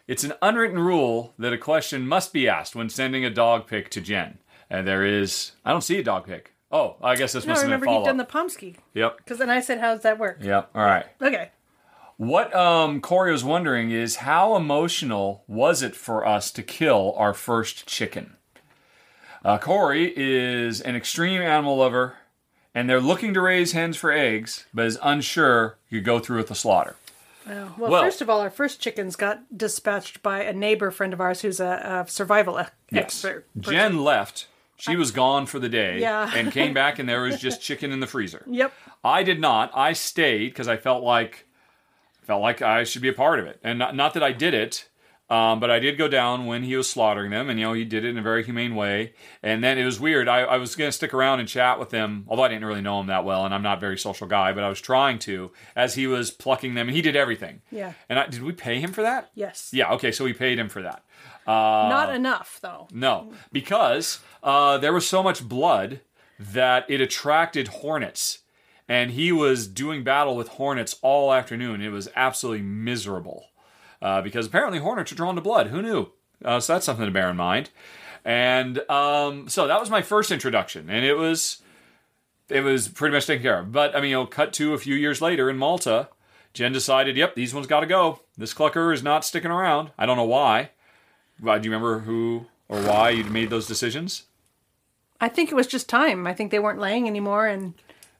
It's an unwritten rule that a question must be asked when sending a dog pic to Jen. And there is, I don't see a dog pic. Oh, I guess this No, must have been remember follow done the up. Pomsky. Yep. Because then I said, how does that work? Yep. All right. Okay. What um, Corey was wondering is how emotional was it for us to kill our first chicken? Uh, Corey is an extreme animal lover, and they're looking to raise hens for eggs, but is unsure you go through with the slaughter. Well, well, Well- first of all, our first chickens got dispatched by a neighbor friend of ours who's a, a survival e- expert. person. Jen left. She was gone for the day Yeah. and came back, and there was just chicken in the freezer. Yep. I did not. I stayed because I felt like felt like I should be a part of it, and not, not that I did it, um, but I did go down when he was slaughtering them, and you know he did it in a very humane way. And then it was weird. I, I was going to stick around and chat with him, although I didn't really know him that well, and I'm not a very social guy, but I was trying to as he was plucking them, and he did everything. Yeah. And I, did we pay him for that? Yes. Yeah. Okay. So we paid him for that. Not enough, though. No, because uh, there was so much blood that it attracted hornets. And he was doing battle with hornets all afternoon. It was absolutely miserable uh, because apparently hornets are drawn to blood. Who knew? Uh, so that's something to bear in mind. And um, so that was my first introduction, and it was it was pretty much taken care of. But I mean, you'll cut to a few years later in Malta, Jen decided, "Yep, these ones got to go. This clucker is not sticking around." I don't know why. Do you remember who or why you made those decisions? I think it was just time. I think they weren't laying anymore, and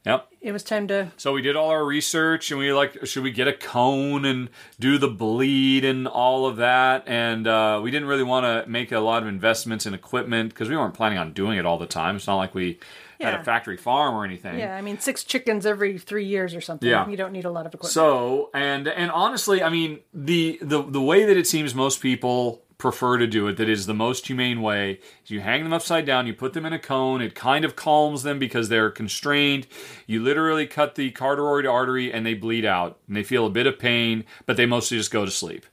Yep. it was time to. So we did all our research, and we like, should we get a cone and do the bleed and all of that? And uh, we didn't really want to make a lot of investments in equipment because we weren't planning on doing it all the time. It's not like we had a factory farm or anything. Yeah, I mean, six chickens every three years or something. Yeah. You don't need a lot of equipment. So and and honestly, I mean the the the way that it seems most people prefer to do it, that is the most humane way, you hang them upside down, you put them in a cone, it kind of calms them because they're constrained. You literally cut the carotid artery and they bleed out and they feel a bit of pain, but they mostly just go to sleep.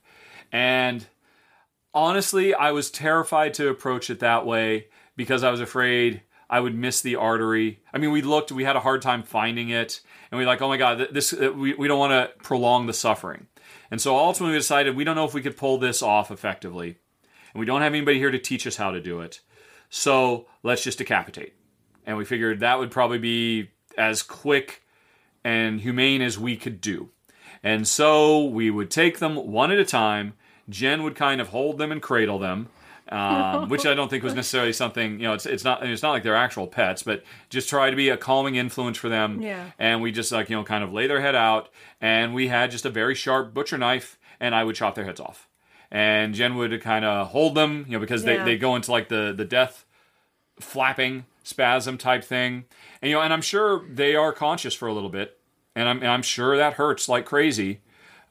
And honestly, I was terrified to approach it that way because I was afraid I would miss the artery. I mean, we looked, we had a hard time finding it, and we like, oh my god, this uh, we we don't want to prolong the suffering. And so ultimately, we decided we don't know if we could pull this off effectively, and we don't have anybody here to teach us how to do it. So let's just decapitate. And we figured that would probably be as quick and humane as we could do. And so we would take them one at a time. Jen would kind of hold them and cradle them, um, which I don't think was necessarily something. You know, it's it's not it's not like they're actual pets, but just try to be a calming influence for them. Yeah. And we just like you know kind of lay their head out, and we had just a very sharp butcher knife, and I would chop their heads off. And Jen would kind of hold them, you know, because Yeah. they, they go into like the the death flapping spasm type thing. And you know, and I'm sure they are conscious for a little bit, and I'm and I'm sure that hurts like crazy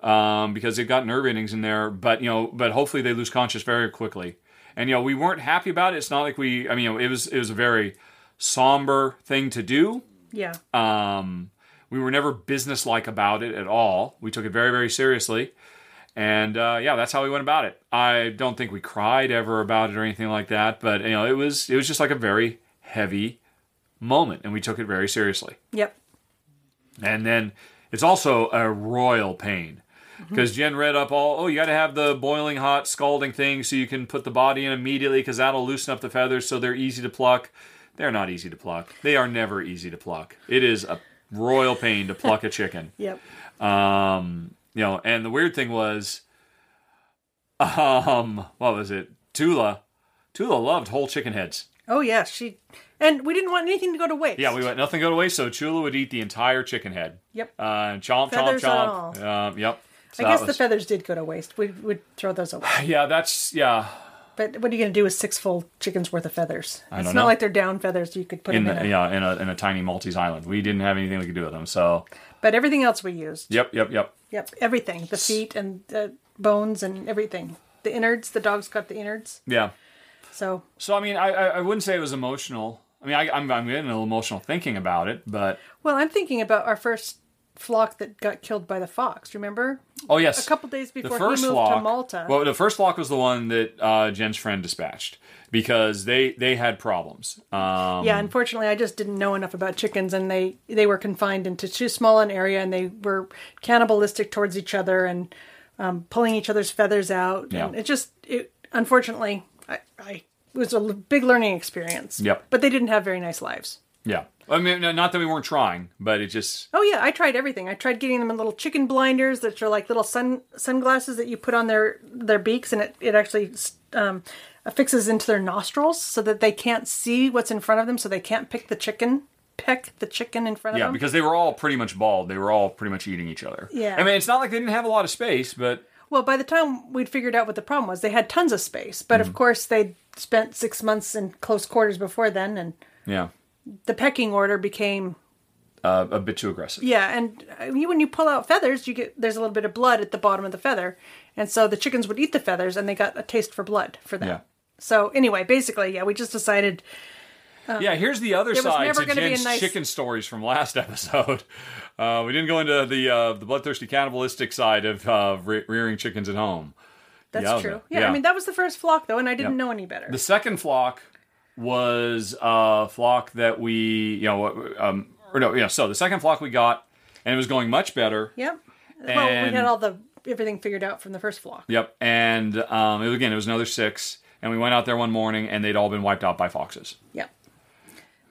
um, because they've got nerve endings in there. But you know, but hopefully they lose conscious very quickly. And you know, we weren't happy about it. It's not like we. I mean, you know, it was it was a very somber thing to do. yeah. Um, we were never businesslike about it at all. We took it very, very seriously. And uh, yeah, that's how we went about it. I don't think we cried ever about it or anything like that, but you know, it was it was just like a very heavy moment, and we took it very seriously. Yep. And then it's also a royal pain because Jen read up all, oh, you got to have the boiling hot scalding thing so you can put the body in immediately because that'll loosen up the feathers so they're easy to pluck. They're not easy to pluck. They are never easy to pluck. It is a royal pain to pluck a chicken. Yep. Um, you know, and the weird thing was, um, what was it? Tula, Tula loved whole chicken heads. Oh yeah, she and we didn't want anything to go to waste. Yeah, we let nothing go to waste, so Chula would eat the entire chicken head. Yep. Uh, chomp, Feathers chomp, chomp. Uh, yep. So I guess the feathers did go to waste. We would throw those away. Yeah, that's yeah. But what are you going to do with six full chickens worth of feathers? I it's not know. like they're down feathers. You could put In them the, in. A, yeah, in a in a tiny Maltese island, we didn't have anything we could do with them. So But everything else we used. yep, yep, yep. Yep, everything. The feet and the bones and everything. The innards. The dogs got the innards. Yeah. So So I mean, I I, I wouldn't say it was emotional. I mean, I, I'm I'm getting a little emotional thinking about it, but well, I'm thinking about our first flock that got killed by the fox. Remember? oh yes, A couple days the before he moved flock, to Malta. Well, the first flock was the one that uh, Jen's friend dispatched because they they had problems. Um, yeah, unfortunately, I just didn't know enough about chickens, and they they were confined into too small an area, and they were cannibalistic towards each other and um, pulling each other's feathers out. And Yeah. it just, it unfortunately, I, I it was a big learning experience. Yep. But they didn't have very nice lives. Yeah. I mean, not that we weren't trying, but it just Oh yeah, I tried everything. I tried getting them in little chicken blinders that are like little sun sunglasses that you put on their their beaks, and it it actually um, affixes into their nostrils so that they can't see what's in front of them, so they can't pick the chicken, peck the chicken in front of yeah, them. Yeah, because they were all pretty much bald. They were all pretty much eating each other. Yeah. I mean, it's not like they didn't have a lot of space, but Well, by the time we'd figured out what the problem was, they had tons of space. But Mm-hmm. of course, they'd spent six months in close quarters before then, and yeah, the pecking order became uh, a bit too aggressive. yeah. And uh, you, when you pull out feathers, you get there's a little bit of blood at the bottom of the feather, and so the chickens would eat the feathers, and they got a taste for blood for that. Yeah. So anyway, basically, yeah, we just decided Yeah, here's the other was side to gonna be a Jen's nice- chicken stories from last episode. Uh, we didn't go into the uh, the bloodthirsty cannibalistic side of uh, re- rearing chickens at home. that's Yeah, true. Yeah, Yeah. I mean that was the first flock though, and I didn't know any better. The second flock was a flock that we, you know, um, or no, yeah. So the second flock we got, and it was going much better. Yep. well, we And- had all the everything figured out from the first flock. Yep. And um, it was, again, it was another six, and we went out there one morning, and they'd all been wiped out by foxes. Yep.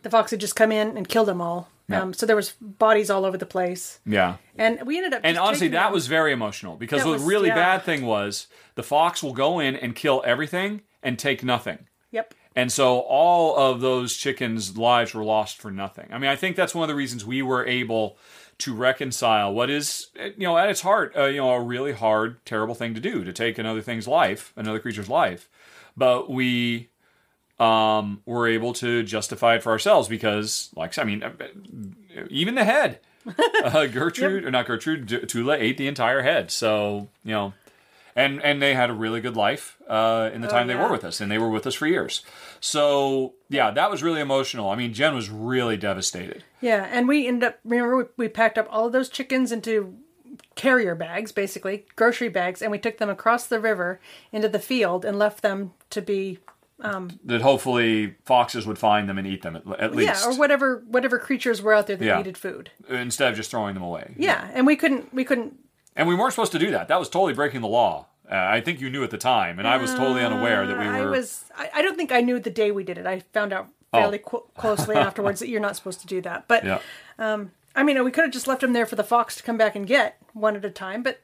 The fox had just come in and killed them all. Yeah. Um, so there was bodies all over the place, Yeah. and we ended up. And honestly, that them. was very emotional because That the was- really yeah. bad thing was the fox will go in and kill everything and take nothing. Yep. And so all of those chickens' lives were lost for nothing. I mean, I think that's one of the reasons we were able to reconcile what is, you know, at its heart, uh, you know, a really hard, terrible thing to do to take another thing's life, another creature's life. But we um, were able to justify it for ourselves because, like, I mean, even the head, uh, Gertrude or not Gertrude, D- Tula ate the entire head. So you know, and and they had a really good life uh, in the time they Oh, were with us, and they were with us for years. So yeah, that was really emotional. I mean, Jen was really devastated. Yeah, and we ended up. Remember, we, we packed up all of those chickens into carrier bags, basically grocery bags, and we took them across the river into the field and left them to be That hopefully foxes would find them and eat them at, at least, yeah, or whatever whatever creatures were out there that Yeah. needed food. instead of just throwing them away. Yeah, and we couldn't we couldn't And we weren't supposed to do that. That was totally breaking the law. Uh, I think you knew at the time, and I was totally unaware that we uh, I were. was. I, I don't think I knew the day we did it. I found out oh. fairly qu- closely afterwards that you're not supposed to do that. But Oh. yeah. Um, I mean, we could have just left them there for the fox to come back and get one at a time. But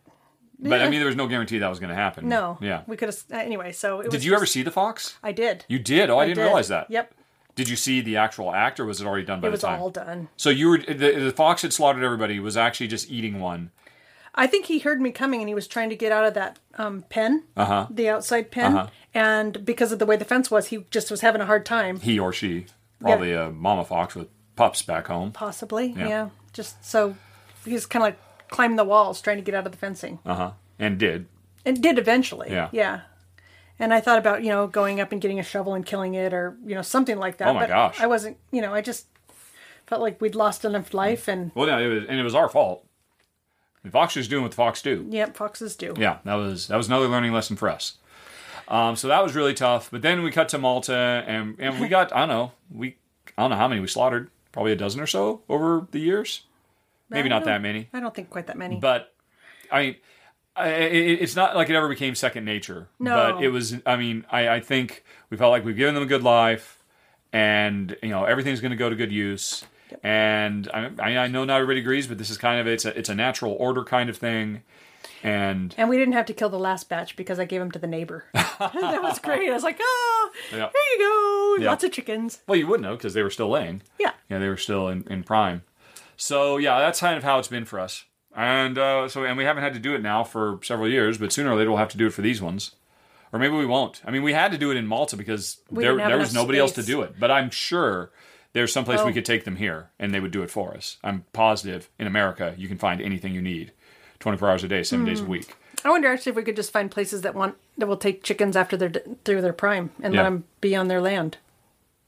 But I mean, there was no guarantee that was going to happen. no, Yeah. we could have uh, anyway. So it Did you ever see the fox? I did. You did. Oh, I, didn't did. realize that. Yep, Did you see the actual act, or was it already done by the time? it was all done. So you were the, the fox had slaughtered everybody. Was actually just eating one. I think he heard me coming and he was trying to get out of that um, pen, Uh-huh. the outside pen, Uh-huh. and because of the way the fence was, he just was having a hard time. He or she, probably a mama fox with pups back home. Possibly, Yeah. yeah. Just so he's kind of like climbing the walls trying to get out of the fencing. Uh huh. And did. and did eventually. Yeah. Yeah. And I thought about, you know, going up and getting a shovel and killing it or, you know, something like that. Oh my but gosh. I wasn't, you know, I just felt like we'd lost enough life and Well, yeah, it was, and it was our fault. The fox was doing what the fox do. yep, foxes do. Yeah, that was that was another learning lesson for us. Um, so that was really tough. But then we cut to Malta, and and we got I don't know we I don't know how many we slaughtered, probably a dozen or so over the years. Maybe not that many, I don't think quite that many. but I mean, I, it, it's not like it ever became second nature. No. but it was. I mean, I, I think we felt like we've given them a good life, and you know everything's going to go to good use. And I, I I know not everybody agrees, but this is kind of it's a it's a natural order kind of thing, and and we didn't have to kill the last batch because I gave them to the neighbor. that was great. I was like, oh, Yeah. here you go. Yeah. Lots of chickens. Well, you wouldn't know because they were still laying. Yeah. Yeah, they were still in, in prime. So yeah, that's kind of how it's been for us. And uh, so, and we haven't had to do it now for several years, but sooner or later we'll have to do it for these ones, or maybe we won't. I mean, we had to do it in Malta because We there there was nobody else to do it. But I'm sure there's someplace we Oh. could take them here, and they would do it for us. I'm positive in America you can find anything you need, 24 hours a day, seven Hmm. days a week. I wonder actually if we could just find places that want that will take chickens after they're through their prime and Yeah. let them be on their land.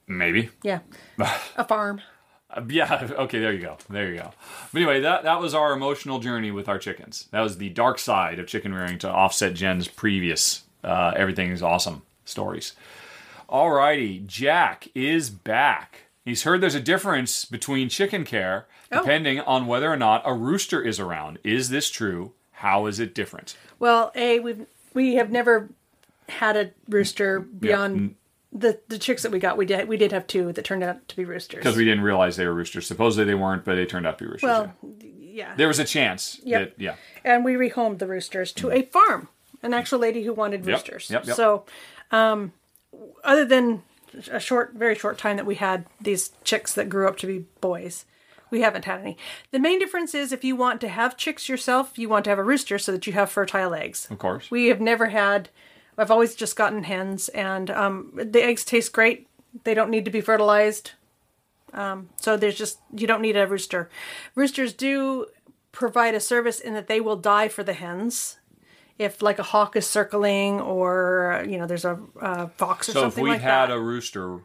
Maybe. Yeah, a farm. Uh, Yeah. Okay. There you go. There you go. But anyway, that that was our emotional journey with our chickens. That was the dark side of chicken rearing to offset Jen's previous uh, everything is awesome stories. Alrighty, Jack is back. He's heard there's a difference between chicken care depending on whether or not a rooster is around. Is this true? How is it different? Well, a we've we have never had a rooster beyond the the chicks that we got. We did we did have two that turned out to be roosters. Because we didn't realize they were roosters. Supposedly they weren't, but they turned out to be roosters. well, yeah. yeah, there was a chance. Yep. That, yeah. and we rehomed the roosters to a farm. An actual lady who wanted Yep, roosters. yep, yep. So, um, other than a short, very short time that we had these chicks that grew up to be boys, we haven't had any. The main difference is if you want to have chicks yourself, you want to have a rooster so that you have fertile eggs. Of course. We have never had. I've always just gotten hens, and um, the eggs taste great. They don't need to be fertilized. Um, so there's just you don't need a rooster. Roosters do provide a service in that they will die for the hens if like a hawk is circling or you know there's a, uh fox or something. So if we like had that. a rooster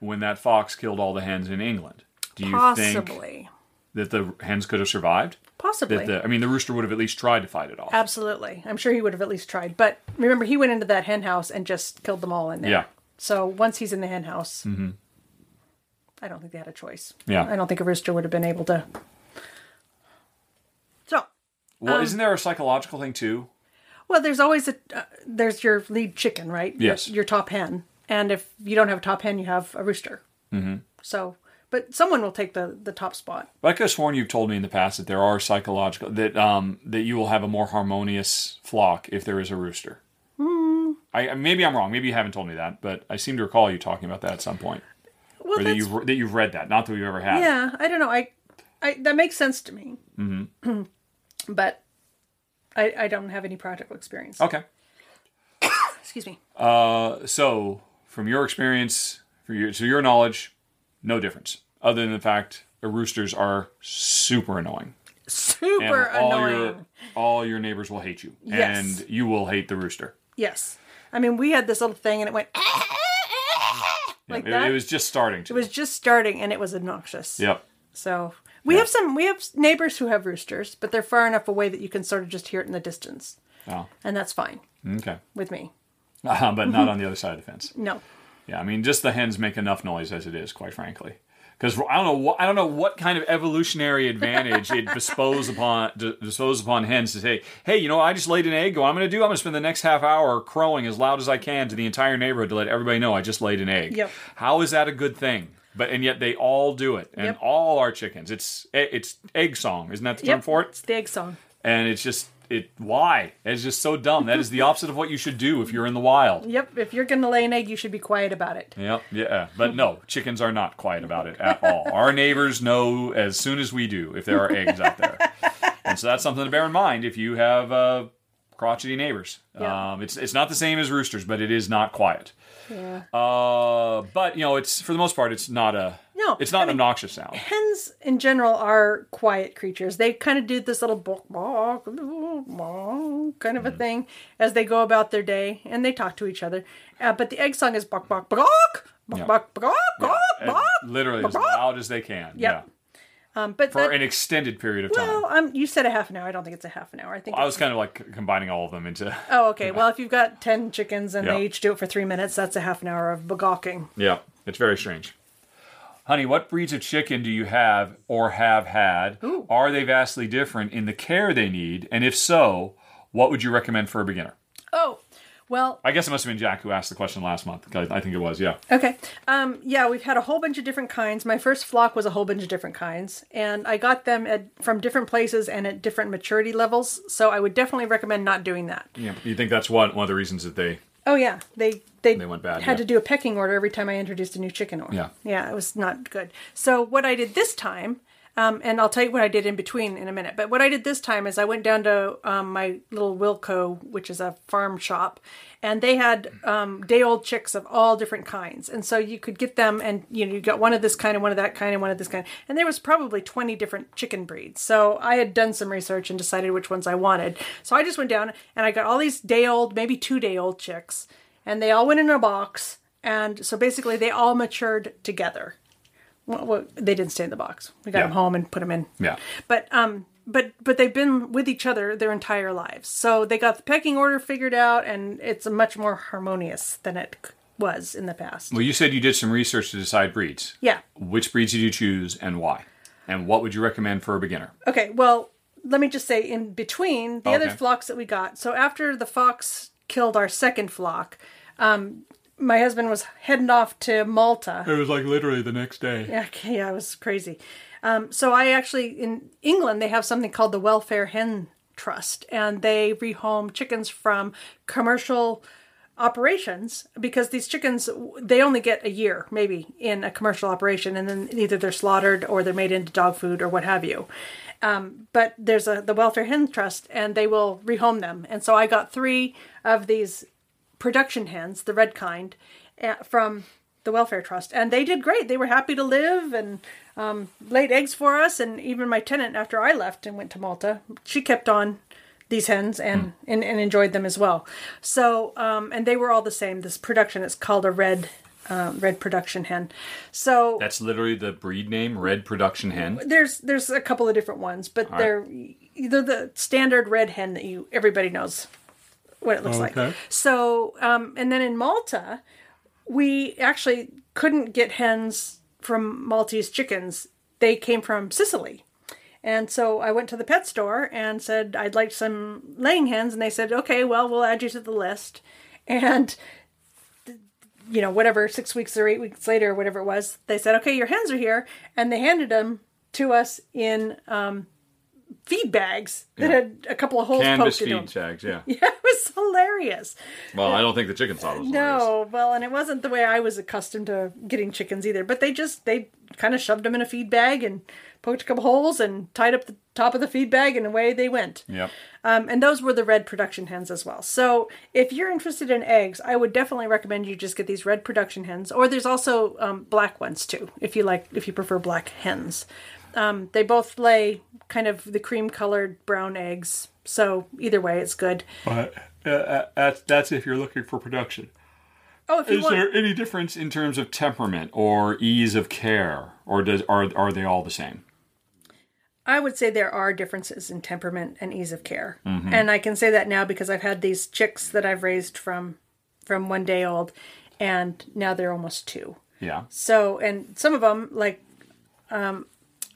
when that fox killed all the hens in England, do you think Possibly, that the hens could have survived? possibly. The, I mean, the rooster would have at least tried to fight it off. Absolutely. I'm sure he would have at least tried. But remember, he went into that hen house and just killed them all in there. Yeah. So once he's in the hen house, I don't think they had a choice. Yeah. I don't think a rooster would have been able to. So, Well, um, isn't there a psychological thing too? Well, there's always a uh, there's your lead chicken, right? Yes. Your, top hen, and if you don't have a top hen, you have a rooster. Mm-hmm. So, but someone will take the the top spot. But I could have sworn you've told me in the past that there are psychological that um that you will have a more harmonious flock if there is a rooster. Hmm. I maybe I'm wrong. Maybe you haven't told me that, but I seem to recall you talking about that at some point, Well, or that you've that you've read that. Not that we've ever had. Yeah, I don't know. I, I that makes sense to me. Mm-hmm. but I I don't have any practical experience. Okay. Excuse me. Uh, so, from your experience, for your, to your knowledge, no difference, other than the fact that roosters are super annoying. And Super all annoying. your all your neighbors will hate you, Yes. and you will hate the rooster. Yes. I mean, we had this little thing, and it went ah, ah, ah, like it, that. it was just starting to. It was just starting, and it was obnoxious. Yep. So we have some. We have neighbors who have roosters, but they're far enough away that you can sort of just hear it in the distance, Oh, and that's fine okay. with me. Uh, but not on the other side of the fence. No. Yeah, I mean, just the hens make enough noise as it is, quite frankly. Because I don't know what I don't know what kind of evolutionary advantage it bestows upon d- bestows upon hens to say, "Hey, you know, I just laid an egg. What I'm going to do? I'm going to spend the next half hour crowing as loud as I can to the entire neighborhood to let everybody know I just laid an egg." Yep. How is that a good thing? But and yet they all do it, and Yep. all our chickens. It's e, it's egg song, isn't that the term Yep. for it? It's the egg song. And it's just it. Why? It's just so dumb. That is the opposite of what you should do if you're in the wild. Yep. If you're going to lay an egg, you should be quiet about it. Yep, yeah. But no, chickens are not quiet about it at all. Our neighbors know as soon as we do if there are eggs out there. And so that's something to bear in mind if you have uh, crotchety neighbors. Yeah. Um, it's, it's not the same as roosters, but it is not quiet. Yeah. Uh, but, you know, it's for the most part, it's not a. No, It's not I an mean- obnoxious sound. hens in general are quiet creatures. They kind of do this little bok bok bok kind of a thing as they go about their day, and they talk to each other. Uh, but the egg song is bok bok bok bok Yeah. bok bok bok And bok. literally as loud as they can. Yep. Yeah. Um, but For that, an extended period of time. well, um, you said a half an hour. I don't think it's a half an hour. I think. I was kind of like combining all of them into. oh, okay. Well, if you've got ten chickens and Yeah. they each do it for three minutes, that's a half an hour of begawking. Yeah, it's very strange. Honey, what breeds of chicken do you have or have had? Ooh. Are they vastly different in the care they need? And if so, what would you recommend for a beginner? Well, I guess it must have been Jack who asked the question last month. I think it was, yeah. Okay. Um, yeah, we've had a whole bunch of different kinds. My first flock was a whole bunch of different kinds, and I got them at from different places and at different maturity levels. So I would definitely recommend not doing that. yeah. You think that's what one of the reasons that they Oh yeah, they they, They went bad, Had yeah. to do a pecking order every time I introduced a new chicken. Or Yeah. yeah, it was not good. So what I did this time, um, and I'll tell you what I did in between in a minute. But what I did this time is I went down to um, my little Wilco, which is a farm shop, and they had um, day old chicks of all different kinds, and so you could get them, and you know you got one of this kind and one of that kind and one of this kind, and there was probably twenty different chicken breeds. So I had done some research and decided which ones I wanted. So I just went down and I got all these day old, maybe two day old chicks and they all went in a box and so basically they all matured together well, well, they didn't stay in the box we got Yeah. them home and put them in Yeah. but um but but they've been with each other their entire lives so they got the pecking order figured out and it's much more harmonious than it was in the past Well, you said you did some research to decide breeds. yeah Which breeds did you choose and why? And what would you recommend for a beginner? Okay, well, let me just say in between the other flocks that we got. So after the fox killed our second flock, um, my husband was heading off to Malta. It was like literally the next day. Yeah, yeah, it was crazy. Um, so I actually in England they have something called the Welfare Hen Trust, and they rehome chickens from commercial operations because these chickens they only get a year maybe in a commercial operation and then either they're slaughtered or they're made into dog food or what have you um, but there's a the welfare hen trust and they will rehome them and so i got three of these production hens the red kind uh, from the welfare trust and they did great they were happy to live and um, laid eggs for us and even my tenant after i left and went to malta she kept on these hens and, and, and enjoyed them as well. So, um, and they were all the same. This production is called a red, uh, red production hen. So That's literally the breed name, Red Production Hen. there's there's a couple of different ones, but they're either the standard red hen that you everybody knows what it looks like. So, um, and then in Malta, we actually couldn't get hens from Maltese chickens. They came from Sicily. And so I went to the pet store and said, I'd like some laying hens. And they said, okay, well, we'll add you to the list. And, you know, whatever, six weeks or eight weeks later, or whatever it was, they said, okay, your hens are here. And they handed them to us in um, feed bags that had a couple of holes Canvas poked into them. feed tags, yeah. Yeah, it was hilarious. Well, I don't think the chicken thought it was hilarious. No, well, and it wasn't the way I was accustomed to getting chickens either. But they just they kind of shoved them in a feed bag and poked a couple holes and tied up the top of the feed bag, and away they went. Yep. Um, and those were the red production hens as well. So if you're interested in eggs, I would definitely recommend you just get these red production hens. Or there's also um, black ones too, if you like, if you prefer black hens. Um, they both lay kind of the cream colored brown eggs. So either way, it's good. But uh, that's, that's if you're looking for production. Oh, if you Is want, there any difference in terms of temperament or ease of care, or does are are they all the same? I would say there are differences in temperament and ease of care. Mm-hmm. And I can say that now because I've had these chicks that I've raised from from one day old and now they're almost 2. Yeah. So, and some of them like um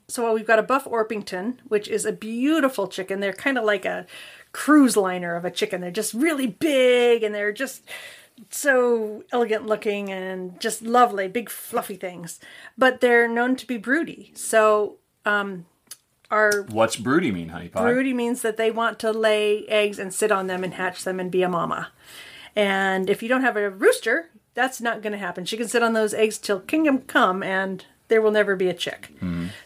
so we've got a buff Orpington, which is a beautiful chicken. They're kind of like a cruise liner of a chicken. They're just really big and they're just so elegant looking and just lovely, big fluffy things. But they're known to be broody. So, um our What's broody mean, honey pie? Broody means that they want to lay eggs and sit on them and hatch them and be a mama. And if you don't have a rooster, that's not going to happen. She can sit on those eggs till kingdom come, and there will never be a chick.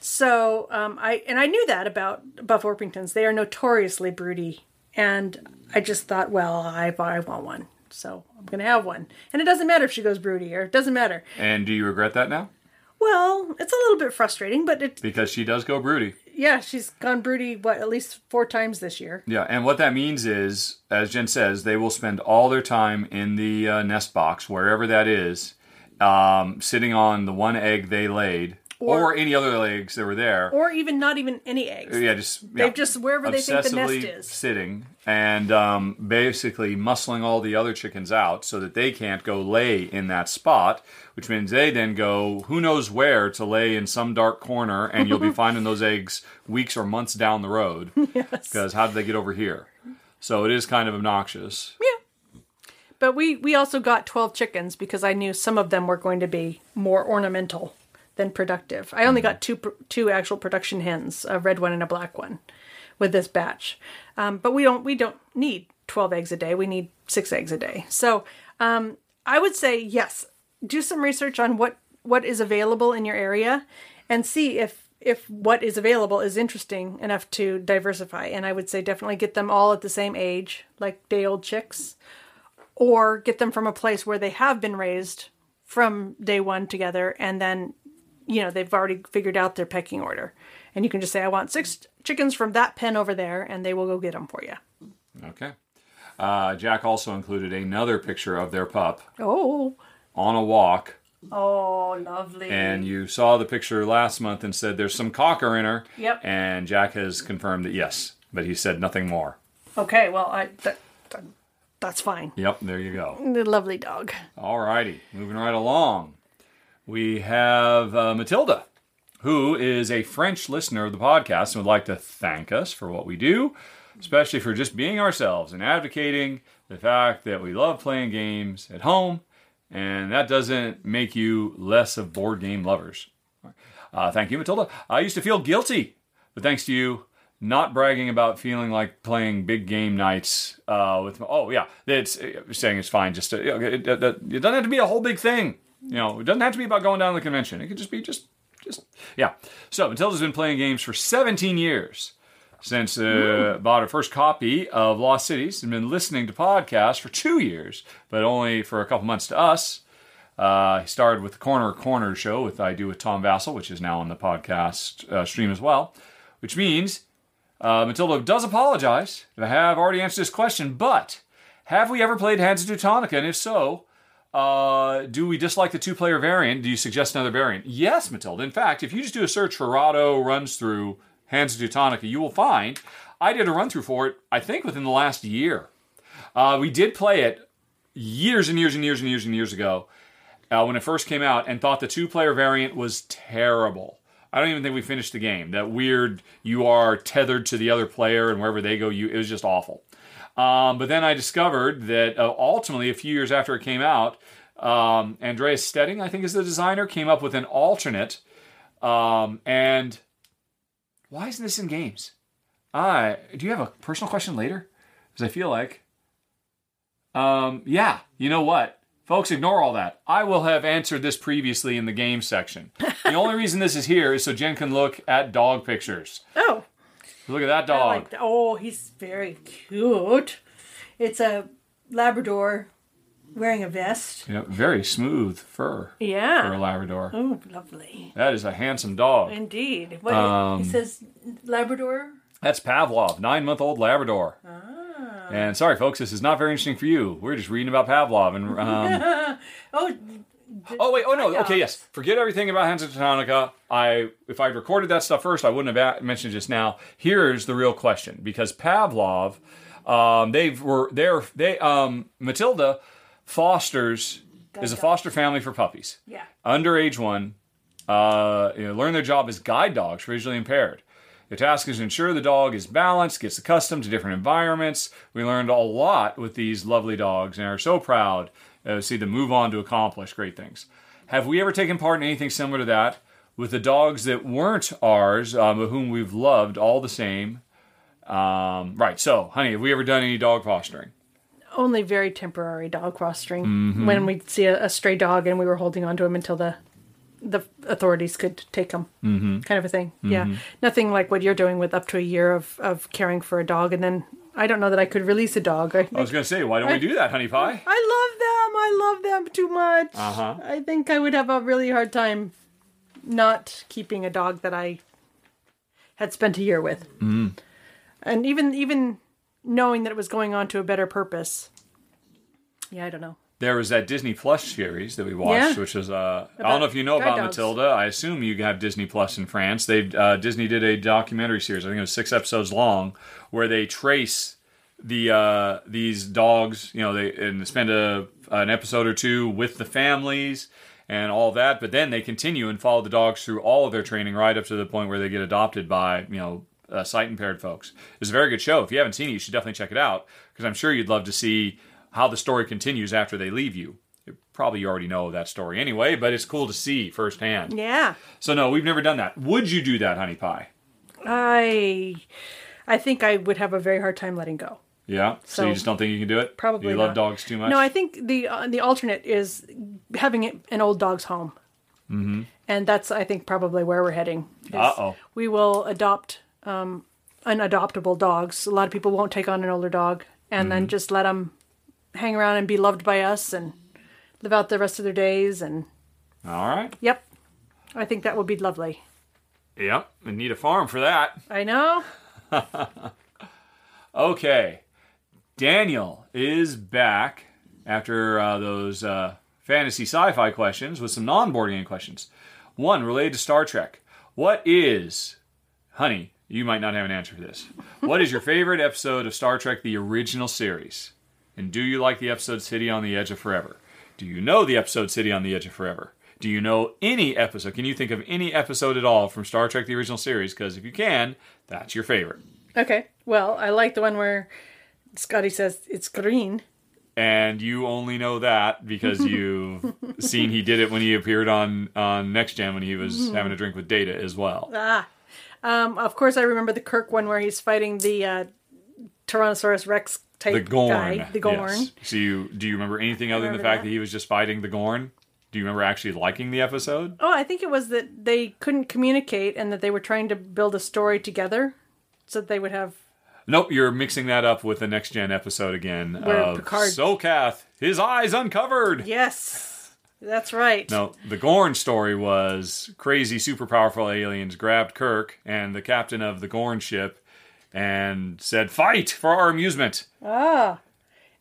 So um, I and I knew that about Buff Orpingtons. They are notoriously broody, and I just thought, well, I I want one, so I'm going to have one. And it doesn't matter if she goes broody or it doesn't matter. And do you regret that now? Well, it's a little bit frustrating, but it Because she does go broody. yeah, she's gone broody what at least four times this year. Yeah, and what that means is, as Jen says, they will spend all their time in the uh, nest box, wherever that is, um, sitting on the one egg they laid, or, Or- any other eggs that were there. or even not even any eggs. yeah, just They've yeah, just wherever they think the nest is. sitting and um, basically muscling all the other chickens out so that they can't go lay in that spot, which means they then go who knows where to lay in some dark corner, and you'll be finding those eggs weeks or months down the road. Because how did they get over here? So it is kind of obnoxious. But we we also got twelve chickens because I knew some of them were going to be more ornamental than productive. I only got two two actual production hens, a red one and a black one, with this batch. Um, but we don't we don't need twelve eggs a day. We need six eggs a day. So I would say yes. Do some research on what what is available in your area, and see if if what is available is interesting enough to diversify. And I would say definitely get them all at the same age, like day old chicks, or get them from a place where they have been raised from day one together, and then you know they've already figured out their pecking order. And you can just say, "I want six chickens from that pen over there," and they will go get them for you. Okay. Uh, Jack also included another picture of their pup Oh, on a walk, oh, lovely. and you saw the picture last month and said there's some cocker in her. Yep. And Jack has confirmed that yes, but he said nothing more. Okay, well, I that, that- that's fine. Yep, there you go. The lovely dog. All righty, moving right along. We have uh, Matilda, who is a French listener of the podcast and would like to thank us for what we do, especially for just being ourselves and advocating the fact that we love playing games at home, and that doesn't make you less of board game lovers. Uh, thank you, Matilda. I used to feel guilty, but thanks to you, not bragging about feeling like playing big game nights uh, with. Oh yeah, it's saying it's fine. Just to, you know, it, it, it doesn't have to be a whole big thing. You know, it doesn't have to be about going down to the convention. It could just be just just yeah. So Matilda's been playing games for 17 years since uh, bought her first copy of Lost Cities and been listening to podcasts for two years, but only for a couple months to us. Uh, he started with the Corner Corner show with I Do with Tom Vasel, which is now on the podcast uh, stream as well, which means uh, Matilda does apologize if I have already answered this question, but have we ever played Hansa Teutonica? And if so, uh, do we dislike the two player variant? Do you suggest another variant? Yes, Matilda. In fact, if you just do a search for Rahdo runs through Hansa Teutonica, you will find I did a run through for it, I think within the last year. Uh, we did play it years and years and years and years and years ago uh, when it first came out and thought the two player variant was terrible. I don't even think we finished the game. That weird, you are tethered to the other player and wherever they go, you it was just awful. Um, but then I discovered that uh, ultimately, a few years after it came out, um, Andreas Steding, I think is the designer, came up with an alternate. Um, and why isn't this in games? I do you have a personal question later? Because I feel like, um, yeah, you know what, folks, ignore all that. I will have answered this previously in the game section. the only reason this is here is so Jen can look at dog pictures. Oh, Look at that dog. like that. Oh, he's very cute. It's a Labrador wearing a vest. Yeah, very smooth fur Yeah. for a Labrador. Oh, lovely. That is a handsome dog. Indeed. What Um, he says Labrador. That's Pavlov, nine month old Labrador. And sorry, folks, this is not very interesting for you. We're just reading about Pavlov. And um, Oh, oh wait, oh no, okay, yes. Forget everything about Hansa Teutonica. I, if I'd recorded that stuff first, I wouldn't have mentioned it just now. Here's the real question: because Pavlov, um, they were they're they um, Matilda fosters is a foster family for puppies. yeah. under age one, uh, you know, learn their job as guide dogs for visually impaired. The task is to ensure the dog is balanced, gets accustomed to different environments. We learned a lot with these lovely dogs and are so proud uh, to see them move on to accomplish great things. Have we ever taken part in anything similar to that with the dogs that weren't ours, um, but whom we've loved all the same? Um, right. So, honey, have we ever done any dog fostering? Only very temporary dog fostering. Mm-hmm. When we'd see a, a stray dog and we were holding on to him until the the authorities could take them, mm-hmm. kind of a thing. Yeah, nothing like what you're doing with up to a year of of caring for a dog, and then I don't know that I could release a dog. I, I was going to say, why don't we do that, honey pie? I love them. I love them too much. Uh-huh. I think I would have a really hard time not keeping a dog that I had spent a year with. Mm. And even even knowing that it was going on to a better purpose. Yeah, I don't know. There was that Disney Plus series that we watched, Yeah. which is uh, I don't know if you know about dogs. Matilda. I assume you have Disney Plus in France. They uh, Disney did a documentary series. I think it was six episodes long, where they trace the uh, these dogs. You know, they and spend a an episode or two with the families and all that. But then they continue and follow the dogs through all of their training, right up to the point where they get adopted by you know uh, sight impaired folks. It's a very good show. If you haven't seen it, you should definitely check it out because I'm sure you'd love to see how the story continues after they leave you. You Probably already know that story anyway, but it's cool to see firsthand. Yeah. So no, we've never done that. Would you do that, honey pie? I I think I would have a very hard time letting go. Yeah. So, So- you just don't think you can do it? Probably You love not. dogs too much? No, I think the uh, the alternate is having an old dog's home, mm-hmm. and that's I think probably where we're heading. Uh-oh. We will adopt um, unadoptable dogs. A lot of people won't take on an older dog, and Mm-hmm. then just let them hang around and be loved by us and live out the rest of their days. And All right. yep, I think that would be lovely. Yep. I need a farm for that. I know. Okay. Daniel is back after uh, those uh, fantasy sci fi questions with some non board game questions. One related to Star Trek. What is, honey, you might not have an answer for this. What is your favorite episode of Star Trek, the original series? And do you like the episode City on the Edge of Forever? Do you know the episode City on the Edge of Forever? Do you know any episode? Can you think of any episode at all from Star Trek, the original series? Because if you can, that's your favorite. Okay. Well, I like the one where Scotty says it's green. and you only know that because you've seen he did it when he appeared on on Next Gen when he was having a drink with Data as well. Ah. Um, of course, I remember the Kirk one where he's fighting the uh, Tyrannosaurus Rex type The Gorn, guy. The Gorn. Yes. So you do you remember anything other than the fact that. that he was just fighting the Gorn? Do you remember actually liking the episode? Oh, I think it was that they couldn't communicate and that they were trying to build a story together so that they would have. Nope, you're mixing that up with the Next Gen episode again. Where of Picard- Sokath, his eyes uncovered. Yes, that's right. No, the Gorn story was crazy, super powerful aliens grabbed Kirk and the captain of the Gorn ship and said, "Fight for our amusement." Ah.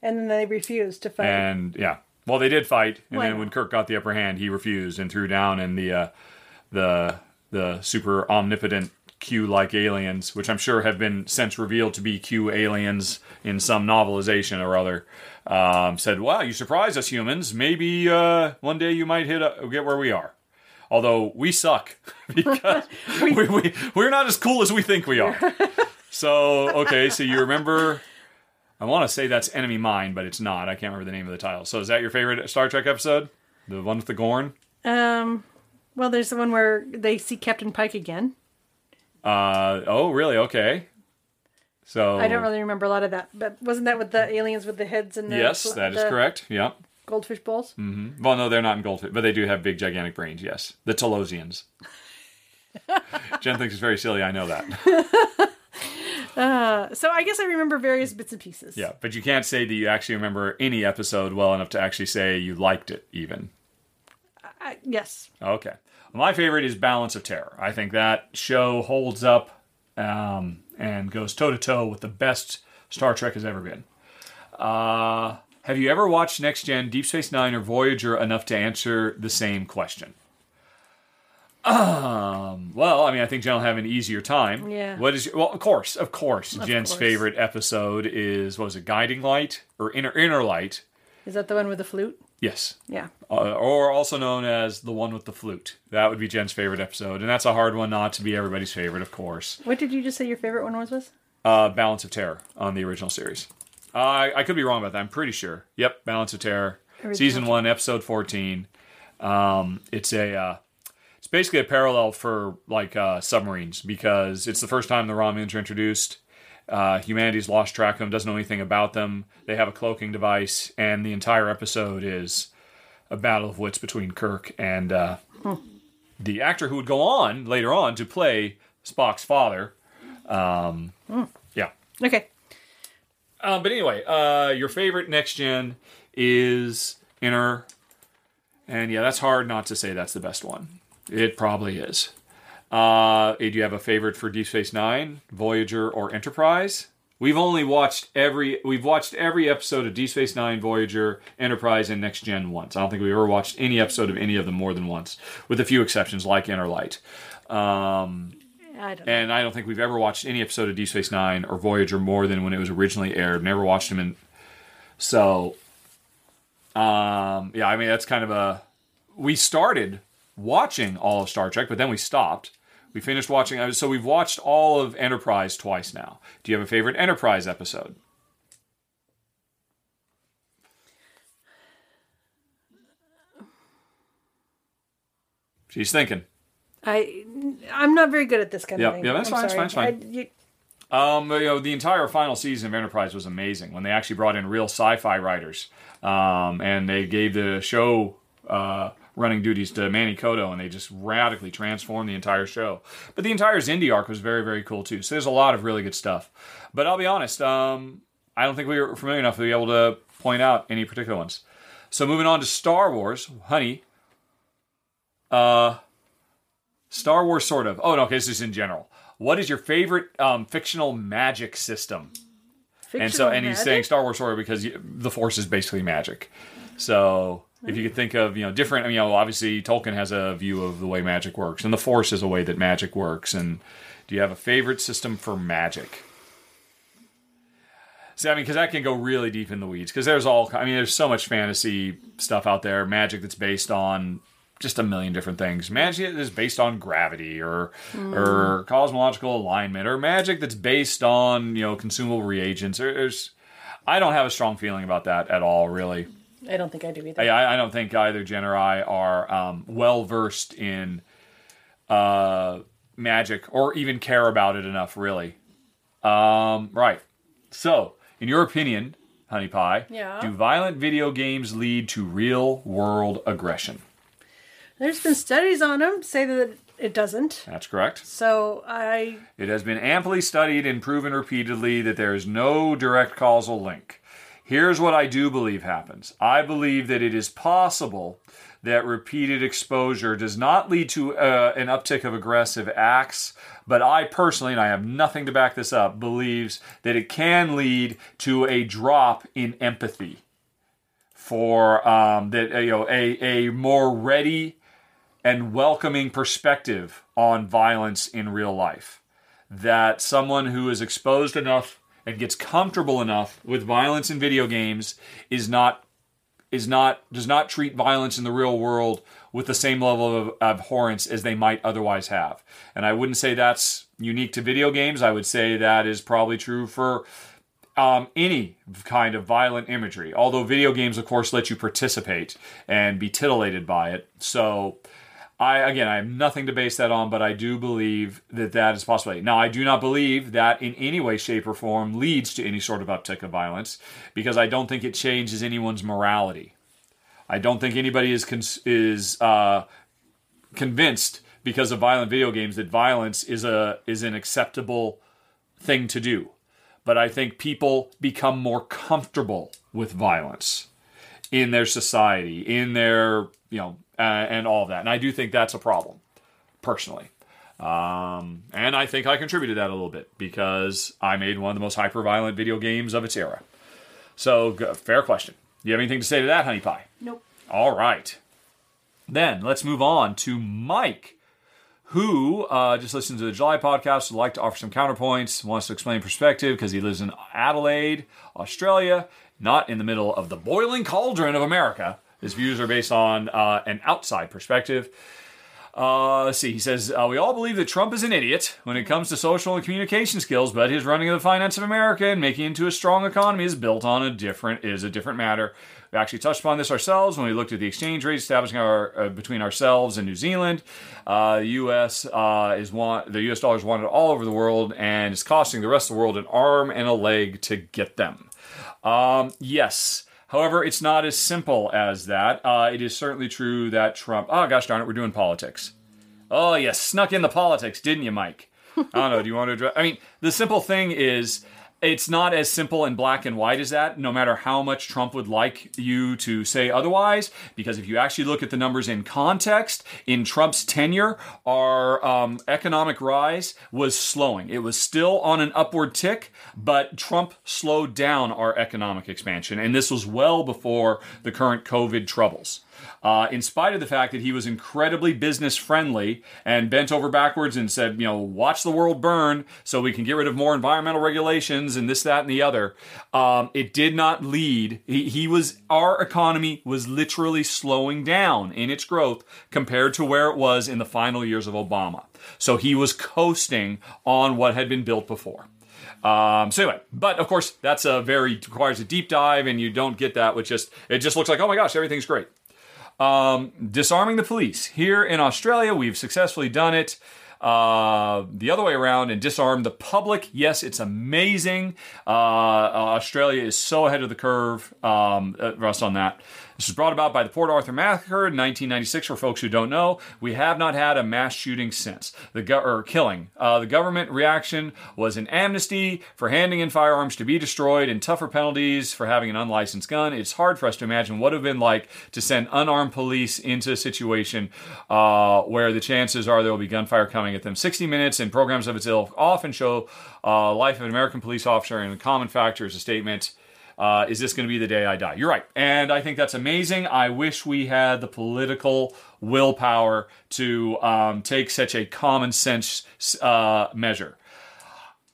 And then they refused to fight. And yeah, well, they did fight, and Why then not? when Kirk got the upper hand, he refused and threw down, and the uh, the the super omnipotent Q-like aliens, which I'm sure have been since revealed to be Q aliens in some novelization or other, um, said, "Wow, you surprised us humans. Maybe uh, one day you might hit a, get where we are." Although we suck because we, we, we're not as cool as we think we are. So okay, so you remember I want to say that's Enemy Mine, but it's not. I can't remember the name of the title. So is that your favorite Star Trek episode? The one with the Gorn? um, well, there's the one where they see Captain Pike again. Uh oh, really? Okay. So I don't really remember a lot of that, but wasn't that with the aliens with the heads and the Yes, that is the correct. Yeah. Goldfish bowls. Well, no, they're not in Goldfish, but they do have big, gigantic brains. Yes, the Talosians. Jen thinks it's very silly. I know that. So I guess I remember various bits and pieces. Yeah, but you can't say that you actually remember any episode well enough to actually say you liked it, even. I, yes. Okay. My favorite is Balance of Terror. I think that show holds up um, and goes toe to toe with the best Star Trek has ever been. Uh, have you ever watched Next Gen, Deep Space Nine, or Voyager enough to answer the same question? Um. Well, I mean, I think Jen will have an easier time. Yeah. What is? Your, well, of course, of course. Jen's course. favorite episode is what was it? Guiding Light or Inner Inner Light? Is that the one with the flute? Yes Yeah. uh, or also known as the one with the flute. That would be Jen's favorite episode, and that's a hard one not to be everybody's favorite, of course. What did you just say your favorite one was? Was Uh, Balance of Terror on the original series. Uh, I, I could be wrong about that. I'm pretty sure. Yep, Balance of Terror, Original. season one, episode 14. Um, it's a uh, basically a parallel for like uh, submarines because it's the first time the Romulans are introduced. Uh, humanity's lost track of them, doesn't know anything about them. They have a cloaking device, and the entire episode is a battle of wits between Kirk and uh, the actor who would go on later on to play Spock's father. Um, Yeah. okay. Uh, but anyway, uh, your favorite next gen is Inner, and yeah, that's hard not to say that's the best one. It probably is. Uh, do you have a favorite for Deep Space Nine, Voyager, or Enterprise? We've only watched every we've watched every episode of Deep Space Nine, Voyager, Enterprise, and Next Gen once. I don't think we've ever watched any episode of any of them more than once, with a few exceptions like Inner Light. Um, I and I don't think we've ever watched any episode of Deep Space Nine or Voyager more than when it was originally aired. Never watched them in. So, um, yeah, I mean that's kind of a. We started watching all of Star Trek, but then we stopped. We finished watching, uh, so we've watched all of Enterprise twice now. Do you have a favorite Enterprise episode? She's thinking. I I'm not very good at this kind Yeah, of thing. yeah, that's fine, it's fine, it's fine. I, you, Um, you know, the entire final season of Enterprise was amazing when they actually brought in real sci-fi writers, um, and they gave the show uh, running duties to Manny Coto, and they just radically transformed the entire show. But the entire Xindi arc was very, very cool too. So there's a lot of really good stuff. But I'll be honest, um, I don't think we were familiar enough to be able to point out any particular ones. So moving on to Star Wars, honey. Uh, Star Wars, sort of. Oh no, okay, this is in general. What is your favorite um, fictional magic system? and so, Fictional and he's magic? saying Star Wars sort of because the Force is basically magic. So, if you could think of you know different, you know, obviously Tolkien has a view of the way magic works, and the Force is a way that magic works. And do you have a favorite system for magic? See, I mean, because that can go really deep in the weeds. Because there's all, I mean, there's so much fantasy stuff out there, magic that's based on just a million different things. Magic that's based on gravity or hmm. or cosmological alignment, or magic that's based on you know consumable reagents. There's, I don't have a strong feeling about that at all, really. I don't think I do either. I, I don't think either Jen or I are um, well versed in uh, magic or even care about it enough, really. Um, right. So, in your opinion, Honey Pie, Yeah? do violent video games lead to real world aggression? There's been studies on them say that it doesn't. That's correct. So I It has been amply studied and proven repeatedly that there is no direct causal link. Here's what I do believe happens I believe that it is possible that repeated exposure does not lead to uh, an uptick of aggressive acts, but I personally, and I have nothing to back this up, believes that it can lead to a drop in empathy for um, that uh, you know a, a more ready and welcoming perspective on violence in real life. That someone who is exposed enough and gets comfortable enough with violence in video games is not is not does not treat violence in the real world with the same level of abhorrence as they might otherwise have. And I wouldn't say that's unique to video games. I would say that is probably true for um, any kind of violent imagery. Although video games, of course, let you participate and be titillated by it. So, I again, I have nothing to base that on, but I do believe that that is possible. Now, I do not believe that in any way, shape, or form leads to any sort of uptick of violence because I don't think it changes anyone's morality. I don't think anybody is is uh, convinced because of violent video games that violence is a is an acceptable thing to do. But I think people become more comfortable with violence in their society, in their you know, uh, and all of that. And I do think that's a problem, personally. Um, and I think I contributed that a little bit because I made one of the most hyper violent video games of its era. So, g- fair question. You have anything to say to that, Honey Pie? nope. All right. Then let's move on to Mike, who uh, just listened to the July podcast, would like to offer some counterpoints, wants to explain perspective because he lives in Adelaide, Australia, not in the middle of the boiling cauldron of America. His views are based on uh, an outside perspective. Uh, let's see. He says uh, we all believe that Trump is an idiot when it comes to social and communication skills, but his running of the finance of America and making it into a strong economy is built on a different is a different matter. We actually touched upon this ourselves when we looked at the exchange rate establishing our uh, between ourselves and New Zealand. Uh, the U.S. Uh, is want the U.S. dollar is wanted all over the world, and it's costing the rest of the world an arm and a leg to get them. Um, yes. However, it's not as simple as that. Uh, it is certainly true that Trump. Oh gosh darn it, we're doing politics. Oh, you snuck in the politics, didn't you, Mike? I don't know. Do you want to address? I mean, the simple thing is, it's not as simple and black and white as that. No matter how much Trump would like you to say otherwise, because if you actually look at the numbers in context, in Trump's tenure, our um, economic rise was slowing. It was still on an upward tick, but Trump slowed down our economic expansion, and this was well before the current COVID troubles uh, in spite of the fact that he was incredibly business friendly and bent over backwards and said, you know, watch the world burn so we can get rid of more environmental regulations and this, that, and the other. Um, it did not lead. He, he was, our economy was literally slowing down in its growth compared to where it was in the final years of Obama. So he was coasting on what had been built before. Um, so anyway, but of course that's a very requires a deep dive, and you don't get that with just it just looks like oh my gosh everything's great. Um, disarming the police here in Australia, we've successfully done it. uh, the other way around and disarm the public. Yes, it's amazing. Uh, Australia is so ahead of the curve. Um, uh, rest on that. This was brought about by the Port Arthur massacre in 1996. For folks who don't know, we have not had a mass shooting since the go- or killing. Uh, the government reaction was an amnesty for handing in firearms to be destroyed and tougher penalties for having an unlicensed gun. It's hard for us to imagine what it would have been like to send unarmed police into a situation uh, where the chances are there will be gunfire coming at them. 60 Minutes and programs of its ilk often show uh, life of an American police officer, and the common factor is a statement uh, is this going to be the day I die? You're right. And I think that's amazing. I wish we had the political willpower to um, take such a common sense uh, measure.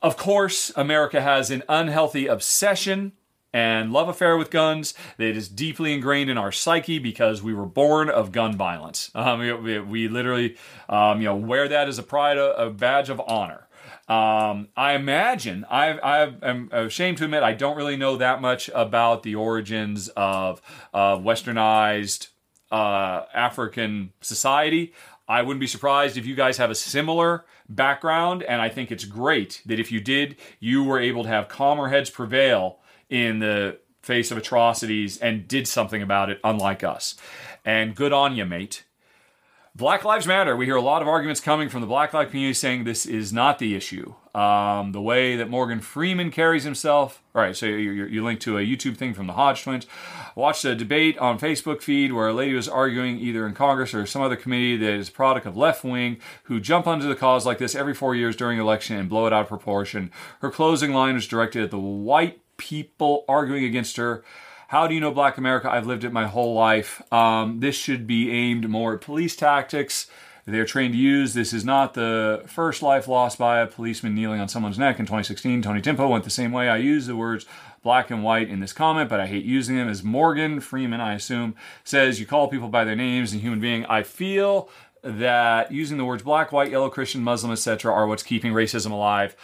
Of course, America has an unhealthy obsession and love affair with guns that is deeply ingrained in our psyche because we were born of gun violence. Um, we, we, literally, um, you know, wear that as a pride, a, a badge of honor. Um, I imagine I, I am ashamed to admit I don't really know that much about the origins of uh, westernized uh, African society. I wouldn't be surprised if you guys have a similar background, and I think it's great that if you did, you were able to have calmer heads prevail in the face of atrocities and did something about it, unlike us. And good on you, mate. Black Lives Matter. We hear a lot of arguments coming from the Black Lives community saying this is not the issue. Um, the way that Morgan Freeman carries himself. All right, so you, you link to a YouTube thing from the Hodge twins. Watched a debate on Facebook feed where a lady was arguing either in Congress or some other committee that is a product of left wing who jump onto the cause like this every four years during election and blow it out of proportion. Her closing line was directed at the white people arguing against her. How do you know Black America? I've lived it my whole life. Um, this should be aimed more at police tactics they're trained to use. This is not the first life lost by a policeman kneeling on someone's neck. In 2016, Tony Timpa went the same way. I use the words black and white in this comment, but I hate using them. As Morgan Freeman, I assume, says, you call people by their names and human being. I feel that using the words black, white, yellow, Christian, Muslim, etc., are what's keeping racism alive.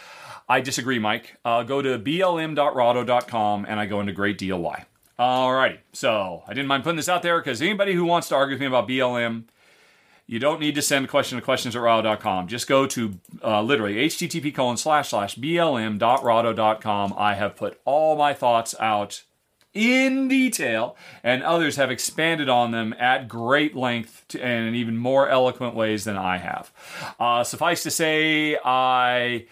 I disagree, Mike. Uh, go to blm.rahdo.com and I go into great deal why. Alrighty, so I didn't mind putting this out there because anybody who wants to argue with me about BLM, you don't need to send a question to questions at rahdo.com. Just go to uh, literally http colon slash slash blm.rahdo.com. I have put all my thoughts out in detail, and others have expanded on them at great length to, and in even more eloquent ways than I have. Uh, suffice to say, I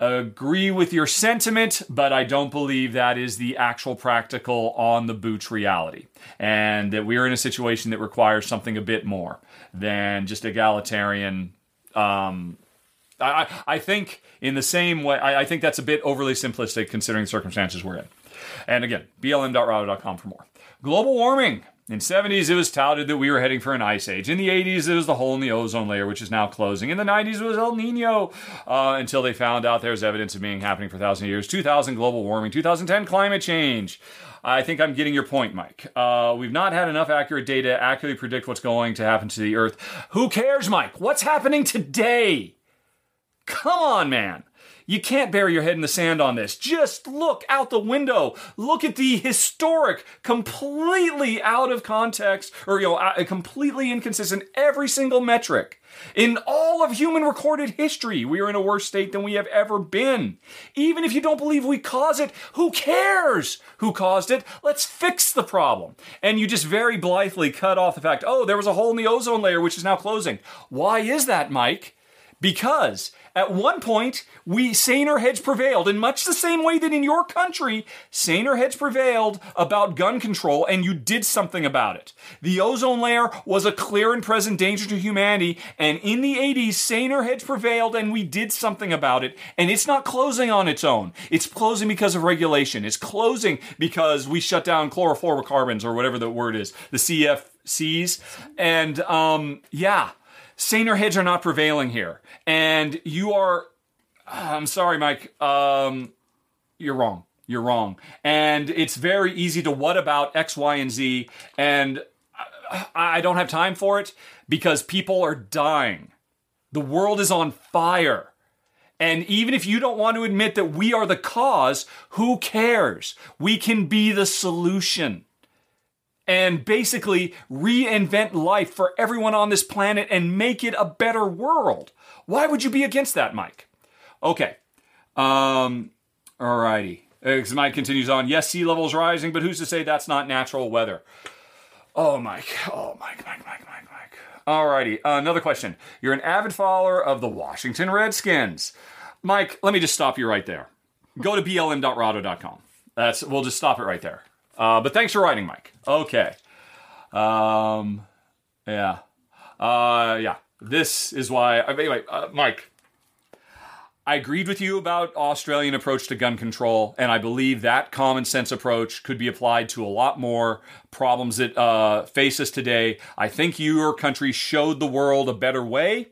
agree with your sentiment, but I don't believe that is the actual practical on the boots reality. And that we're in a situation that requires something a bit more than just egalitarian. Um, I, I think in the same way, I, I think that's a bit overly simplistic considering the circumstances we're in. And again, blm.rahdo.com for more. Global warming. In the 70s, it was touted that we were heading for an ice age. In the 80s, it was the hole in the ozone layer, which is now closing. In the 90s, it was El Nino, uh, until they found out there's evidence of being happening for thousand years. 2000, global warming. 2010, climate change. I think I'm getting your point, Mike. Uh, we've not had enough accurate data to accurately predict what's going to happen to the Earth. Who cares, Mike? What's happening today? Come on, man. You can't bury your head in the sand on this. Just look out the window. Look at the historic, completely out of context, or, you know, uh, completely inconsistent every single metric. In all of human recorded history, we are in a worse state than we have ever been. Even if you don't believe we caused it, who cares who caused it? Let's fix the problem. And you just very blithely cut off the fact, oh, there was a hole in the ozone layer which is now closing. Why is that, Mike? Because at one point, we saner heads prevailed in much the same way that in your country, saner heads prevailed about gun control and you did something about it. The ozone layer was a clear and present danger to humanity, and in the 80s, saner heads prevailed and we did something about it. And it's not closing on its own. It's closing because of regulation. It's closing because we shut down chlorofluorocarbons or whatever the word is, the CFCs. And um, yeah, saner heads are not prevailing here. And you are, I'm sorry, Mike, um, you're wrong. You're wrong. And it's very easy to what about X, Y, and Z. And I don't have time for it because people are dying. The world is on fire. And even if you don't want to admit that we are the cause, who cares? We can be the solution. and basically reinvent life for everyone on this planet and make it a better world. Why would you be against that, Mike? Okay. Um, alrighty. Because Mike continues on. Yes, sea levels rising, but who's to say that's not natural weather? Oh, Mike. Oh, Mike, Mike, Mike, Mike, Mike. Alrighty. Uh, another question. You're an avid follower of the Washington Redskins. Mike, let me just stop you right there. Go to blm.rahdo.com. That's we'll just stop it right there. Uh, but thanks for writing, Mike. Okay. Um, yeah. Uh, yeah. This is why. Uh, anyway, uh, Mike. I agreed with you about Australian approach to gun control, and I believe that common sense approach could be applied to a lot more problems that uh, face us today. I think your country showed the world a better way,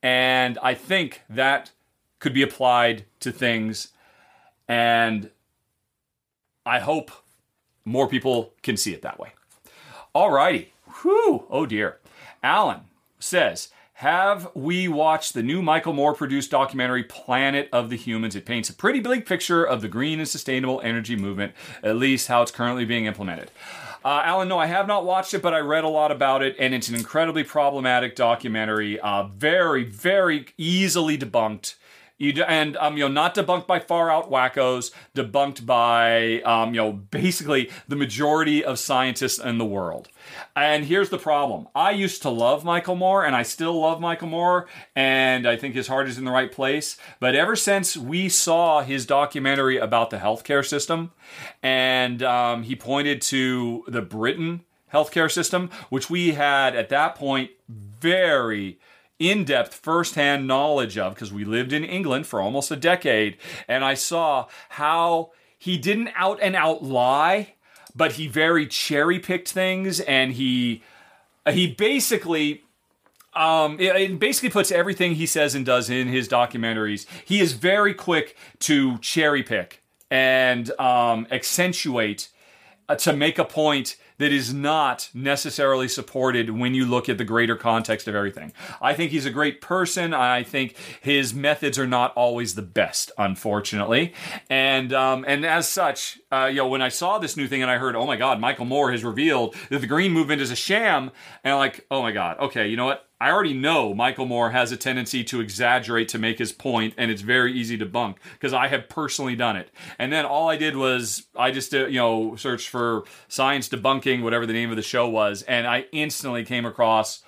and I think that could be applied to things, and I hope more people can see it that way. Alrighty. Whew. Oh dear. Alan says, have we watched the new Michael Moore produced documentary Planet of the Humans? It paints a pretty bleak picture of the green and sustainable energy movement, at least how it's currently being implemented. Uh, Alan, no, I have not watched it, but I read a lot about it, and it's an incredibly problematic documentary. Uh, very, very easily debunked. You and um, you know, not debunked by far out wackos, debunked by um, you know, basically the majority of scientists in the world. And here's the problem: I used to love Michael Moore, and I still love Michael Moore, and I think his heart is in the right place. But ever since we saw his documentary about the healthcare system, and um, he pointed to the Britain healthcare system, which we had at that point very in depth, firsthand knowledge of because we lived in England for almost a decade. And I saw how he didn't out and out lie, but he very cherry picked things and he. He basically um, it, it, basically puts everything he says and does in his documentaries. He is very quick to cherry pick and um, accentuate uh, to make a point that is not necessarily supported when you look at the greater context of everything. I think he's a great person. I think his methods are not always the best, unfortunately. And um, and as such, uh, you know, when I saw this new thing and I heard, oh my God, Michael Moore has revealed that the Green Movement is a sham, and I'm like, oh my God, okay, you know what? I already know Michael Moore has a tendency to exaggerate to make his point, and it's very easy to bunk because I have personally done it. And then all I did was I just uh, you know searched for science debunking, whatever the name of the show was, and I instantly came across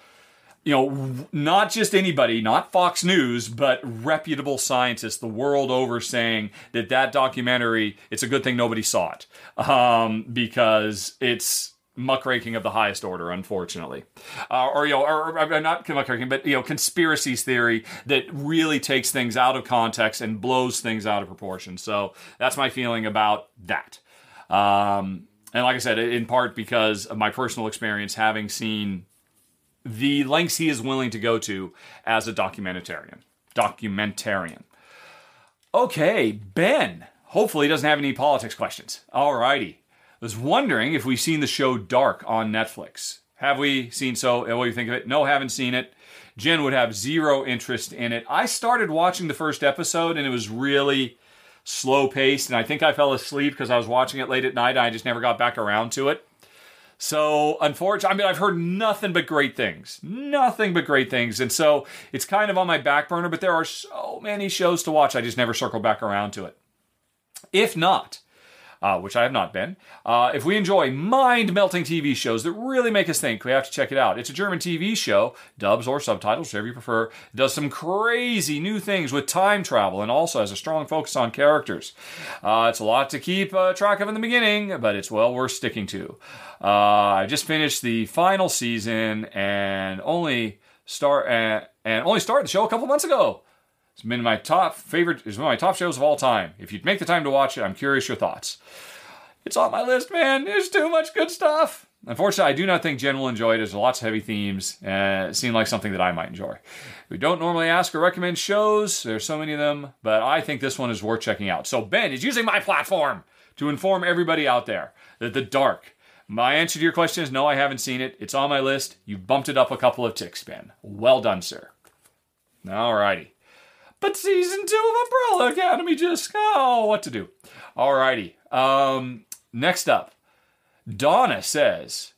you know, not just anybody, not Fox News, but reputable scientists the world over saying that that documentary, it's a good thing nobody saw it um, because it's muckraking of the highest order, unfortunately, uh, or you know, or, or, not muckraking, but you know, conspiracies theory that really takes things out of context and blows things out of proportion. So that's my feeling about that. Um, and like I said, in part because of my personal experience having seen the lengths he is willing to go to as a documentarian. Documentarian. Okay, Ben. Hopefully, he doesn't have any politics questions. Alrighty was wondering if we've seen the show Dark on Netflix. Have we seen so? What do you think of it? No, haven't seen it. Jen would have zero interest in it. I started watching the first episode and it was really slow paced, and I think I fell asleep because I was watching it late at night. I just never got back around to it. So, unfortunately, I mean, I've heard nothing but great things. Nothing but great things. And so it's kind of on my back burner, but there are so many shows to watch, I just never circle back around to it. If not, uh, which I have not been. Uh, if we enjoy mind melting TV shows that really make us think, we have to check it out. It's a German TV show, dubs or subtitles, whichever you prefer. Does some crazy new things with time travel and also has a strong focus on characters. Uh, it's a lot to keep uh, track of in the beginning, but it's well worth sticking to. Uh, I just finished the final season and only start and, and only started the show a couple months ago. It's been my top favorite. It's one of my top shows of all time. If you'd make the time to watch it, I'm curious your thoughts. It's on my list, man. There's too much good stuff. Unfortunately, I do not think Jen will enjoy it. There's lots of heavy themes. Uh, it seemed like something that I might enjoy. We don't normally ask or recommend shows. There's so many of them, but I think this one is worth checking out. So Ben is using my platform to inform everybody out there that The Dark. My answer to your question is no, I haven't seen it. It's on my list. You bumped it up a couple of ticks, Ben. Well done, sir. All righty. But season two of Umbrella Academy just oh, what to do? Alrighty. Um, next up, Donna says,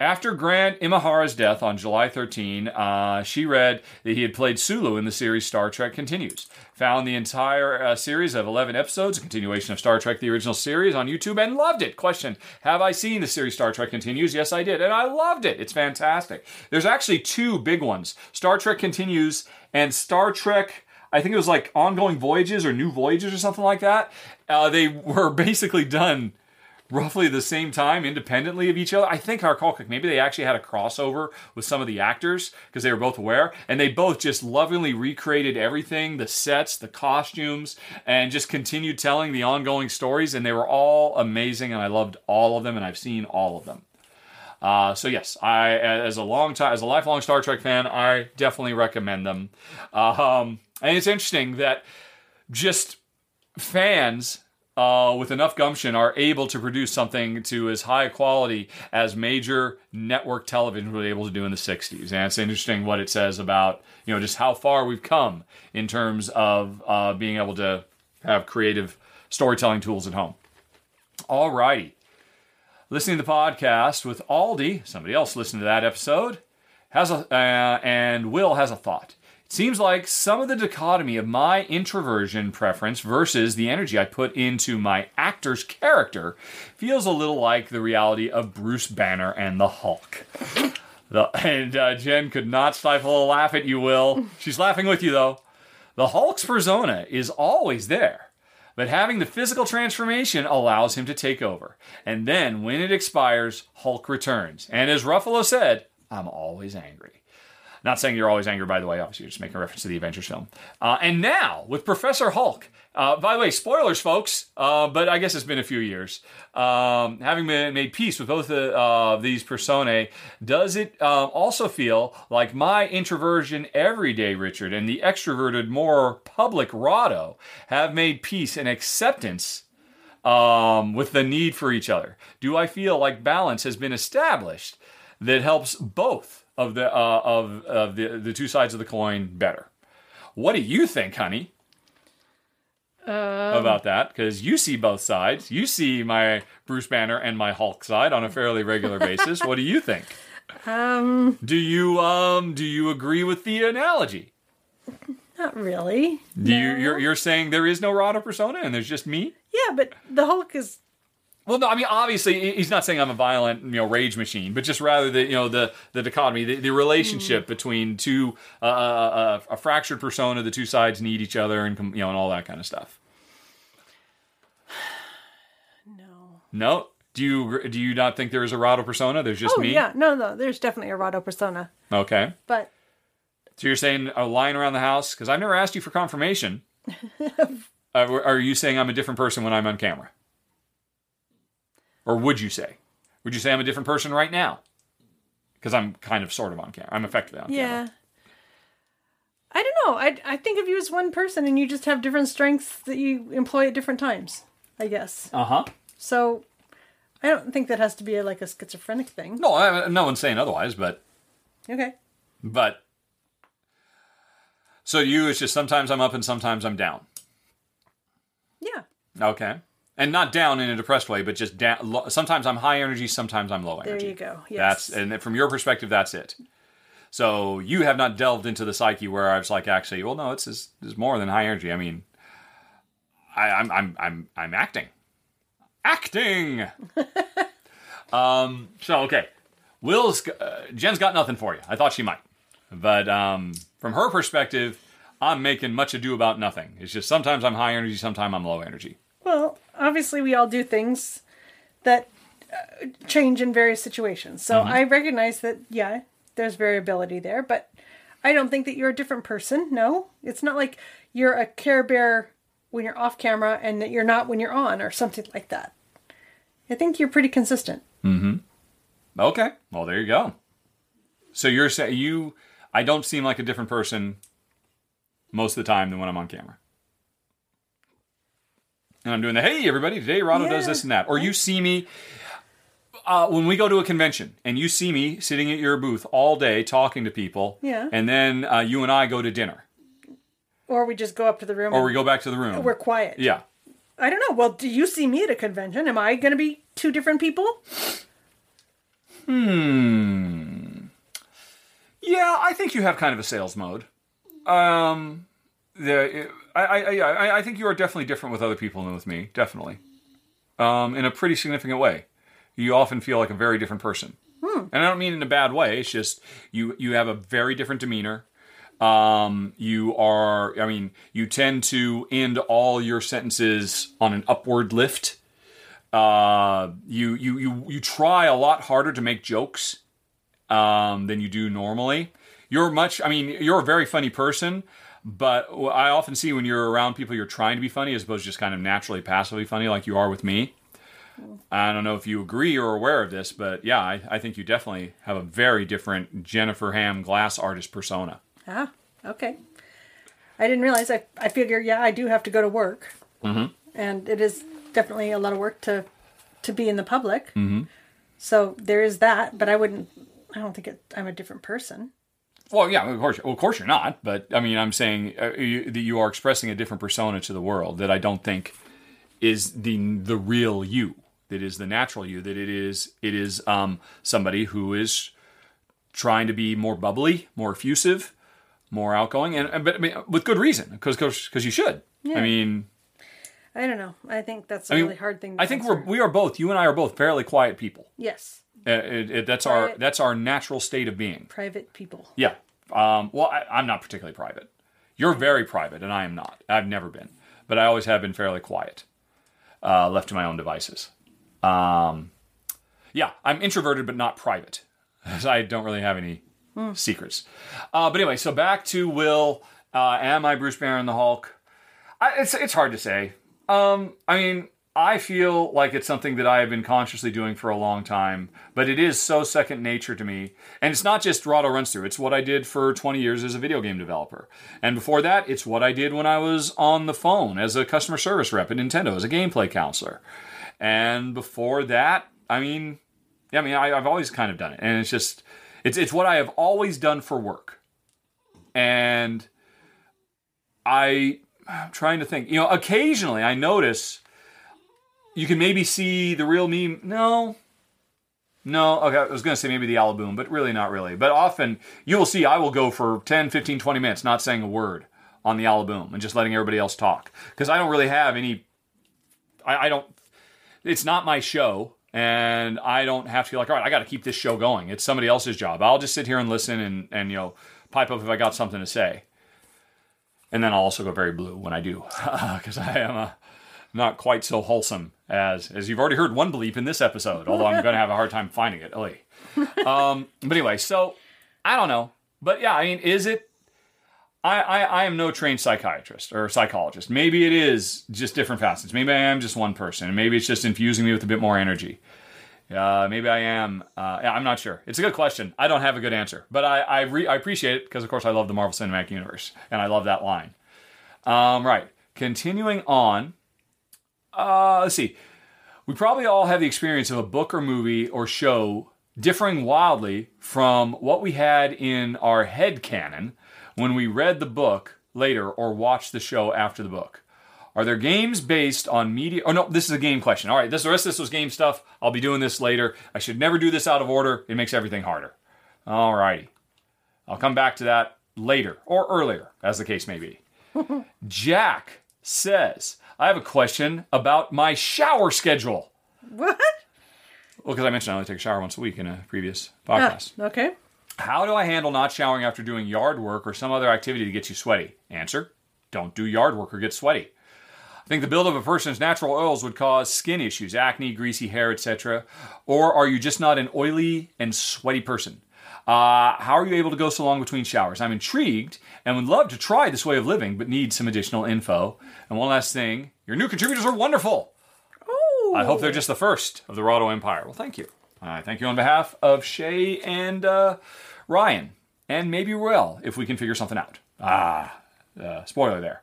After Grant Imahara's death on July 13, uh, she read that he had played Sulu in the series Star Trek Continues. Found the entire uh, series of 11 episodes, a continuation of Star Trek the original series, on YouTube and loved it. Question Have I seen the series Star Trek Continues? Yes, I did. And I loved it. It's fantastic. There's actually two big ones Star Trek Continues and Star Trek. I think it was like ongoing voyages or new voyages or something like that. Uh, they were basically done roughly the same time independently of each other. I think Harkolkic, maybe they actually had a crossover with some of the actors because they were both aware and they both just lovingly recreated everything, the sets, the costumes, and just continued telling the ongoing stories. And they were all amazing and I loved all of them and I've seen all of them. Uh, so yes, I as a long time as a lifelong Star Trek fan, I definitely recommend them. Um, and it's interesting that just fans uh, with enough gumption are able to produce something to as high quality as major network television was able to do in the 60s. And it's interesting what it says about, you know, just how far we've come in terms of uh, being able to have creative storytelling tools at home. All righty. Listening to the podcast with Aldi, somebody else listened to that episode, has a, uh, and Will has a thought. It seems like some of the dichotomy of my introversion preference versus the energy I put into my actor's character feels a little like the reality of Bruce Banner and the Hulk. The, and uh, Jen could not stifle a laugh at you, Will. She's laughing with you, though. The Hulk's persona is always there, but having the physical transformation allows him to take over. And then, when it expires, Hulk returns. And as Ruffalo said, I'm always angry. Not saying you're always angry, by the way. Obviously, you're just making reference to the Avengers film. Uh, and now with Professor Hulk. Uh, by the way, spoilers, folks. Uh, but I guess it's been a few years. Um, having made peace with both of uh, these personae, does it uh, also feel like my introversion everyday Richard and the extroverted, more public Rahdo have made peace and acceptance um, with the need for each other? Do I feel like balance has been established that helps both? Of the uh, of of the the two sides of the coin better. What do you think, honey? Um, about that because you see both sides. You see my Bruce Banner and my Hulk side on a fairly regular basis. What do you think? Um, Do you um do you agree with the analogy? not really. Do you you're, you're saying there is no Rahdo persona and there's just me? Yeah, but the Hulk is Well, no, I mean obviously he's not saying I'm a violent, you know, rage machine, but just rather the you know the the dichotomy, the, the relationship between two uh, uh, uh, a fractured persona, the two sides need each other, and you know, and all that kind of stuff. no. No, do you do you not think there is a Rahdo persona? There's just Oh me. yeah, no, no. There's definitely a Rahdo persona, Okay, but so you're saying a line around the house because I've never asked you for confirmation. uh, are you saying I'm a different person when I'm on camera, or would you say? Would you say I'm a different person right now? Because I'm kind of sort of on camera. I'm effectively on camera. yeah. camera. I don't know. I I think of you as one person, and you just have different strengths that you employ at different times. I guess. Uh huh. So, I don't think that has to be a, like a schizophrenic thing. No, I, no one's saying otherwise, but Okay. but. So you, it's just sometimes I'm up and sometimes I'm down. Yeah. Okay. And not down in a depressed way, but just down. Lo- sometimes I'm high energy, sometimes I'm low There energy. There you go. Yes. That's and from your perspective, that's it. So you have not delved into the psyche where I was like, actually, well, no, it's it's, it's more than high energy. I mean, I, I'm I'm I'm I'm acting, acting. um. So okay, Will's uh, Jen's got nothing for you. I thought she might, but um, from her perspective, I'm making much ado about nothing. It's just sometimes I'm high energy, sometimes I'm low energy. Well, obviously, we all do things that uh, change in various situations. So I recognize that, yeah, there's variability there, but I don't think that you're a different person. No, it's not like you're a Care Bear when you're off camera and that you're not when you're on or something like that. I think you're pretty consistent. Mm-hmm. Okay. Well, there you go. So you're saying you, I don't seem like a different person most of the time than when I'm on camera. And I'm doing the hey everybody today Rahdo does this and that, or you see me uh, when we go to a convention and you see me sitting at your booth all day talking to people, Yeah. and then uh, you and I go to dinner, Or we just go up to the room or we go back to the room. we're quiet. yeah. I don't know. Well, do you see me at a convention? Am I going to be two different people? Hmm. Yeah, I think you have kind of a sales mode. Um, the I I I, I- I think you are definitely different with other people than with me. Definitely, um, in a pretty significant way. You often feel like a very different person, and I don't mean in a bad way. It's just you you have a very different demeanor. Um, you are, I mean, you tend to end all your sentences on an upward lift. Uh, you you you you try a lot harder to make jokes um, than you do normally. You're much, I mean, you're a very funny person, but I often see when you're around people, you're trying to be funny as opposed to just kind of naturally passively funny like you are with me. I don't know if you agree or aware of this, but yeah, I, I think you definitely have a very different Jennifer Ham glass artist persona. Ah, okay. I didn't realize. I I figure, yeah, I do have to go to work, mm-hmm. and it is definitely a lot of work to to be in the public. Mm-hmm. So there is that, but I wouldn't. I don't think it, I'm a different person. Well, yeah, of course, well, of course you're not. But I mean, I'm saying uh, you, that you are expressing a different persona to the world that I don't think is the the real you. That is the natural you. That it is it is um, somebody who is trying to be more bubbly, more effusive, more outgoing, and and- but I mean, with good reason, because because you should. I mean, I don't know. I think that's a I mean, really hard thing. To I think answer. we're we are both. You and I are both fairly quiet people. yes, Uh, it, it, that's our that's our natural state of being. private people. Yeah. Um, well, I, I'm not particularly private. You're very private, and I am not. I've never been, but I always have been fairly quiet, uh, left to my own devices. Um, yeah, I'm introverted, but not private. I don't really have any secrets. Uh, but anyway, so back to Will. Uh, am I Bruce Banner and the Hulk? I, it's it's hard to say. Um, I mean, I feel like it's something that I have been consciously doing for a long time, but it is so second nature to me. And it's not just Rahdo runs through; it's what I did for 20 years as a video game developer, and before that, it's what I did when I was on the phone as a customer service rep at Nintendo as a gameplay counselor, and before that, I mean, yeah, I mean, I, I've always kind of done it, and it's just it's it's what I have always done for work, and I I'm trying to think. You know, occasionally I notice you can maybe see the real me. No. No, okay, I was going to say maybe the alaboom, but really not really. But often you will see I will go for 10, 15, 20 minutes not saying a word on the alaboom and just letting everybody else talk. Because I don't really have any. I, I don't. It's not my show, and I don't have to be like, all right, I got to keep this show going. It's somebody else's job. I'll just sit here and listen and, and you know, pipe up if I got something to say and then I'll also go very blue when I do, because I am uh, not quite so wholesome as as you've already heard one bleep in this episode. Although I'm going to have a hard time finding it. Um, but anyway, so I don't know, but yeah, I mean, is it? I, I I am no trained psychiatrist or psychologist. Maybe it is just different facets. Maybe I am just one person, and maybe it's just infusing me with a bit more energy. Uh, maybe I am. Uh, I'm not sure. It's a good question. I don't have a good answer, but I I, re- I appreciate it because, of course, I love the Marvel Cinematic Universe and I love that line. Um, right. Continuing on. Uh, let's see. We probably all have the experience of a book or movie or show differing wildly from what we had in our head canon when we read the book later or watched the show after the book. Are there games based on media? Oh no, this is a game question. All right, this the rest of this was game stuff. I'll be doing this later. I should never do this out of order. It makes everything harder. All righty, I'll come back to that later or earlier, as the case may be. Jack says, "I have a question about my shower schedule." What? Well, because I mentioned I only take a shower once a week in a previous Ah, podcast. okay. How do I handle not showering after doing yard work or some other activity that gets you sweaty? Answer: Don't do yard work or get sweaty. I think the buildup of a person's natural oils would cause skin issues, acne, greasy hair, etc. Or are you just not an oily and sweaty person? Uh, how are you able to go so long between showers? I'm intrigued and would love to try this way of living, but need some additional info. And one last thing your new contributors are wonderful. Oh. I hope they're just the first of the Rahdo Empire. Well, thank you. I thank you on behalf of Shay and uh, Ryan, and maybe Ruel if we can figure something out. Ah, uh, spoiler there.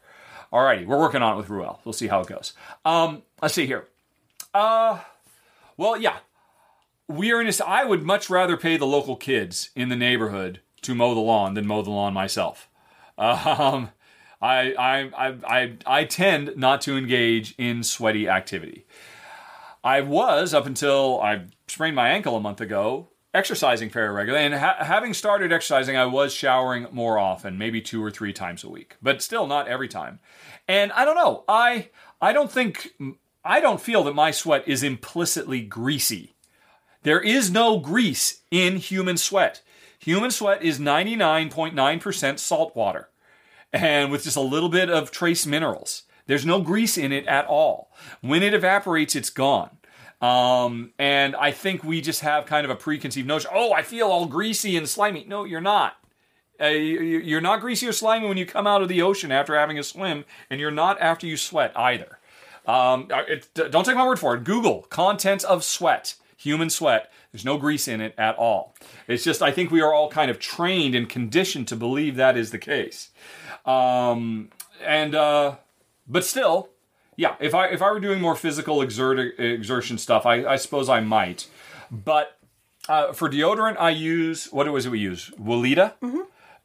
Alrighty, we're working on it with Ruel. We'll see how it goes. Um, let's see here. Uh, well, yeah, we are in this. I would much rather pay the local kids in the neighborhood to mow the lawn than mow the lawn myself. Um, I, I, I, I, tend not to engage in sweaty activity. I was up until I sprained my ankle a month ago. exercising fairly regularly, and ha- having started exercising, I was showering more often, maybe two or three times a week, but still not every time. And I don't know. I I don't think I don't feel that my sweat is implicitly greasy. There is no grease in human sweat. Human sweat is 99.9% salt water and with just a little bit of trace minerals. There's no grease in it at all. When it evaporates, it's gone. Um, and I think we just have kind of a preconceived notion. Oh, I feel all greasy and slimy. No, you're not. Uh, you- you're not greasy or slimy when you come out of the ocean after having a swim, and you're not after you sweat either. Um, it, don't take my word for it. Google contents of sweat, human sweat. There's no grease in it at all. It's just I think we are all kind of trained and conditioned to believe that is the case. Um, and uh, but still, yeah. If I if I were doing more physical exert, exertion stuff, I, I suppose I might. But uh, for deodorant, I use what was it we use? Weleda,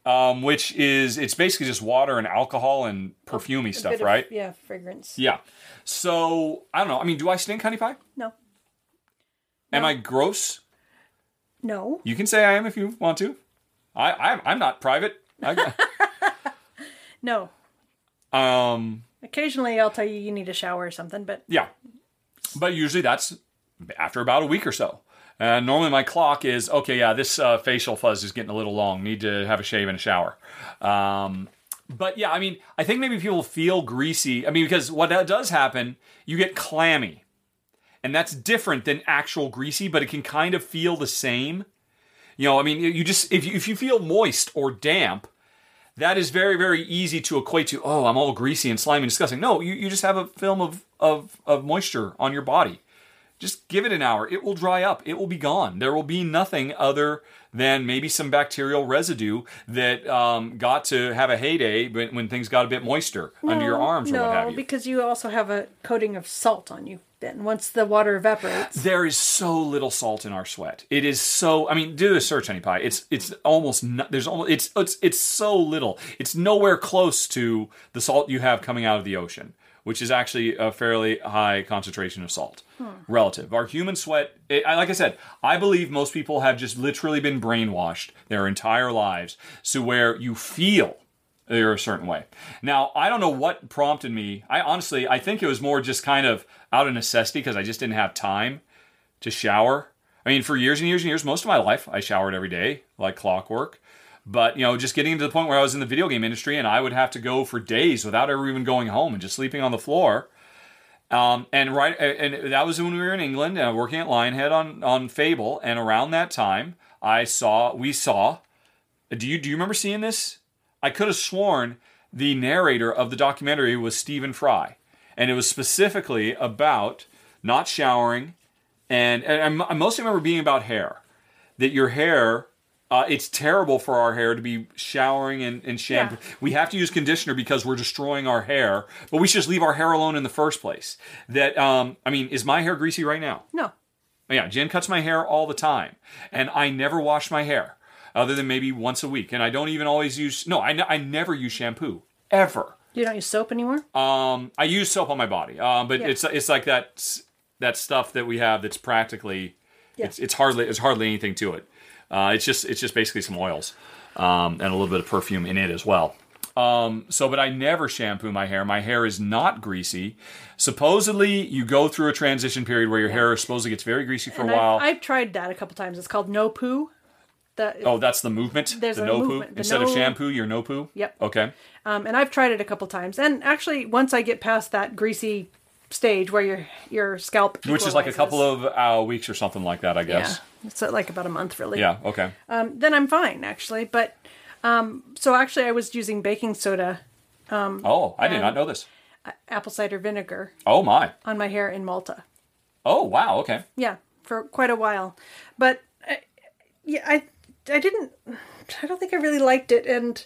um, which is it's basically just water and alcohol and perfumey A stuff, of- right? yeah, fragrance. Yeah. So I don't know. I mean, do I stink, honey pie? No. Am I gross? No. You can say I am if you want to. I I'm, I'm not private. I, No. um. Occasionally I'll tell you you need a shower or something, but Yeah. But usually that's after about a week or so. And normally my clock is okay. Yeah, this uh, facial fuzz is getting a little long. Need to have a shave and a shower. Um, but yeah, I mean, I think maybe people feel greasy. I mean, because what that does happen, you get clammy, and that's different than actual greasy, but it can kind of feel the same. You know, I mean, you just if you, if you feel moist or damp, that is very very easy to equate to. Oh, I'm all greasy and slimy and disgusting. No, you, you just have a film of of of moisture on your body. Just give it an hour. It will dry up. It will be gone. There will be nothing other than maybe some bacterial residue that um, got to have a heyday when, when things got a bit moister under your arms or no, what have you. because you also have a coating of salt on you. Then once the water evaporates, There is so little salt in our sweat. It is so. I mean, do a search, honey pie. It's it's almost not, there's almost it's it's it's so little. It's nowhere close to the salt you have coming out of the ocean, which is actually a fairly high concentration of salt hmm. relative. Our human sweat, it, I- like I said, I believe most people have just literally been brainwashed their entire lives, so where you feel they're a certain way. Now, I don't know what prompted me. I honestly, I think it was more just kind of out of necessity because I just didn't have time to shower. I mean, for years and years and years, most of my life, I showered every day like clockwork. But, you know, just getting to the point where I was in the video game industry and I would have to go for days without ever even going home and just sleeping on the floor. Um, and right, and that was when we were in England and working at Lionhead on on Fable. And around that time, I saw, we saw. Do you do you remember seeing this? I could have sworn the narrator of the documentary was Stephen Fry, and it was specifically about not showering, and, and I, mostly remember being about hair. That your hair, uh, it's terrible for our hair to be showering and, and shampoo. Yeah. We have to use conditioner because we're destroying our hair, but we should just leave our hair alone in the first place. That um, I mean, is my hair greasy right now? no. Yeah, Jen cuts my hair all the time, and I never wash my hair, other than maybe once a week. And I don't even always use. No, I, ne- I never use shampoo ever. You don't use soap anymore. Um, I use soap on my body, um, but Yeah. it's it's like that that stuff that we have that's practically Yeah. it's it's hardly it's hardly anything to it. Uh, it's just it's just basically some oils um, and a little bit of perfume in it as well. Um, so, but I never shampoo my hair. My hair is not greasy. Supposedly, you go through a transition period where your hair supposedly gets very greasy for And a while. I've, I've tried that a couple times. It's called no poo. That Oh, that's the movement. There's the a no movement. poo The instead of no- shampoo. Your no poo. Yep. Okay. Um, and I've tried it a couple times. And actually, once I get past that greasy stage where your your scalp, Which is like a couple of uh, weeks or something like that, I yeah, guess. it's uh, like about a month really. Yeah. okay. Um, then I'm fine actually. But um, so actually, I was using baking soda, oh, I did not know this. apple cider vinegar Oh my. on my hair in Malta. Oh wow. Okay. Yeah, for quite a while. But uh, yeah, I I didn't. I don't think I really liked it, and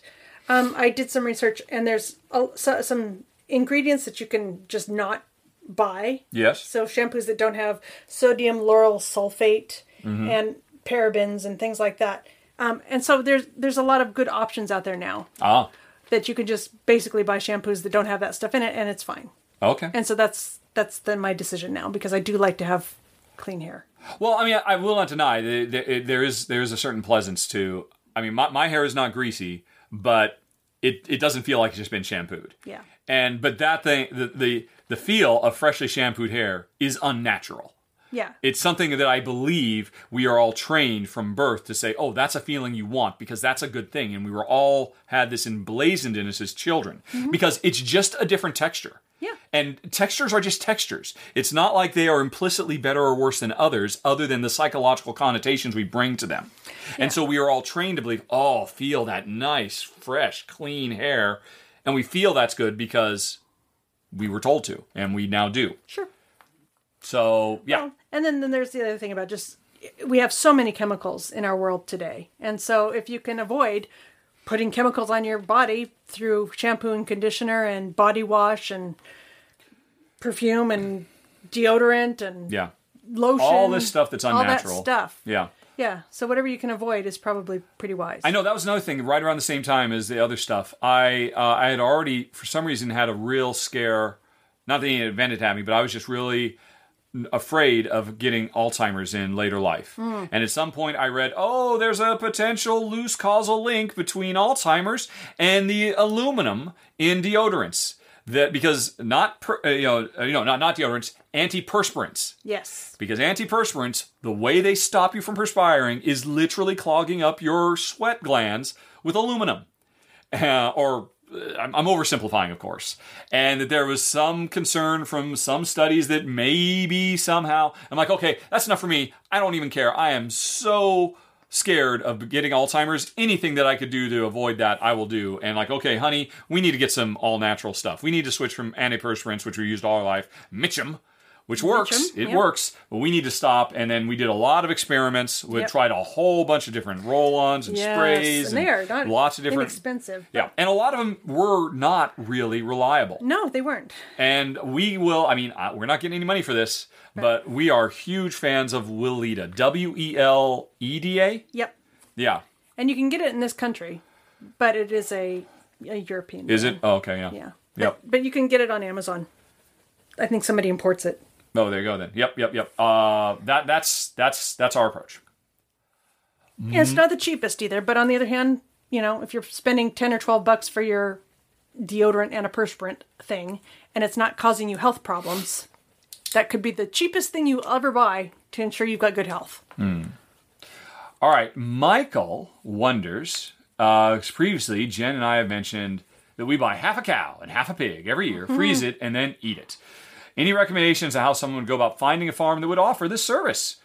um, I did some research, and there's a, so, some ingredients that you can just not buy. Yes. So shampoos that don't have sodium lauryl sulfate and parabens and things like that. Um, and so there's there's a lot of good options out there now Ah. that you can just basically buy shampoos that don't have that stuff in it, and it's fine. Okay. And so that's that's then my decision now because I do like to have clean hair. Well, I mean, I will not deny that there- there is there is a certain pleasance to. I mean, my, my hair is not greasy, but it, it doesn't feel like it's just been shampooed. Yeah. And but that thing, the the the feel of freshly shampooed hair is unnatural. Yeah. It's something that I believe we are all trained from birth to say, oh, that's a feeling you want because that's a good thing. And we were all had this emblazoned in us as children mm-hmm. because it's just a different texture. Yeah. And textures are just textures. It's not like they are implicitly better or worse than others, other than the psychological connotations we bring to them. And so we are all trained to believe, oh, feel that nice, fresh, clean hair. And we feel that's good because we were told to, and we now do. Sure. So, yeah. Well, and then, then there's the other thing about just we have so many chemicals in our world today. And so if you can avoid putting chemicals on your body through shampoo and conditioner and body wash and perfume and deodorant and Yeah. lotion. All this stuff that's all unnatural. that stuff. Yeah. Yeah. So whatever you can avoid is probably pretty wise. I know that was another thing. Right around the same time as the other stuff, I uh, I had already for some reason had a real scare. Not that it invented at me, but I was just really afraid of getting Alzheimer's in later life. Hmm. And at some point, I read, oh, there's a potential loose causal link between Alzheimer's and the aluminum in deodorants. That because not per, uh, you know uh, you know not not deodorants antiperspirants yes. because antiperspirants, the way they stop you from perspiring is literally clogging up your sweat glands with aluminum. Uh, or Uh, I'm, I'm oversimplifying, of course. And that there was some concern from some studies that maybe somehow I'm like, okay, that's enough for me. I don't even care. I am so scared of getting Alzheimer's. Anything that I could do to avoid that, I will do. And like, okay, honey, we need to get some all natural stuff. We need to switch from antiperspirants, which we used all our life, Mitchum, which works. It works, but we need to stop. And then we did a lot of experiments. We Yep. tried a whole bunch of different roll-ons and Yes. sprays and they are lots of different. inexpensive. Yeah, and a lot of them were not really reliable. No, they weren't. And we will, I mean, we're not getting any money for this, but we are huge fans of Weleda. W E L E D A? Yep. Yeah. And you can get it in this country, but it is a, a European. Is brand. it? Oh, okay, yeah. Yeah. Yep. But you can get it on Amazon. I think somebody imports it. Oh, there you go then. Yep, yep, yep. Uh, that that's that's that's our approach. Mm-hmm. it's not the cheapest either, but on the other hand, you know, if you're spending 10 or 12 bucks for your deodorant and a antiperspirant thing and it's not causing you health problems, that could be the cheapest thing you ever buy to ensure you've got good health. All right, Michael wonders. Uh, previously, Jen and I have mentioned that we buy half a cow and half a pig every year, freeze it, and then eat it. Any recommendations on how someone would go about finding a farm that would offer this service?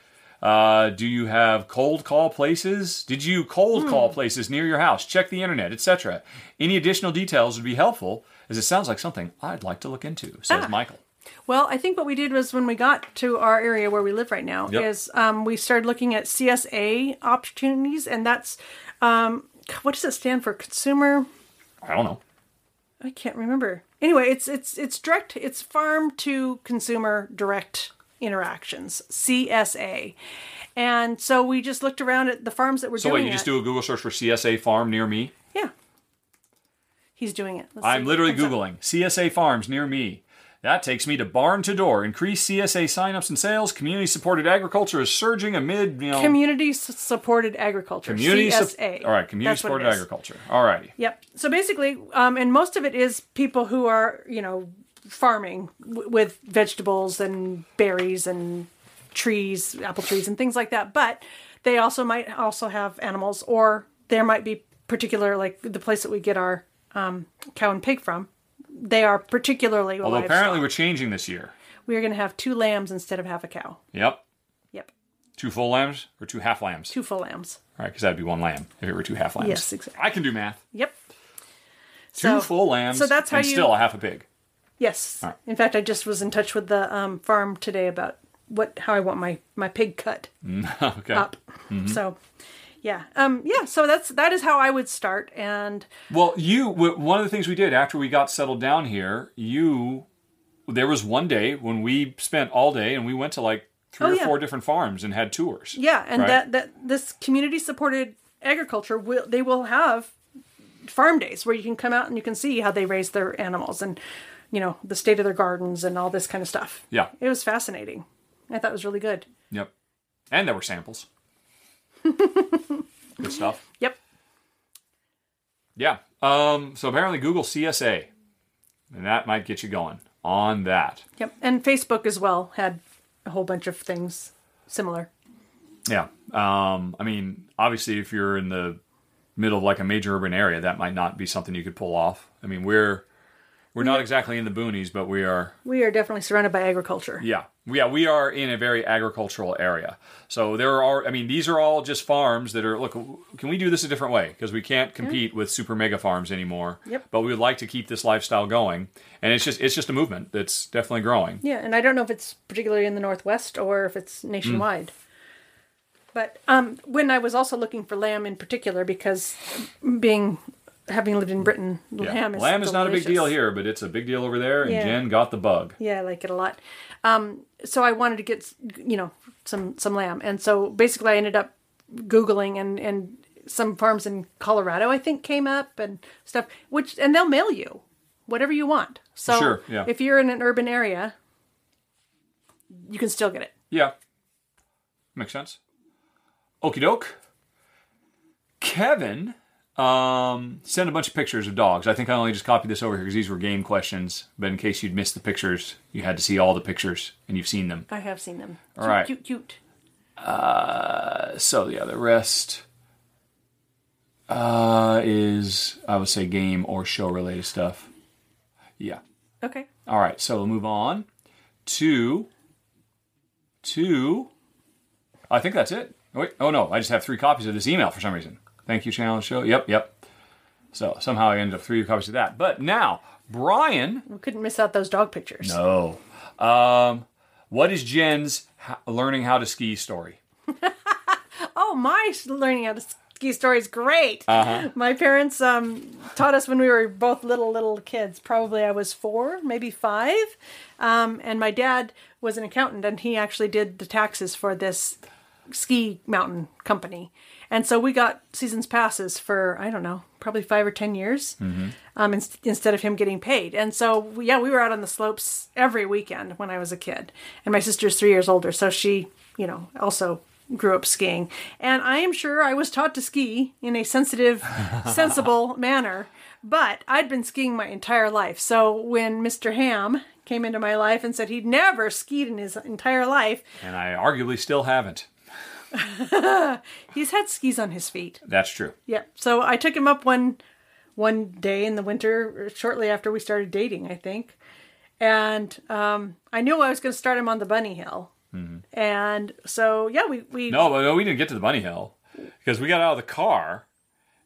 Uh, do you have cold call places? Did you cold call places near your house? Check the internet, etc. Any additional details would be helpful, as it sounds like something I'd like to look into. Says Ah. Michael. Well, I think what we did was when we got to our area where we live right now Yep. is um, we started looking at CSA opportunities, and that's um, what does it stand for? Consumer. I don't know. I can't remember. Anyway, it's it's it's direct. It's farm to consumer direct interactions. CSA, and so we just looked around at the farms that were So doing So wait, you just do a Google search for CSA farm near me? Yeah, he's doing it. Let's I'm what literally comes up. Googling CSA farms near me. That takes me to barn to door. Increased CSA signups and sales. Community supported agriculture is surging amid, you know, Community supported agriculture. community CSA. All right, community supported agriculture. All righty. Yep. So basically, um, and most of it is people who are, you know, farming w- with vegetables and berries and trees, apple trees and things like that. But they also might also have animals, or there might be particular, like the place that we get our um, cow and pig from. They are particularly. Although livestock. apparently we're changing this year. we are going to have two lambs instead of half a cow. Yep. Yep. Two full lambs or two half lambs? Two full lambs. All right, because that'd be one lamb if it were two half lambs. Yes, exactly. I can do math. Yep. Two So- full lambs so that's how and you- still a half a pig. Yes. right. In fact, I just was in touch with the um, farm today about what how I want my my pig cut okay. up. Mm-hmm. So, yeah, um, yeah. So that's that is how I would start. And Well, you one of the things we did after we got settled down here, you there was one day when we spent all day and we went to like three Oh, or yeah. four different farms and had tours. yeah, and Right. that that this community supported agriculture will they will have farm days where you can come out and you can see how they raise their animals and you know the state of their gardens and all this kind of stuff. Yeah. It was fascinating. I thought it was really good. Yep. And there were samples. Good stuff. Yep. Yeah. Um, so apparently Google CSA. And that might get you going on that. Yep. And Facebook as well had a whole bunch of things similar. Yeah. Um, I mean, obviously, if you're in the middle of like a major urban area, that might not be something you could pull off. I mean, we're we're not exactly in the boonies, but we are. We are definitely surrounded by agriculture. Yeah, yeah, we are in a very agricultural area. So there are. I mean, these are all just farms that are. Look, can we do this a different way? Because we can't compete with super mega farms anymore. Yep. But we would like to keep this lifestyle going, and it's just it's just a movement that's definitely growing. Yeah, and I don't know if it's particularly in the Northwest or if it's nationwide. But um, when I was also looking for lamb in particular, because being having lived in Britain, Yeah. lamb is Lamb is not a big deal here, but it's a big deal over there, and Yeah. Jen got the bug. Yeah, I like it a lot. Um, so I wanted to get you know some some lamb, and so basically I ended up googling and and some farms in Colorado I think came up and stuff, which and they'll mail you whatever you want. So Sure, yeah. if you're in an urban area, you can still get it. Yeah. Makes sense. Okie doke. Kevin um, sent a bunch of pictures of dogs. I think I only just copied this over here because these were game questions. But in case you'd missed the pictures, you had to see all the pictures and you've seen them. I have seen them. All cute, right. cute, cute. Uh, so, yeah, the rest uh, is, I would say, game or show related stuff. Yeah. Okay. All right, so we'll move on to to. I think that's it. Wait, oh no, I just have three copies of this email for some reason. Thank you, channel show. Yep, yep. So somehow I ended up three copies of that. But now, Brian. We couldn't miss out those dog pictures. No. Um, what is Jen's learning how to ski story? Oh, my learning how to ski story is great. Uh-huh. My parents um, taught us when we were both little, little kids. Probably I was four, maybe five. Um, and my dad was an accountant, and he actually did the taxes for this ski mountain company. And so we got seasons passes for I don't know, probably five or ten years, um, in, instead of him getting paid. And so yeah, we were out on the slopes every weekend when I was a kid. And my sister's three years older, so she, you know, also grew up skiing. And I am sure I was taught to ski in a sensitive, sensible manner. But I'd been skiing my entire life. So when Mr. Ham came into my life and said he'd never skied in his entire life, And I arguably still haven't. he's had skis on his feet. That's true. Yep. So I took him up one one day in the winter, shortly after we started dating, I think, and um, I knew I was going to start him on the bunny hill, and so yeah, we we No, but no, we didn't get to the bunny hill because we got out of the car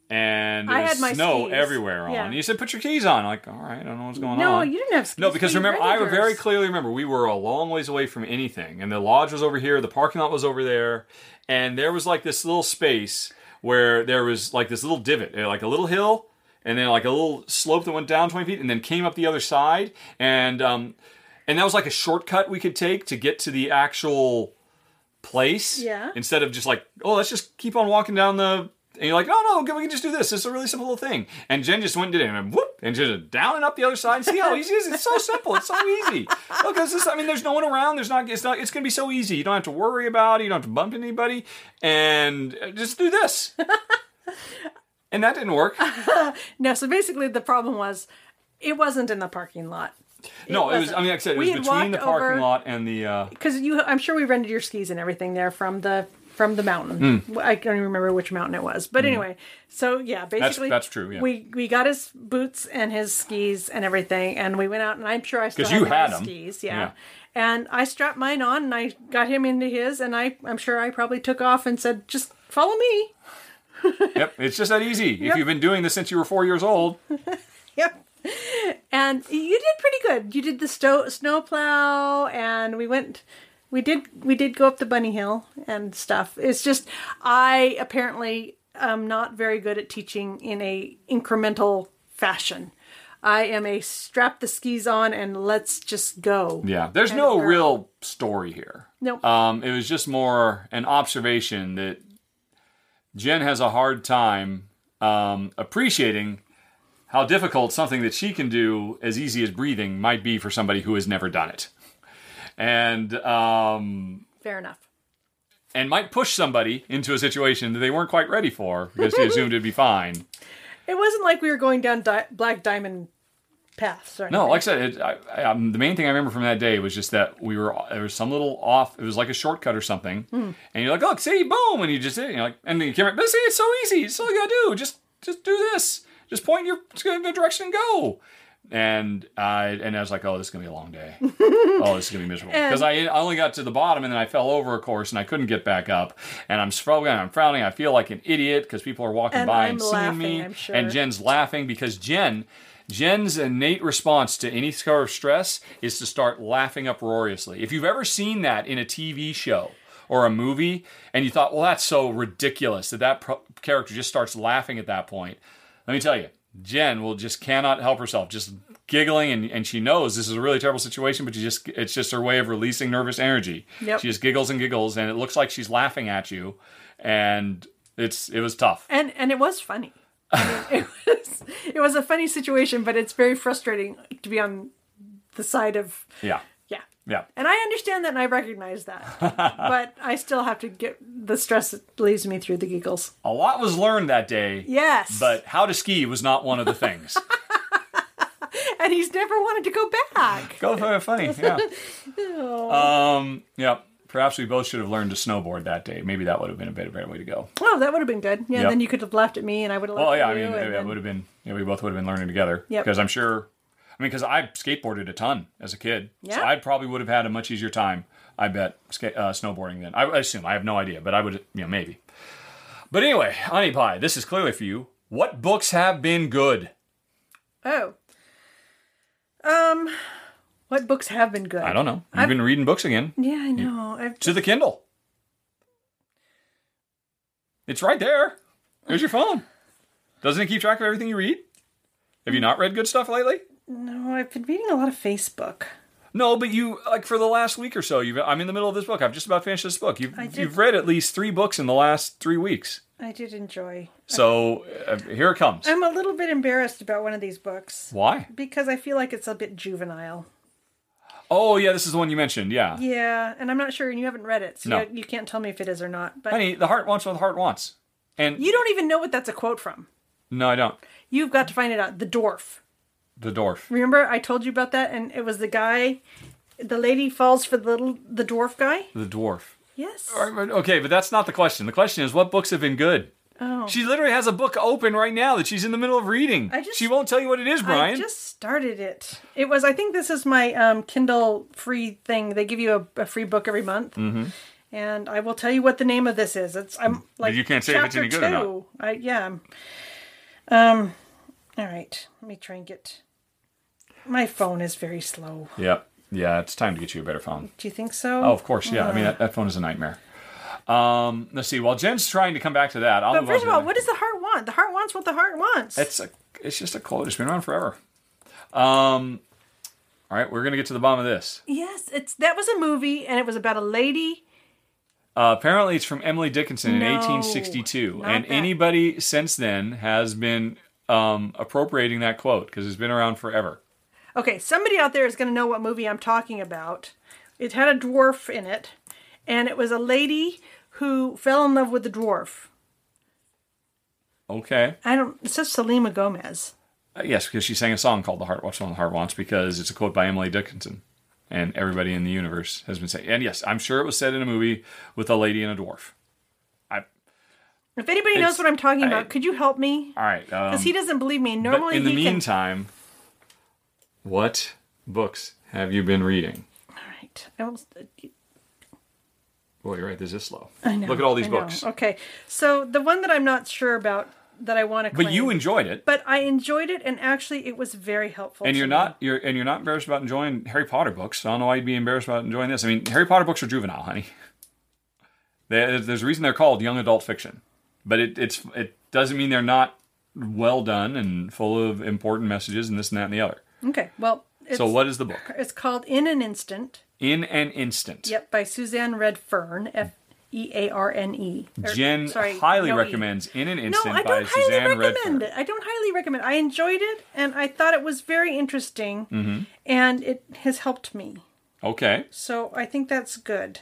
and there I was snow skis. everywhere on. Yeah. And you said, "Put your keys on." I'm like, all right, I don't know what's going no, on. No, you didn't have skis. No, because remember, I very clearly remember we were a long ways away from anything, and the lodge was over here, the parking lot was over there, and there was like this little space where there was like this little divot, uh, like a little hill, and then like a little slope that went down 20 feet, and then came up the other side, and um, and that was like a shortcut we could take to get to the actual place. Yeah. Instead of just like, oh, let's just keep on walking down the. And you're like, no, no, we can just do this. It's a really simple little thing. And Jen just went and did it, and whoop, and just down and up the other side. See how easy it is? It's so simple. It's so easy. Look, it's just, I mean, there's no one around. There's not. It's not. It's gonna be so easy. You don't have to worry about it. You don't have to bump anybody, and uh, just do this. and that didn't work. No, so basically the problem was it wasn't in the parking lot No, it was. wasn't. I mean, like I said, it We was between the parking over- lot and the. Uh, because you. I'm sure we rented your skis and everything there from the from the mountain. Hmm. I don't even remember which mountain it was, but anyway. So yeah, basically that's true, yeah. We we got his boots and his skis and everything, and we went out, and I'm sure I still had, you had skis, yeah. Yeah. And I strapped mine on, and I got him into his, and I I'm sure I probably took off and said, "Just follow me." yep, it's just that easy. If you've been doing this since you were four years old, Yep. And you did pretty good. You did the sto- snow plow, and we went. We did. We did go up the bunny hill and stuff. It's just I apparently am not very good at teaching in a incremental fashion. I am a strap the skis on and let's just go. Yeah, there's no girl. real story here. Nope. Um, it was just more an observation that Jen has a hard time um, appreciating how difficult something that she can do as easy as breathing might be for somebody who has never done it. And um, Fair enough. and might push somebody into a situation that they weren't quite ready for because they assumed it'd be fine. It wasn't like we were going down di- black diamond paths. Or No, like I said, it, I, I, um, the main thing I remember from that day was just that we were there was some little off. It was like a shortcut or something, Hmm. and you're like, "Look, see, boom!" And you just say you know, like, and then you came right, but see, it's so easy. It's all you gotta do. Just just do this. Just point your in the direction and go. And I and I was like, "Oh, this is gonna be a long day. oh, this is gonna be miserable." Because I, I only got to the bottom and then I fell over, of course, and I couldn't get back up. And I'm struggling. I'm frowning. I feel like an idiot because people are walking And by I'm and seeing laughing, me. I'm sure. And Jen's laughing because Jen, Jen's innate response to any sort of stress is to start laughing uproariously. If you've ever seen that in a TV show or a movie, and you thought, "Well, that's so ridiculous that that pro- character just starts laughing at that point," let me tell you, Jen will just cannot help herself, just giggling, and, and she knows this is a really terrible situation, but she just it's just her way of releasing nervous energy. Yep. She just giggles and giggles, and it looks like she's laughing at you, and it's it was tough. and and it was funny. I mean, it was it was a funny situation, but it's very frustrating to be on the side of Yeah, yeah. yeah. And I understand that and I recognize that. but I still have to get the stress that leaves me through the giggles. A lot was learned that day. Yes. But how to ski was not one of the things. and he's never wanted to go back. Go for it, funny, yeah. um, yeah. Perhaps we both should have learned to snowboard that day. Maybe that would have been a better, better way to go. Oh, that would have been good. Yeah, Yep. then you could have laughed at me and I would have laughed Well, yeah, I mean, it then- would have been. Yeah, we both would have been learning together. Yep. Because I'm sure. I mean, because I skateboarded a ton as a kid, so I probably would have had a much easier time. I bet ska- uh, snowboarding then. I I assume I have no idea, but I would, you know, maybe. But anyway, Honey Pie, this is clearly for you. What books have been good? Oh. Um, what books have been good? I don't know. You've I've- been reading books again Yeah, I know. I've to the Kindle. It's right there. There's your phone. Doesn't it keep track of everything you read? Have you not read good stuff lately? No, I've been reading a lot of Facebook. No, but you like for the last week or so. You've, I'm in the middle of this book. I've just about finished this book. You've, did- you've read at least three books in the last three weeks. I did enjoy. So uh, here it comes. I'm a little bit embarrassed about one of these books Why? because I feel like it's a bit juvenile. Oh yeah, this is the one you mentioned. Yeah, Yeah, and I'm not sure, and you haven't read it, so No. you, you can't tell me if it is or not. But honey, the heart wants what the heart wants. And you don't even know what that's a quote from. no, I don't. You've got to find it out. The dwarf. The dwarf. Remember, I told you about that, and it was the guy. The lady falls for the little the dwarf guy. The dwarf. Yes. All right, Okay, but that's not the question. The question is, what books have been good? Oh. She literally has a book open right now that she's in the middle of reading. I just- she won't tell you what it is, Brian. I just started it. It was. I think this is my um, Kindle free thing. They give you a, a free book every month. Mm-hmm. And I will tell you what the name of this is. It's I'm like you can't say if it's any good or not. two. I yeah. Um. All right. Let me try and get. My phone is very slow. Yep. Yeah, it's time to get you a better phone. Do you think so? Oh, of course. Yeah. I mean, that, that phone is a nightmare. Um, let's see. While Jen's trying to come back to that, I'll But first of all, what does the heart want? The heart wants what the heart wants. It's a. It's just a quote. It's been around forever. Um. All right, we're gonna get to the bottom of this. yes, it's that was a movie, and it was about a lady. Uh, apparently, it's from Emily Dickinson in 1862, and that. anybody since then has been um, appropriating that quote because it's been around forever. Okay, somebody out there is going to know what movie I'm talking about. It had a dwarf in it, and it was a lady who fell in love with the dwarf. Okay. I don't. It says Selena Gomez. Uh, yes, because she sang a song called "The Heart What's on the Heart Wants" because it's a quote by Emily Dickinson, and everybody in the universe has been saying. And yes, I'm sure it was said in a movie with a lady and a dwarf. I If anybody knows what I'm talking I- about, could you help me? all right. Um, Because he doesn't believe me. but Normally, in the he can. What books have you been reading? All right. I will, uh, Boy, you're right. This is slow. I know. Look at all these books. Okay, so the one that I'm not sure about that I want to. But you enjoyed it. But I enjoyed it, and actually, it was very helpful. and you're me. not you're and you're not embarrassed about enjoying Harry Potter books. I don't know why you'd be embarrassed about enjoying this. I mean, Harry Potter books are juvenile, honey. They, there's a reason they're called young adult fiction, but it it's it doesn't mean they're not well done and full of important messages and this and that and the other. Okay. Well, it's, so what is the book? It's called In an Instant. In an instant. Yep, by Suzanne Redfearn. F E A R N E. Jen sorry, highly no E. recommends In an Instant No, I by don't highly Suzanne recommend Redfearn. it. I don't highly recommend. it. I enjoyed it, and I thought it was very interesting, Mm-hmm. and it has helped me. Okay. So I think that's good.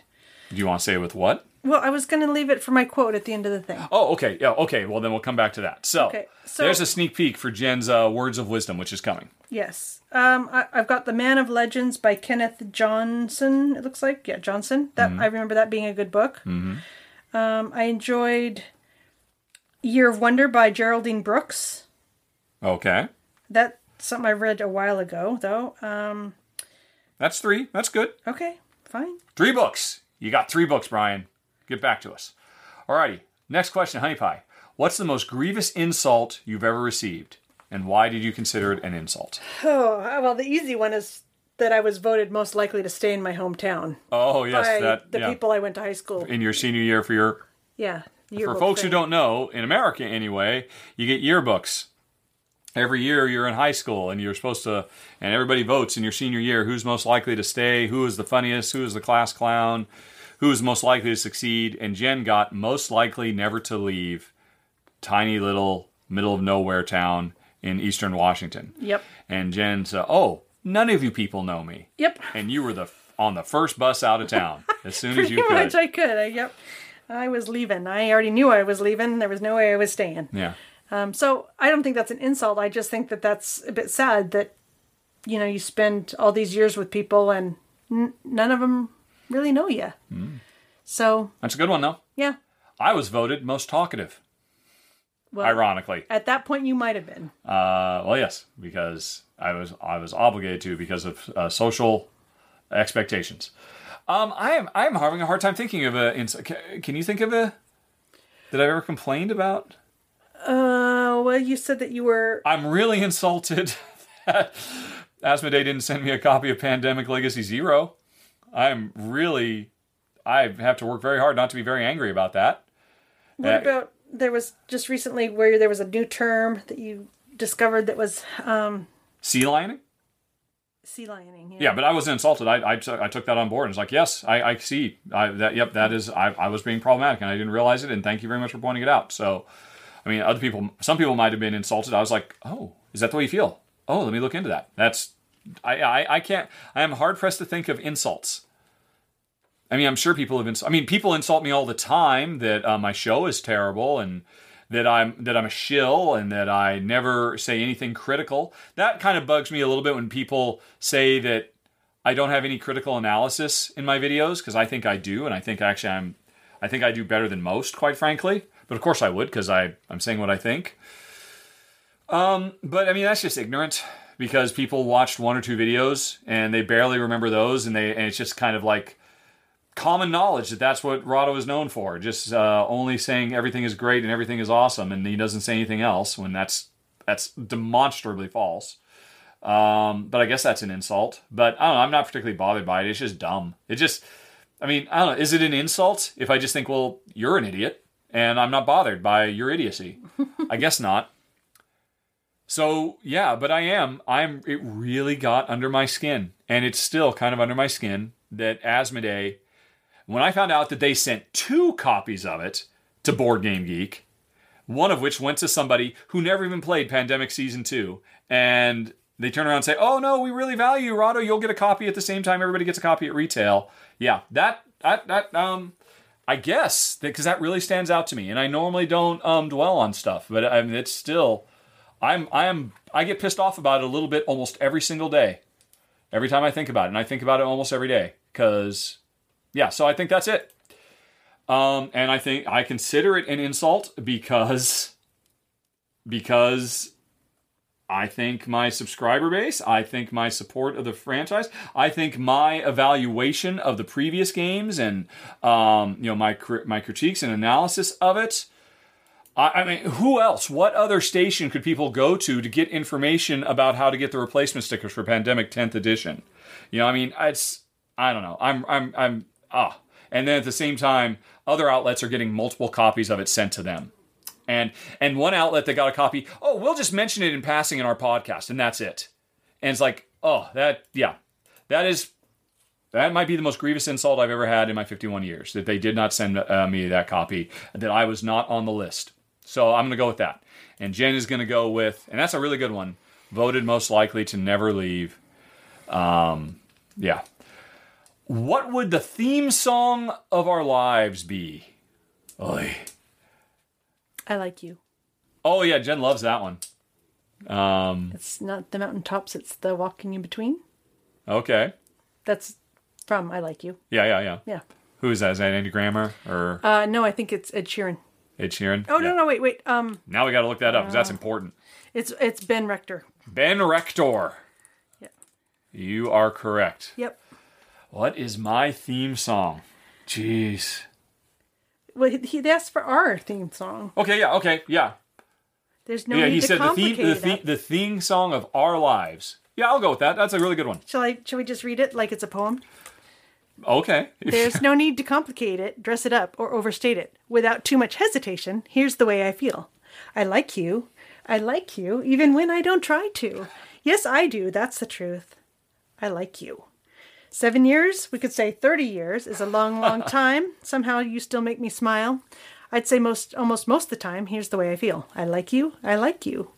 Do you want to say with what? Well, I was going to leave it for my quote at the end of the thing. Oh, okay. Yeah, okay. Well, then we'll come back to that. So, Okay, so- there's a sneak peek for Jen's uh, words of wisdom, which is coming. Yes. Um, I, I've got The Man of Legends by Kenneth Johnson, it looks like. Yeah, Johnson. That I remember that being a good book. Um, I enjoyed Year of Wonder by Geraldine Brooks. Okay. That's something I read a while ago, though. Um, That's three. That's good. okay, fine. Three books. You got three books, Brian. Get back to us. Alrighty. Next question, Honey Pie. What's the most grievous insult you've ever received? And why did you consider it an insult? Oh, well, the easy one is that I was voted most likely to stay in my hometown Oh, yes. by that, the yeah. people I went to high school. In your senior year for your Yeah. For folks who don't know, in America anyway, you get yearbooks. Every year you're in high school and you're supposed to, and everybody votes in your senior year who's most likely to stay, who is the funniest, who is the class clown, who is most likely to succeed. And Jen got most likely never to leave tiny little middle of nowhere town in eastern Washington. Yep. And Jen said, Oh, none of you people know me. Yep. And you were the on the first bus out of town as soon as you could. much I could. I, yep. I was leaving. I already knew I was leaving. There was no way I was staying. yeah. Um, so I don't think that's an insult. I just think that that's a bit sad that, you know, you spend all these years with people and n- none of them really know you. Hmm. So, That's a good one though. yeah. I was voted most talkative. Well, ironically. At that point, you might have been. Uh, well, yes, because I was I was obligated to because of uh, social expectations. Um, I am I am having a hard time thinking of a. Can you think of a? Did I've ever complained about? Uh, well, you said that you were. I'm really insulted that Asmodee didn't send me a copy of Pandemic Legacy Zero. I'm really, I have to work very hard not to be very angry about that. What Uh, about there was just recently where there was a new term that you discovered that was um, Sea lining? sea lioning. Yeah, but I wasn't insulted. I, I, took- I took that on board. and It's like, yes, I, I see. I, that, yep, that is. I, I was being problematic, and I didn't realize it. And thank you very much for pointing it out. So, I mean, other people, some people might have been insulted. I was like, oh, is that the way you feel? Oh, let me look into that. That's. I, I, I can't. I am hard pressed to think of insults. I mean, I'm sure people have. Ins- I mean, people insult me all the time that uh, my show is terrible and that I'm that I'm a shill and that I never say anything critical. That kind of bugs me a little bit when people say that I don't have any critical analysis in my videos because I think I do, and I think actually I'm I think I do better than most, quite frankly. But of course I would because I I'm saying what I think. Um, but I mean that's just ignorant because people watched one or two videos and they barely remember those, and they and it's just kind of like common knowledge that that's what Rahdo is known for. Just uh, only saying everything is great and everything is awesome, and he doesn't say anything else when that's that's demonstrably false. Um, but I guess that's an insult. But I don't know. I'm not particularly bothered by it. It's just dumb. It just, I mean, I don't know. Is it an insult if I just think, well, you're an idiot, and I'm not bothered by your idiocy? I guess not. So yeah, but I am. I'm. It really got under my skin, and it's still kind of under my skin that Asmodee when I found out that they sent two copies of it to Board Game Geek, one of which went to somebody who never even played Pandemic Season 2, and they turn around and say, Oh no, we really value you, Rahdo. You'll get a copy at the same time everybody gets a copy at retail. Yeah, that, that, that, um, I guess, because that really stands out to me. And I normally don't um, dwell on stuff, but I mean, it's still, I'm, I am, I get pissed off about it a little bit almost every single day. Every time I think about it, and I think about it almost every day, because yeah, so I think that's it. Um, and I think I consider it an insult because because I think my subscriber base, I think my support of the franchise, I think my evaluation of the previous games and um, you know my my critiques and analysis of it. I, mean, who else? What other station could people go to to get information about how to get the replacement stickers for Pandemic 10th Edition? You know, I mean, it's I don't know. I'm I'm I'm ah. And then at the same time, other outlets are getting multiple copies of it sent to them. And and one outlet that got a copy, oh, we'll just mention it in passing in our podcast, and that's it. And it's like, oh, that yeah, that is that might be the most grievous insult I've ever had in my 51 years that they did not send uh, me that copy, that I was not on the list. So I'm going to go with that. And Jen is going to go with, and that's a really good one, voted most likely to never leave. Um, yeah. What would the theme song of our lives be? Oy. I like you. Oh yeah, Jen loves that one. Um, It's not the mountaintops, it's the walking in between. okay. That's from I Like You. Yeah, yeah, yeah. Yeah. Who is that? Is that Andy Grammer or Uh, no, I think it's Ed Sheeran. Ed Sheeran? Oh, Yeah. no, no, wait, wait. Um, Now we got to look that up because that's important. It's it's Ben Rector. Ben Rector. Yeah. You are correct. Yep. What is my theme song? Jeez. Well, he, he asked for our theme song. Okay, yeah, okay, yeah. There's no yeah, need he to said the theme, the, theme, the theme song of our lives. Yeah, I'll go with that. That's a really good one. Shall I? Shall we just read it like it's a poem? Okay. There's no need to complicate it, dress it up, or overstate it. Without too much hesitation, here's the way I feel. I like you. I like you, even when I don't try to. Yes, I do. That's the truth. I like you. Seven years, we could say 30 years, is a long, long time. Somehow you still make me smile. I'd say most, almost most of the time, here's the way I feel. I like you. I like you.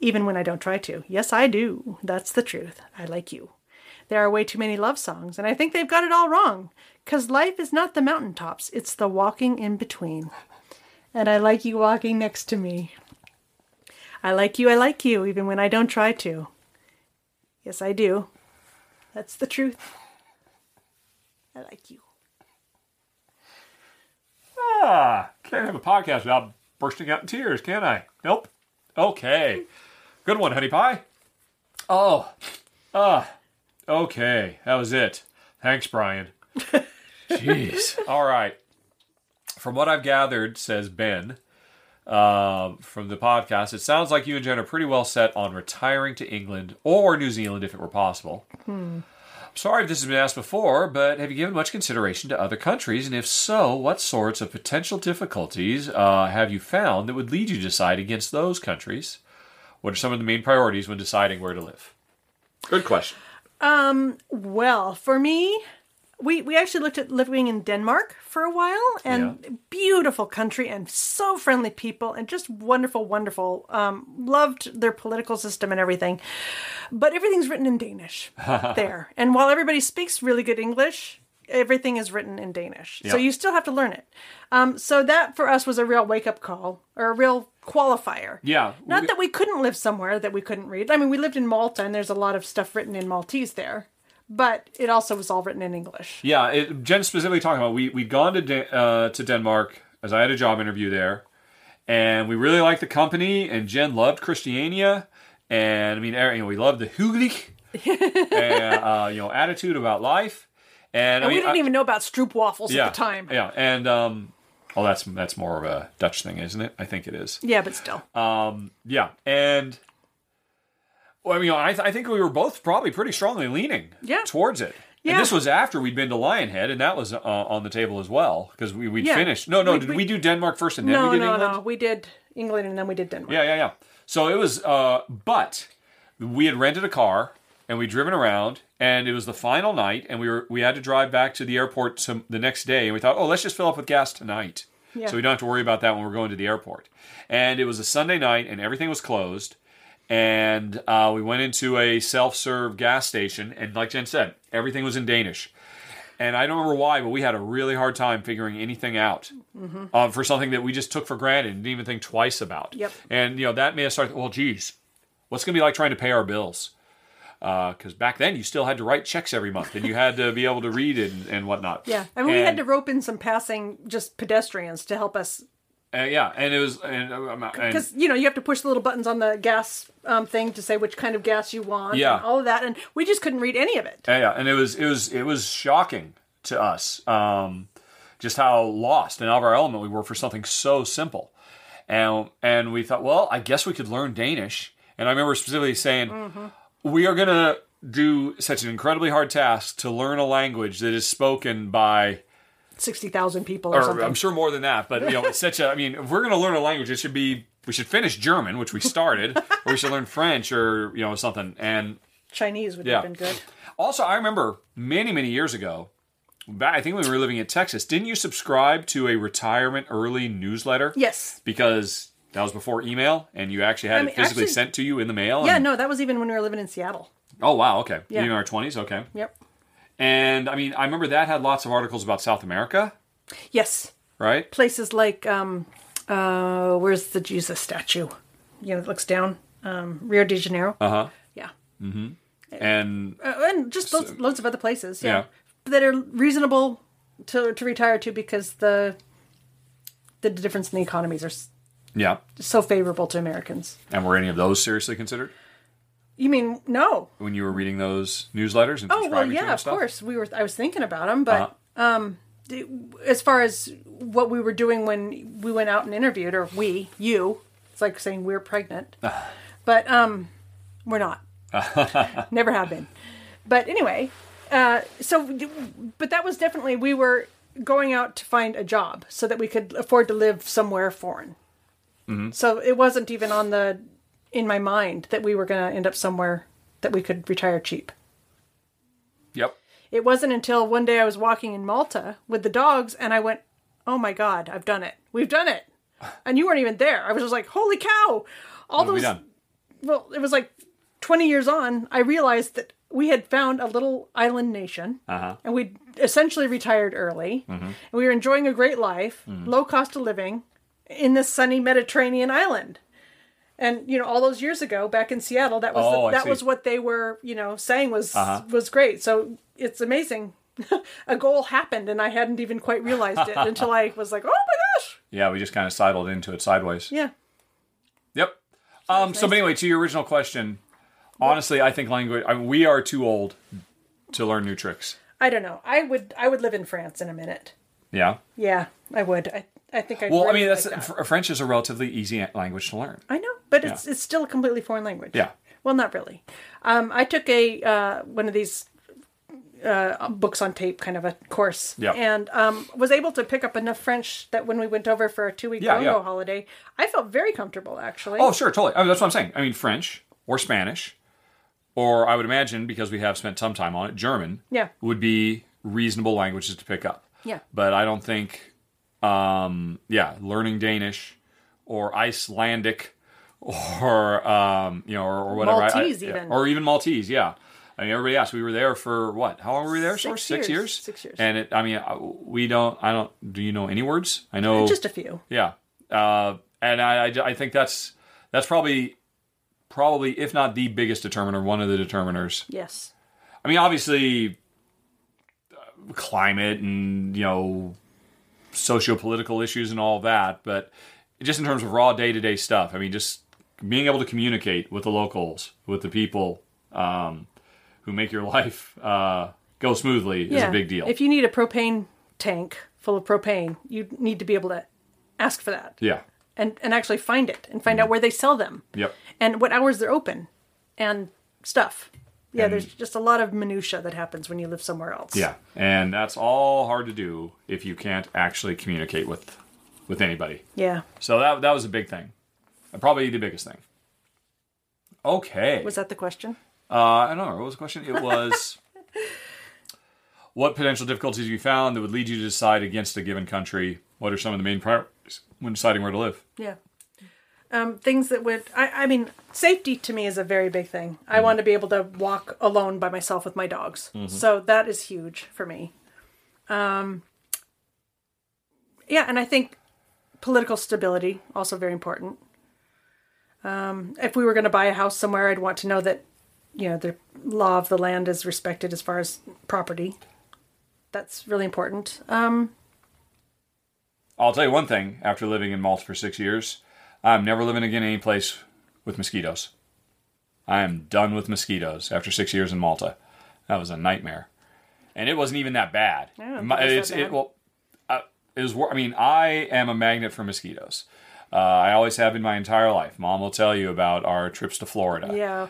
Even when I don't try to. Yes, I do. That's the truth. I like you. There are way too many love songs, and I think they've got it all wrong. Because life is not the mountaintops, it's the walking in between. And I like you walking next to me. I like you, I like you, even when I don't try to. Yes, I do. That's the truth. I like you. Ah, can't have a podcast without bursting out in tears, can I? Nope. Okay. Good one, honey pie. Oh. Ah. Okay. That was it. Thanks, Brian. Jeez. All right. From what I've gathered, says Ben, uh, from the podcast, it sounds like you and Jen are pretty well set on retiring to England or New Zealand if it were possible. Sorry if this has been asked before, but have you given much consideration to other countries? And if so, what sorts of potential difficulties uh, have you found that would lead you to decide against those countries? What are some of the main priorities when deciding where to live? Good question. Well, for me, we, we actually looked at living in Denmark for a while, and beautiful country, and so friendly people, and just wonderful, wonderful. Um, loved their political system and everything, but everything's written in Danish there. And while everybody speaks really good English, everything is written in Danish, so you still have to learn it. Um, so that for us was a real wake up call or a real qualifier. Yeah. Not we- that we couldn't live somewhere that we couldn't read. I mean, we lived in Malta, and there's a lot of stuff written in Maltese there, but it also was all written in English. Yeah, it, Jen specifically talking about we we'd gone to Dan- uh, to Denmark as I had a job interview there, and we really liked the company. And Jen loved Christiania, and I mean, er- you know, we loved the hygge, and uh, you know, attitude about life. And, I And we didn't I- even know about Stroop waffles yeah, at the time. Yeah, and um, oh, that's that's more of a Dutch thing, isn't it? I think it is. Yeah, but still. Um, yeah, and well, I mean, I, th- I think we were both probably pretty strongly leaning Yeah. towards it. Yeah. And this was after we'd been to Lionhead, and that was uh, on the table as well because we we'd Yeah. finished. No, no, We- did we- we, do Denmark first and then no, we did no, England? no. We did England and then we did Denmark. Yeah, yeah, yeah. So it was, uh, but we had rented a car and we'd driven around, and it was the final night, and we were we had to drive back to the airport to, the next day, and we thought, oh, let's just fill up with gas tonight, Yeah. so we don't have to worry about that when we're going to the airport. And it was a Sunday night, and everything was closed, and uh, we went into a self-serve gas station, and like Jen said, everything was in Danish. And I don't remember why, but we had a really hard time figuring anything out uh, for something that we just took for granted and didn't even think twice about. Yep. And you know that made us start. Well, geez, what's going to be like trying to pay our bills? Because back then you still had to write checks every month, and you had to be able to read and, and whatnot. Yeah. I mean, we had to rope in some passing just pedestrians to help us. uh, yeah, and it was and, uh, and Because, you know, you have to push the little buttons on the gas um, thing to say which kind of gas you want. Yeah. And all of that. And we just couldn't read any of it. Yeah, yeah, and it was it was it was shocking to us, um, just how lost and out of our element we were for something so simple, and and we thought, well, I guess we could learn Danish. And I remember specifically saying, we are gonna do such an incredibly hard task to learn a language that is spoken by, 60,000 people or, or something. I'm sure more than that, but you know, it's such a. I mean, if we're gonna learn a language, it should be we should finish German, which we started, or we should learn French or you know something, and Chinese would Yeah. have been good. Also, I remember many, many years ago, back, I think when we were living in Texas, didn't you subscribe to a retirement early newsletter? Yes. Because that was before email and you actually had I mean, it physically actually- sent to you in the mail? Yeah, and- no, that was even when we were living in Seattle. Oh, wow. Okay. Yeah. Even in our 20s? Okay. Yep. And I mean, I remember that had lots of articles about South America, Yes, right? places like um, uh, where's the Jesus statue? You know, it looks down. Um, Rio de Janeiro. Uh huh. Yeah, And uh, and just loads, loads of other places. Yeah. Yeah. that are reasonable to to retire to because the the difference in the economies are yeah. so favorable to Americans. And were any of those seriously considered You mean no? when you were reading those newsletters and Oh well, subscribing to yeah, of stuff? course. We were. I was thinking about them, but Uh-huh. um, as far as what we were doing when we went out and interviewed, or we, you, it's like saying we're pregnant, but um, we're not. Never have been. But anyway, uh, so but that was definitely we were going out to find a job so that we could afford to live somewhere foreign. So it wasn't even on the in my mind that we were going to end up somewhere that we could retire cheap. Yep. It wasn't until one day I was walking in Malta with the dogs and I went, "Oh my god, I've done it. We've done it." And you weren't even there. I was just like, "Holy cow." All we those done? well, it was like 20 years on, I realized that we had found a little island nation Uh-huh. and we essentially retired early. Mm-hmm. And we were enjoying a great life, low cost of living in this sunny Mediterranean island. And you know, all those years ago, back in Seattle, that was Oh, the, that was what they were, you know, saying was Uh-huh. was great. So it's amazing. a goal happened, and I hadn't even quite realized it until I was like, "Oh my gosh!" Yeah, we just kind of sidled into it sideways. Yeah, Yep. Um, so, but anyway, to your original question, honestly, I think language. I mean, we are too old to learn new tricks. I don't know. I would I would live in France in a minute. Yeah. Yeah, I would. I I think I. Well, I mean, that's like that. French is a relatively easy language to learn. I know, but it's it's still a completely foreign language. Yeah. Well, not really. Um, I took a uh, one of these uh, books on tape kind of a course, Yeah. and um, was able to pick up enough French that when we went over for a two week Yeah, yeah. holiday, I felt very comfortable actually. Oh, sure, totally. I mean, that's what I'm saying. I mean, French or Spanish, or I would imagine because we have spent some time on it, German. Yeah. Would be reasonable languages to pick up. Yeah. But I don't think, um, yeah, learning Danish or Icelandic or um, you know, or, or whatever, I- I- Maltese yeah, even. or even Maltese. Yeah. I mean, everybody asked. We were there for what? How long were we there? for? Six six years. years. Six years. And it. I mean, we don't. I don't. Do you know any words? I know just a few. yeah, uh, and I, I, I think that's that's probably probably if not the biggest determiner, one of the determiners. Yes. I mean, obviously, uh, climate and you know socio-political issues and all that, but just in terms of raw day-to-day stuff, I mean, just being able to communicate with the locals, with the people um, who make your life uh, go smoothly is a big deal. If you need a propane tank full of propane, you need to be able to ask for that yeah. and and actually find it and Mm-hmm. find out where they sell them. Yep. and what hours they're open and stuff. Yeah, there's just a lot of minutia that happens when you live somewhere else. Yeah, and that's all hard to do if you can't actually communicate with with anybody. Yeah. So that that was a big thing, probably the biggest thing. Okay, Was that the question? uh, I don't know. What was the question? It was what potential difficulties you found that would lead you to decide against a given country. What are some of the main priorities when deciding where to live? Yeah. Um, things that would, I, I mean, safety to me is a very big thing. I want to be able to walk alone by myself with my dogs. So that is huge for me. Um, yeah, and I think political stability also very important. Um, if we were going to buy a house somewhere, I'd want to know that, you know, the law of the land is respected as far as property. That's really important. Um, I'll tell you one thing. After living in Malta for six years, I'm never living again any place with mosquitoes. I am done with mosquitoes after six years in Malta. That was a nightmare, and it wasn't even that bad. I don't My- it was it's that it well, uh, it was. I mean, I am a magnet for mosquitoes. Uh, I always have in my entire life. Mom will tell you about our trips to Florida. Yeah.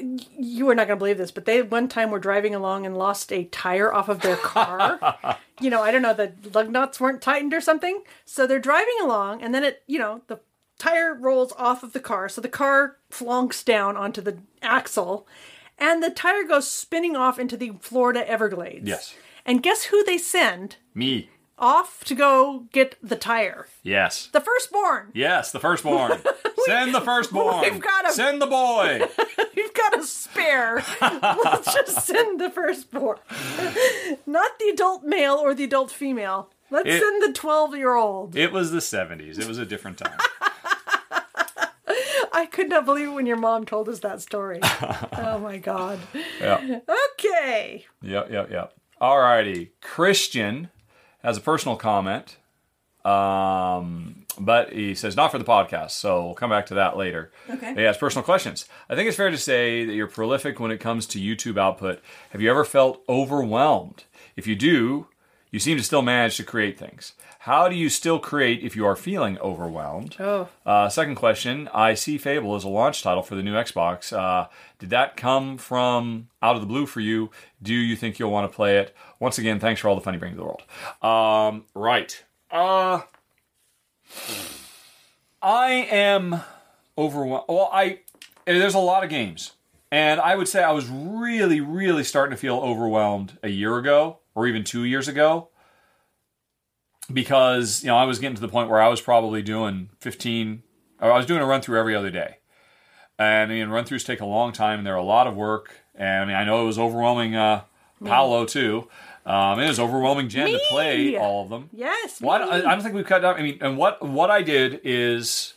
You are not going to believe this, but they one time were driving along and lost a tire off of their car. you know, I don't know, the lug nuts weren't tightened or something. So they're driving along and then it, you know, the tire rolls off of the car. So the car flunks down onto the axle and the tire goes spinning off into the Florida Everglades. Yes. And guess who they send Me. off to go get the tire? Yes. The firstborn. Yes, the firstborn. Send the firstborn. We've got 'em. Send the boy. we've got a spare, Let's just send the firstborn. Not the adult male or the adult female. Let's It- send the 12 year old. It was the 70s. It was a different time. I could not believe it when your mom told us that story. oh my God. yeah. Okay. Yep, yep, yep. Alrighty. Christian has a personal comment. Um, but he says not for the podcast, so we'll come back to that later. Okay. He has personal questions. I think it's fair to say that you're prolific when it comes to YouTube output. Have you ever felt overwhelmed? If you do, you seem to still manage to create things. How do you still create if you are feeling overwhelmed? Oh. Uh, second question I see Fable as a launch title for the new Xbox. Uh, did that come from out of the blue for you? Do you think you'll want to play it? Once again, thanks for all the fun you bring to the world. Um, right. Uh, I am overwhelmed. Well, I there's a lot of games, and I would say I was really, really starting to feel overwhelmed a year ago, or even two years ago because you know I was getting to the point where I was probably doing 15 or I was doing a run through every other day. And I mean run throughs take a long time and they're a lot of work. And I mean I know it was overwhelming uh Paolo too. Um, it was overwhelming Jen to play all of them. Yes. What me. I, I don't think we've cut down. I mean, and what what I did is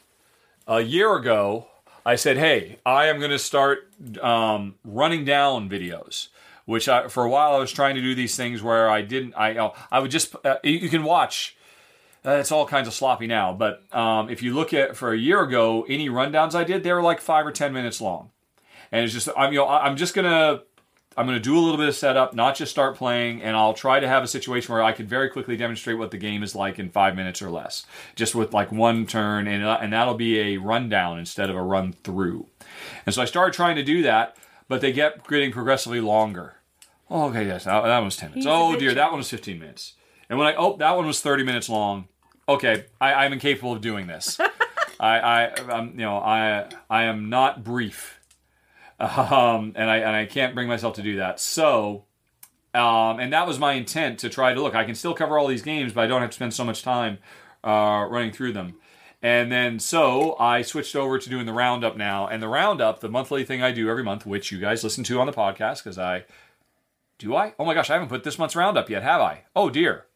a year ago, I said, "Hey, I am going to start um, running down videos." Which I, for a while I was trying to do these things where I didn't. I uh, I would just uh, you can watch. Uh, it's all kinds of sloppy now, but um, if you look at for a year ago, any rundowns I did, they were like five or ten minutes long, and it's just I'm you know I'm just gonna I'm to do a little bit of setup, not just start playing, and I'll try to have a situation where I could very quickly demonstrate what the game is like in five minutes or less, just with like one turn, and uh, and that'll be a rundown instead of a run through. And so I started trying to do that, but they get getting progressively longer. Oh, okay, yes, that, that one was ten minutes. He's oh dear, that one was fifteen minutes. And when I oh that one was thirty minutes long. Okay, I, I'm incapable of doing this. I, I I'm, you know I I am not brief um, and I and I can't bring myself to do that. So, um, and that was my intent to try to look. I can still cover all these games, but I don't have to spend so much time uh, running through them. And then so I switched over to doing the roundup now, and the roundup, the monthly thing I do every month, which you guys listen to on the podcast, because I do I? Oh my gosh, I haven't put this month's roundup yet, have I? Oh dear,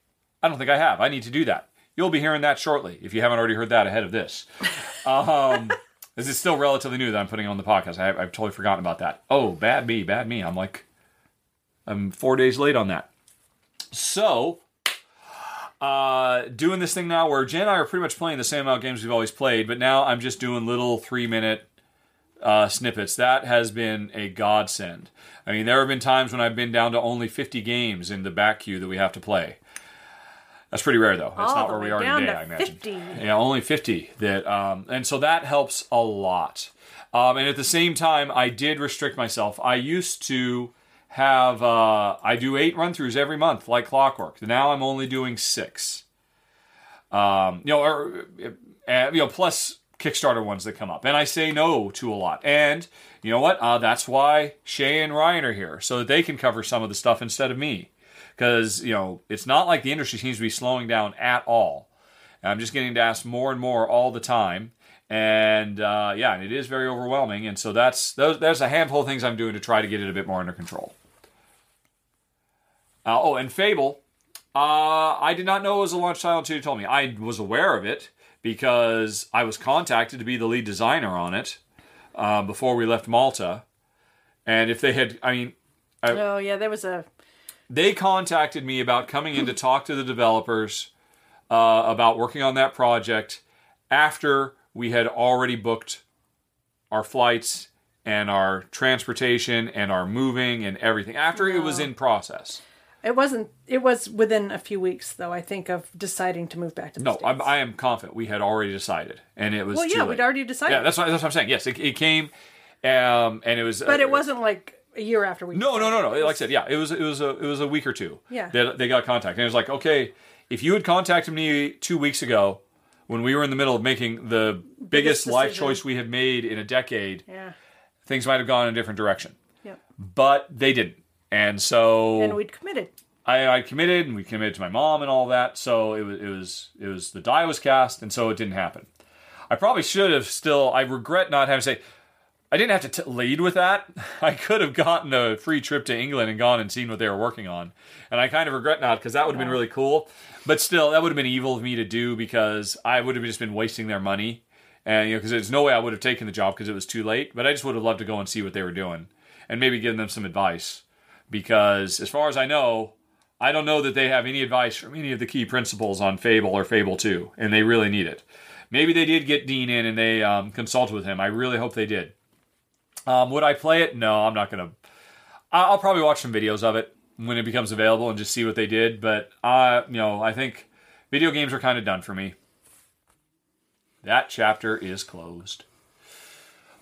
I don't think I have. I need to do that. You'll be hearing that shortly if you haven't already heard that ahead of this. Um, this is still relatively new that I'm putting on the podcast. I, I've totally forgotten about that. Oh, bad me, bad me. I'm like, I'm four days late on that. So, uh, doing this thing now where Jen and I are pretty much playing the same amount of games we've always played, but now I'm just doing little three minute uh, snippets. That has been a godsend. I mean, there have been times when I've been down to only 50 games in the back queue that we have to play. That's pretty rare, though. That's All not where we are today, to I imagine. 50. Yeah, only 50. That, um, and so that helps a lot. Um, and at the same time, I did restrict myself. I used to have uh, I do eight run throughs every month, like clockwork. Now I'm only doing six. Um, you know, or, uh, you know, plus Kickstarter ones that come up, and I say no to a lot. And you know what? Uh, that's why Shay and Ryan are here, so that they can cover some of the stuff instead of me. Because you know, it's not like the industry seems to be slowing down at all. And I'm just getting to ask more and more all the time, and uh, yeah, and it is very overwhelming. And so that's those, there's a handful of things I'm doing to try to get it a bit more under control. Uh, oh, and Fable. Uh, I did not know it was a launch title until you told me. I was aware of it because I was contacted to be the lead designer on it uh, before we left Malta. And if they had, I mean, Oh yeah, there was a they contacted me about coming in to talk to the developers uh, about working on that project after we had already booked our flights and our transportation and our moving and everything after it was in process. It wasn't. It was within a few weeks, though. I think of deciding to move back to the No, States. I'm, I am confident we had already decided, and it was well, yeah, late. we'd already decided. Yeah, that's what, that's what I'm saying. Yes, it, it came, um, and it was. but uh, it wasn't like a year after we. No, no, no, no. Like I said, yeah, it was it was a it was a week or two. Yeah. that they got contact, and it was like, okay, if you had contacted me two weeks ago when we were in the middle of making the biggest, Biggest life choice we had made in a decade, Yeah. things might have gone in a different direction, Yep. but they didn't, and so And we'd committed. I, I committed, and we committed to my mom and all that. So it was, it was, it was the die was cast, and so it didn't happen. I probably should have still. I regret not having to say, I didn't have to t- lead with that. I could have gotten a free trip to England and gone and seen what they were working on. And I kind of regret not because that would have been really cool. But still, that would have been evil of me to do because I would have just been wasting their money. And, you know, because there's no way I would have taken the job because it was too late. But I just would have loved to go and see what they were doing and maybe give them some advice. Because as far as I know, I don't know that they have any advice from any of the key principles on Fable or Fable 2, and they really need it. Maybe they did get Dean in and they um, consulted with him. I really hope they did. Um, would I play it? No, I'm not going to. I'll probably watch some videos of it when it becomes available and just see what they did. But I, you know, I think video games are kind of done for me. That chapter is closed.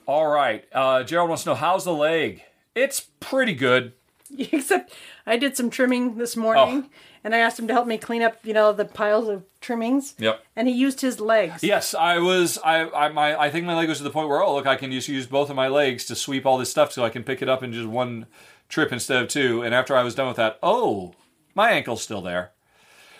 All right, uh, Gerald wants to know how's the leg. It's pretty good. Except I did some trimming this morning, Oh. and I asked him to help me clean up, you know, the piles of trimmings. Yep. And he used his legs. Yes, I was. I I my I think my leg was to the point where oh look, I can just use both of my legs to sweep all this stuff so I can pick it up in just one trip instead of two. And after I was done with that, oh, my ankle's still there.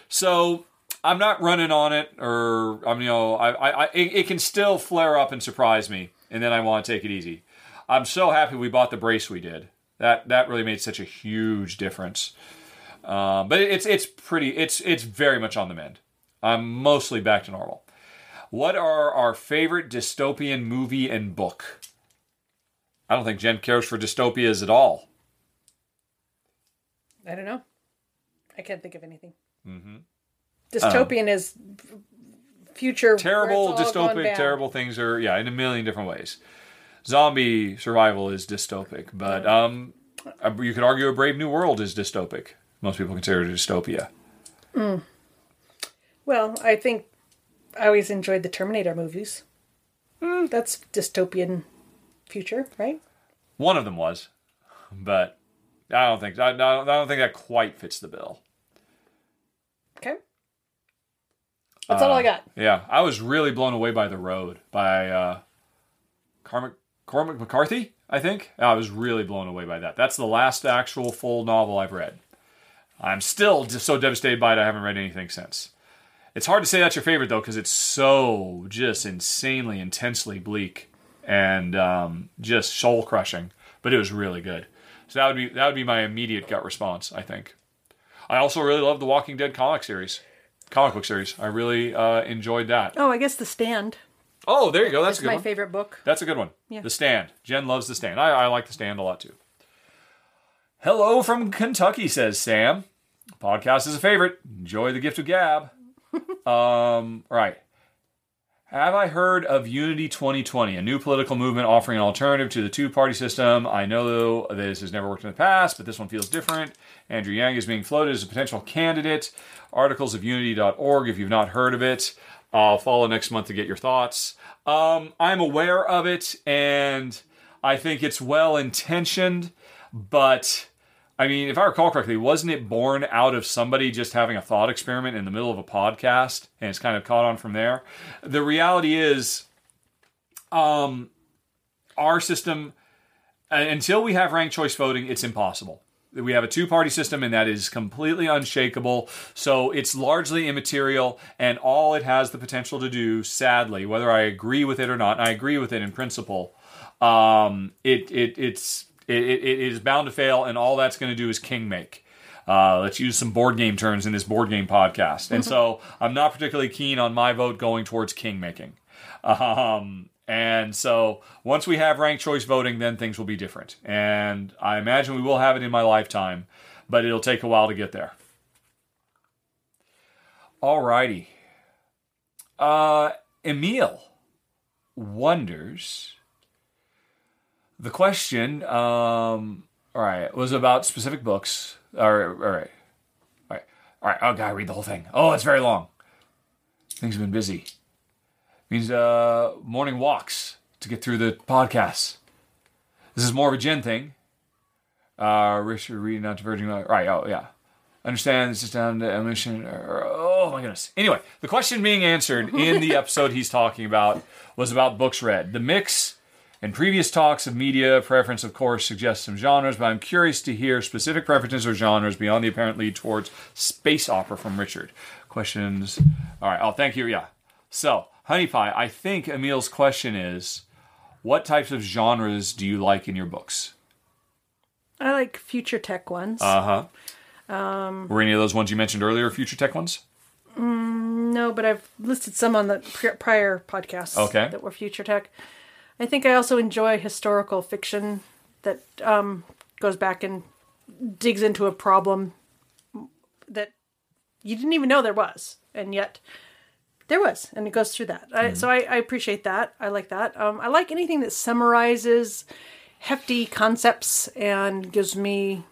So I'm not running on it, or I'm you know I I, I it, it can still flare up and surprise me, and then I want to take it easy. I'm so happy we bought the brace we did. That that really made such a huge difference. Um, but it's it's pretty it's it's very much on the mend. I'm mostly back to normal. What are our favorite dystopian movie and book? I don't think Jen cares for dystopias at all. I don't know. I can't think of anything. Mm-hmm. Dystopian is future. Terrible, dystopic, terrible things are yeah in a million different ways. Zombie survival is dystopic, but um, you could argue a Brave New World is dystopic. Most people consider it a dystopia. Well, I think I always enjoyed the Terminator movies. Hmm. That's dystopian future, right? One of them was, but I don't think I, I don't I don't think that quite fits the bill. Okay. That's all I got. Yeah, I was really blown away by The Road by uh, Cormac, Cormac McCarthy, I think. I was really blown away by that. That's the last actual full novel I've read. I'm still just so devastated by it, I haven't read anything since. It's hard to say that's your favorite, though, because it's so just insanely, intensely bleak and um, just soul crushing, but it was really good. So that would be that would be my immediate gut response, I think. I also really love the Walking Dead comic series, comic book series. I really uh, enjoyed that. Oh, I guess The Stand Oh, there you go. That's a good my one. favorite book. That's a good one. Yeah. The Stand. Jen loves The Stand. I, I like The Stand a lot too. Hello from Kentucky, says Sam. Podcast is a favorite. Enjoy the gift of gab. um, right. Have I heard of Unity 2020, a new political movement offering an alternative to the two party system? I know this has never worked in the past, but this one feels different. Andrew Yang is being floated as a potential candidate. Articles of unity.org if you've not heard of it. I'll follow next month to get your thoughts. Um, I'm aware of it, and I think it's well intentioned, but I mean, if I recall correctly, wasn't it born out of somebody just having a thought experiment in the middle of a podcast and it's kind of caught on from there? The reality is, um, our system, uh, until we have ranked choice voting, it's impossible. We have a two party system and that is completely unshakable. So it's largely immaterial and all it has the potential to do, sadly, whether I agree with it or not, I agree with it in principle, um, it, it, it's, it, it, it is bound to fail and all that's going to do is king make. Uh, let's use some board game terms in this board game podcast. And so I'm not particularly keen on my vote going towards king making. Um, and so once we have ranked choice voting, then things will be different. And I imagine we will have it in my lifetime, but it'll take a while to get there. Alrighty. Uh, Emil wonders. The question, um, all right, was about specific books. All right, all right, all right, all right. Oh, God, read the whole thing. Oh, it's very long. Things have been busy means uh, morning walks to get through the podcasts. This is more of a Jen thing. Uh, Richard reading out diverging. Right. Oh, yeah. Understand this is down to emission. Or, oh, my goodness. Anyway, the question being answered in the episode he's talking about was about books read. The mix and previous talks of media preference, of course, suggest some genres, but I'm curious to hear specific preferences or genres beyond the apparent lead towards space opera from Richard. Questions? All right. Oh, thank you. Yeah. So, Honey Pie, I think Emil's question is What types of genres do you like in your books? I like future tech ones. Uh huh. Um, Were any of those ones you mentioned earlier future tech ones? no, but I've listed some on the prior podcasts Okay. that were future tech. I think I also enjoy historical fiction that um, goes back and digs into a problem that you didn't even know there was, and yet there was, and it goes through that. I, so I, I appreciate that. I like that. Um, I like anything that summarizes hefty concepts and gives me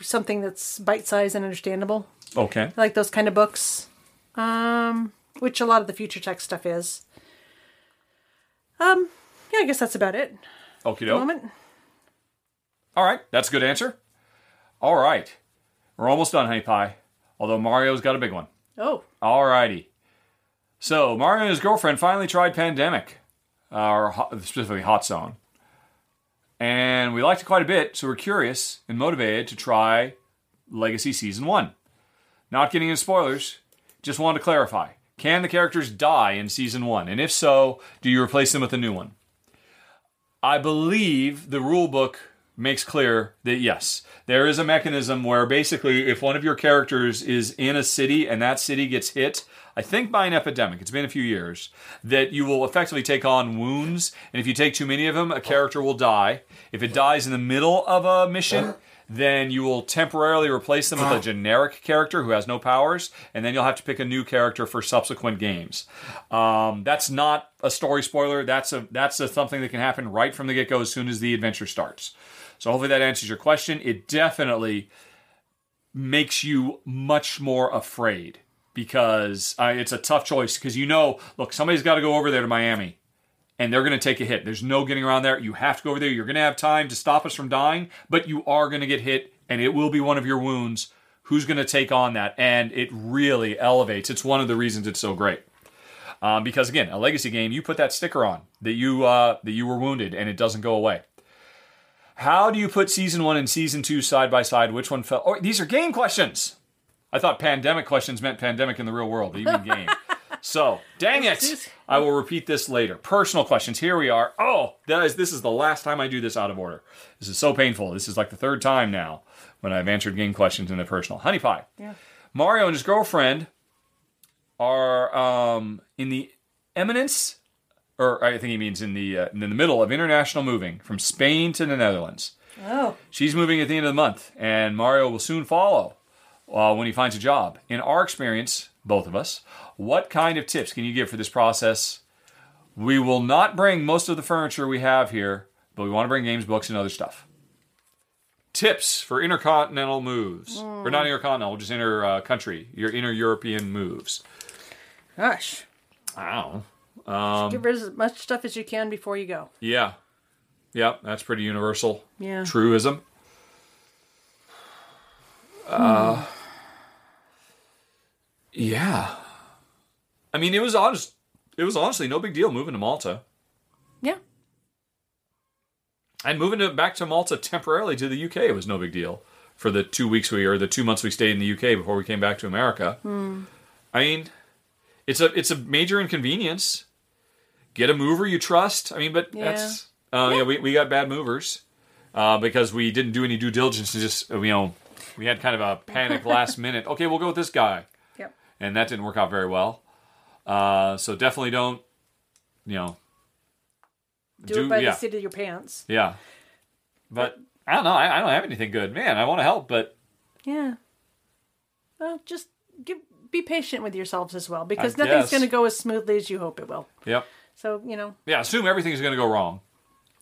something that's bite-sized and understandable. Okay. I like those kind of books, um, which a lot of the future tech stuff is. Um, yeah, I guess that's about it. Okie At the doke. moment. All right, that's a good answer. All right, we're almost done, Honey Pie. Although Mario's got a big one. Oh, All righty. So Mario and his girlfriend finally tried Pandemic, uh, or Hot- specifically Hot Zone, and we liked it quite a bit. So we're curious and motivated to try Legacy Season One. Not getting into spoilers, just wanted to clarify: Can the characters die in Season One, and if so, do you replace them with a new one? I believe the rule book makes clear that yes, there is a mechanism where basically if one of your characters is in a city and that city gets hit, I think by an epidemic, it's been a few years, that you will effectively take on wounds. And if you take too many of them, a character will die. If it dies in the middle of a mission, then you will temporarily replace them with a generic character who has no powers, and then you'll have to pick a new character for subsequent games. Um, that's not a story spoiler. That's a that's a, something that can happen right from the get go as soon as the adventure starts. So hopefully that answers your question. It definitely makes you much more afraid because uh, it's a tough choice because you know, look, somebody's got to go over there to Miami and they're going to take a hit. There's no getting around there. You have to go over there. You're going to have time to stop us from dying, but you are going to get hit and it will be one of your wounds. Who's going to take on that? And it really elevates. It's one of the reasons it's so great. Um, because again, a legacy game, you put that sticker on that you uh, that you were wounded, and it doesn't go away. How do you put season one and season two side by side? Which one fell? Oh, these are game questions. I thought pandemic questions meant pandemic in the real world, even game. So, dang it! I will repeat this later. Personal questions. Here we are. Oh, that is this is the last time I do this out of order. This is so painful. This is like the third time now when I've answered game questions in the personal. Honey pie. Yeah. Mario and his girlfriend are um, in the eminence, or I think he means in the uh, in the middle of international moving from Spain to the Netherlands. oh, She's moving at the end of the month, and Mario will soon follow uh, when he finds a job. In our experience, both of us, what kind of tips can you give for this process? We will not bring most of the furniture we have here, but we want to bring games, books, and other stuff. Tips for intercontinental moves, or not intercontinental, just inter uh, country, your inter European moves. gosh. Wow. Um, Get rid of as much stuff as you can before you go. Yeah. Yeah, that's pretty universal. Yeah. Truism. Uh, yeah. I mean, it was honest. It was honestly no big deal moving to Malta Yeah. and moving to, back to Malta temporarily to the UK was no big deal for the two weeks we or the two months we stayed in the UK before we came back to America. I mean, it's a it's a major inconvenience. Get a mover you trust. I mean, but Yeah. that's uh, yeah. we we got bad movers uh, because we didn't do any due diligence. And just you know, we had kind of a panic last minute. Okay, we'll go with this guy, Yep. and that didn't work out very well. Uh, so definitely don't, you know, Do, it by yeah. the seat of your pants. yeah. But I don't know. I, I don't have anything good, man. I want to help, but Yeah. Well, just give be patient with yourselves as well because I nothing's going to go as smoothly as you hope it will. yep, So you know, yeah. Assume everything's going to go wrong.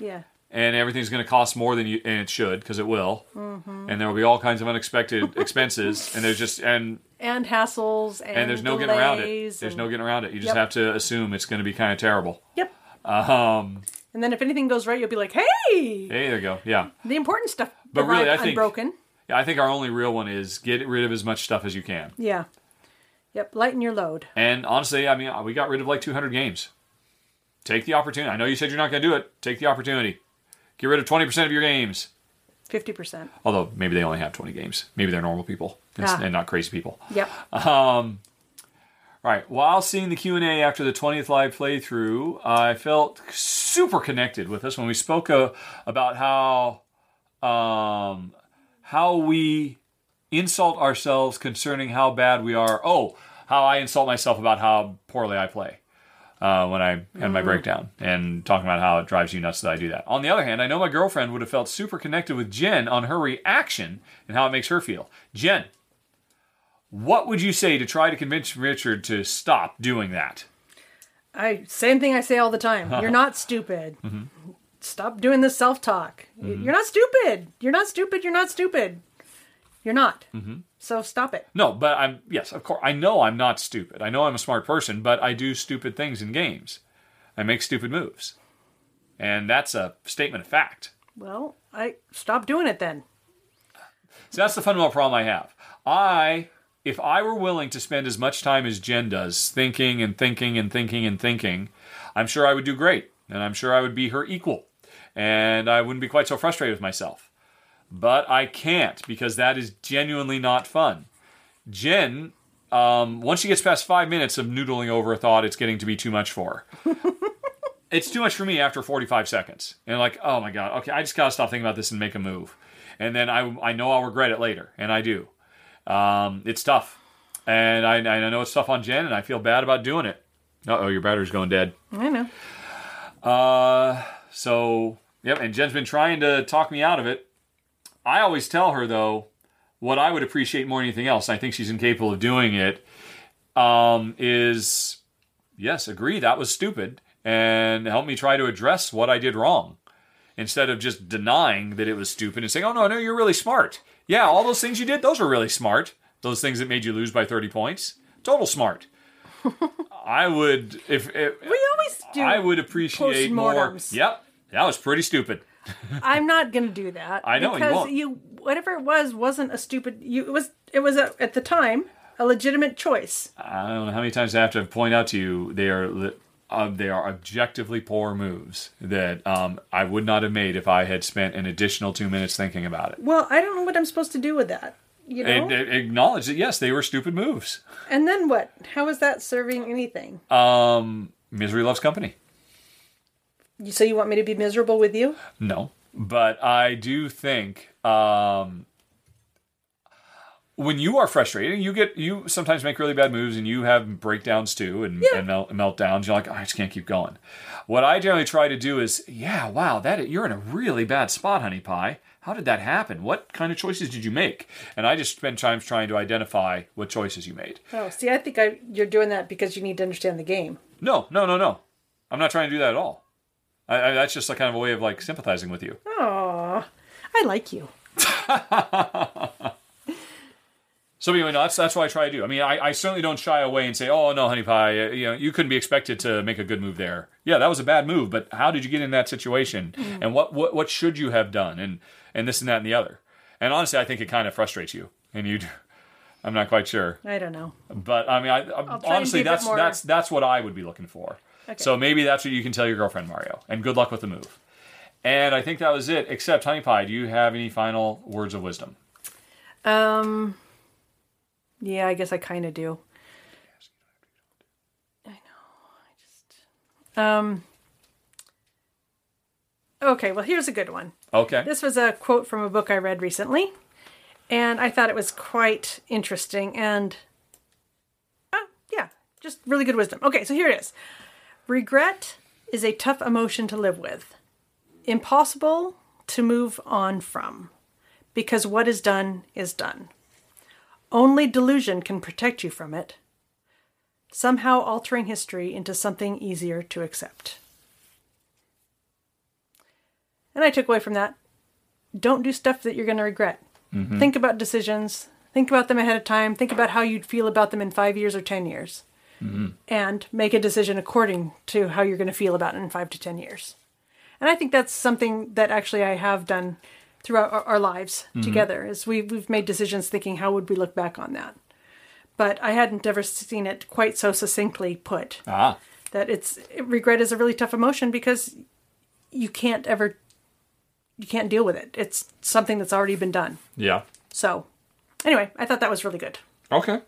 yeah. And everything's going to cost more than you and it should because it will and there will be all kinds of unexpected expenses and there's just and And hassles and, and there's no getting around it there's no getting around it you just Yep. have to assume it's going to be kind of terrible Yep. um And then if anything goes right, you'll be like, "Hey, hey there you go yeah the important stuff But really, I think- unbroken." yeah i think our only real one is get rid of as much stuff as you can Yeah. Yep. Lighten your load. and honestly i mean we got rid of like 200 games take the opportunity i know you said you're not going to do it take the opportunity get rid of 20% of your games Fifty percent. although maybe they only have 20 games maybe they're normal people and, Ah. and not crazy people Yep. Um, All right. While seeing the Q and A after the 20th live playthrough, I felt super connected with us when we spoke uh, about how um, how we insult ourselves concerning how bad we are. Oh, how I insult myself about how poorly I play uh, when I had my mm. breakdown, and talking about how it drives you nuts that I do that. On the other hand, I know my girlfriend would have felt super connected with Jen on her reaction and how it makes her feel. Jen, what would you say to try to convince Richard to stop doing that? I same thing I say all the time. You're not stupid. Mm-hmm. Stop doing this self talk. Mm-hmm. You're not stupid. You're not stupid. You're not stupid. You're not. Mm-hmm. So stop it. No, but I'm yes, of course. I know I'm not stupid. I know I'm a smart person, but I do stupid things in games. I make stupid moves, and that's a statement of fact. Well, I stop doing it then. So that's the fundamental problem I have. I, if I were willing to spend as much time as Jen does thinking and thinking and thinking and thinking, I'm sure I would do great. And I'm sure I would be her equal. And I wouldn't be quite so frustrated with myself. But I can't because that is genuinely not fun. Jen, um, once she gets past five minutes of noodling over a thought, it's getting to be too much for her. it's too much for me after 45 seconds. And like, oh my God, okay, I just got to stop thinking about this and make a move. And then I, I know I'll regret it later, and I do. Um, it's tough. And I, I know it's tough on Jen, and I feel bad about doing it. Uh oh, your battery's going dead. I know. Uh, so, yep, and Jen's been trying to talk me out of it. I always tell her, though, what I would appreciate more than anything else, and I think she's incapable of doing it, um, is yes, agree that was stupid, and help me try to address what I did wrong. Instead of just denying that it was stupid and saying, oh, no, no, you're really smart. Yeah, all those things you did, those were really smart. Those things that made you lose by 30 points, total smart. I would, if, if We always do. I would appreciate more. Yep, that was pretty stupid. I'm not going to do that. I know, you because won't. you whatever it was wasn't a stupid. You it was it was a, at the time a legitimate choice. I don't know how many times I have to point out to you they are uh, they are objectively poor moves that um, I would not have made if I had spent an additional two minutes thinking about it. Well, I don't know what I'm supposed to do with that. You know. And, and acknowledge that yes, they were stupid moves. And then what? How is that serving anything? Um, misery loves company. You so you want me to be miserable with you? No, but I do think um, when you are frustrated, you get you sometimes make really bad moves, and you have breakdowns too, and, Yeah. and melt, meltdowns. You're like, "Oh, I just can't keep going. What I generally try to do is, yeah, wow, that you're in a really bad spot, honey pie. How did that happen? What kind of choices did you make? And I just spend time trying to identify what choices you made. Oh, see, I think I, you're doing that because you need to understand the game. No, no, no, no. I'm not trying to do that at all. I, I, that's just a kind of a way of like sympathizing with you. Oh, I like you. So anyway, no, that's that's what I try to do. I mean, I, I certainly don't shy away and say, "Oh no, honey pie, you know, you couldn't be expected to make a good move there." Yeah, that was a bad move, but how did you get in that situation? Mm. And what, what what should you have done? And and this and that and the other. And honestly, I think it kind of frustrates you, and you. I'm not quite sure, I don't know. but I mean, I, honestly, be a bit that's more- that's that's what I would be looking for. So maybe that's what you can tell your girlfriend, Mario. And good luck with the move. And I think that was it. Except, honey pie, do you have any final words of wisdom? Um, yeah, I guess I kind of do. I know. I just um. Okay, well, here's a good one. Okay. This was a quote from a book I read recently, and I thought it was quite interesting and uh, yeah, just really good wisdom. Okay, so here it is. Regret is a tough emotion to live with, impossible to move on from, because what is done is done. Only delusion can protect you from it, somehow altering history into something easier to accept. And I took away from that don't do stuff that you're going to regret. Mm-hmm. Think about decisions, think about them ahead of time, think about how you'd feel about them in five years or 10 years, and make a decision according to how you're going to feel about it in five to 10 years. And I think that's something that actually I have done throughout our, our lives together is we, we've made decisions thinking how would we look back on that but i hadn't ever seen it quite so succinctly put Ah. that it's regret is a really tough emotion because you can't ever you can't deal with it it's something that's already been done Yeah. so anyway i thought that was really good Okay.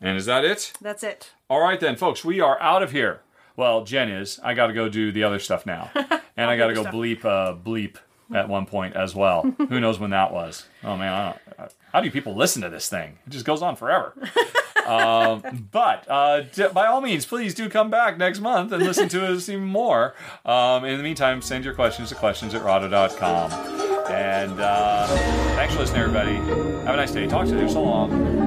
And is that it? That's it. All right, then, folks, we are out of here. Well, Jen is. I got to go do the other stuff now. And I got to go stuff. bleep, uh, bleep at one point as well. Who knows when that was? Oh, man. I don't, how do people listen to this thing? It just goes on forever. um, but uh, d- by all means, please do come back next month and listen to us even more. Um, in the meantime, send your questions to questions at rahdo.com. And uh, thanks for listening, everybody. Have a nice day. Talk to you so long.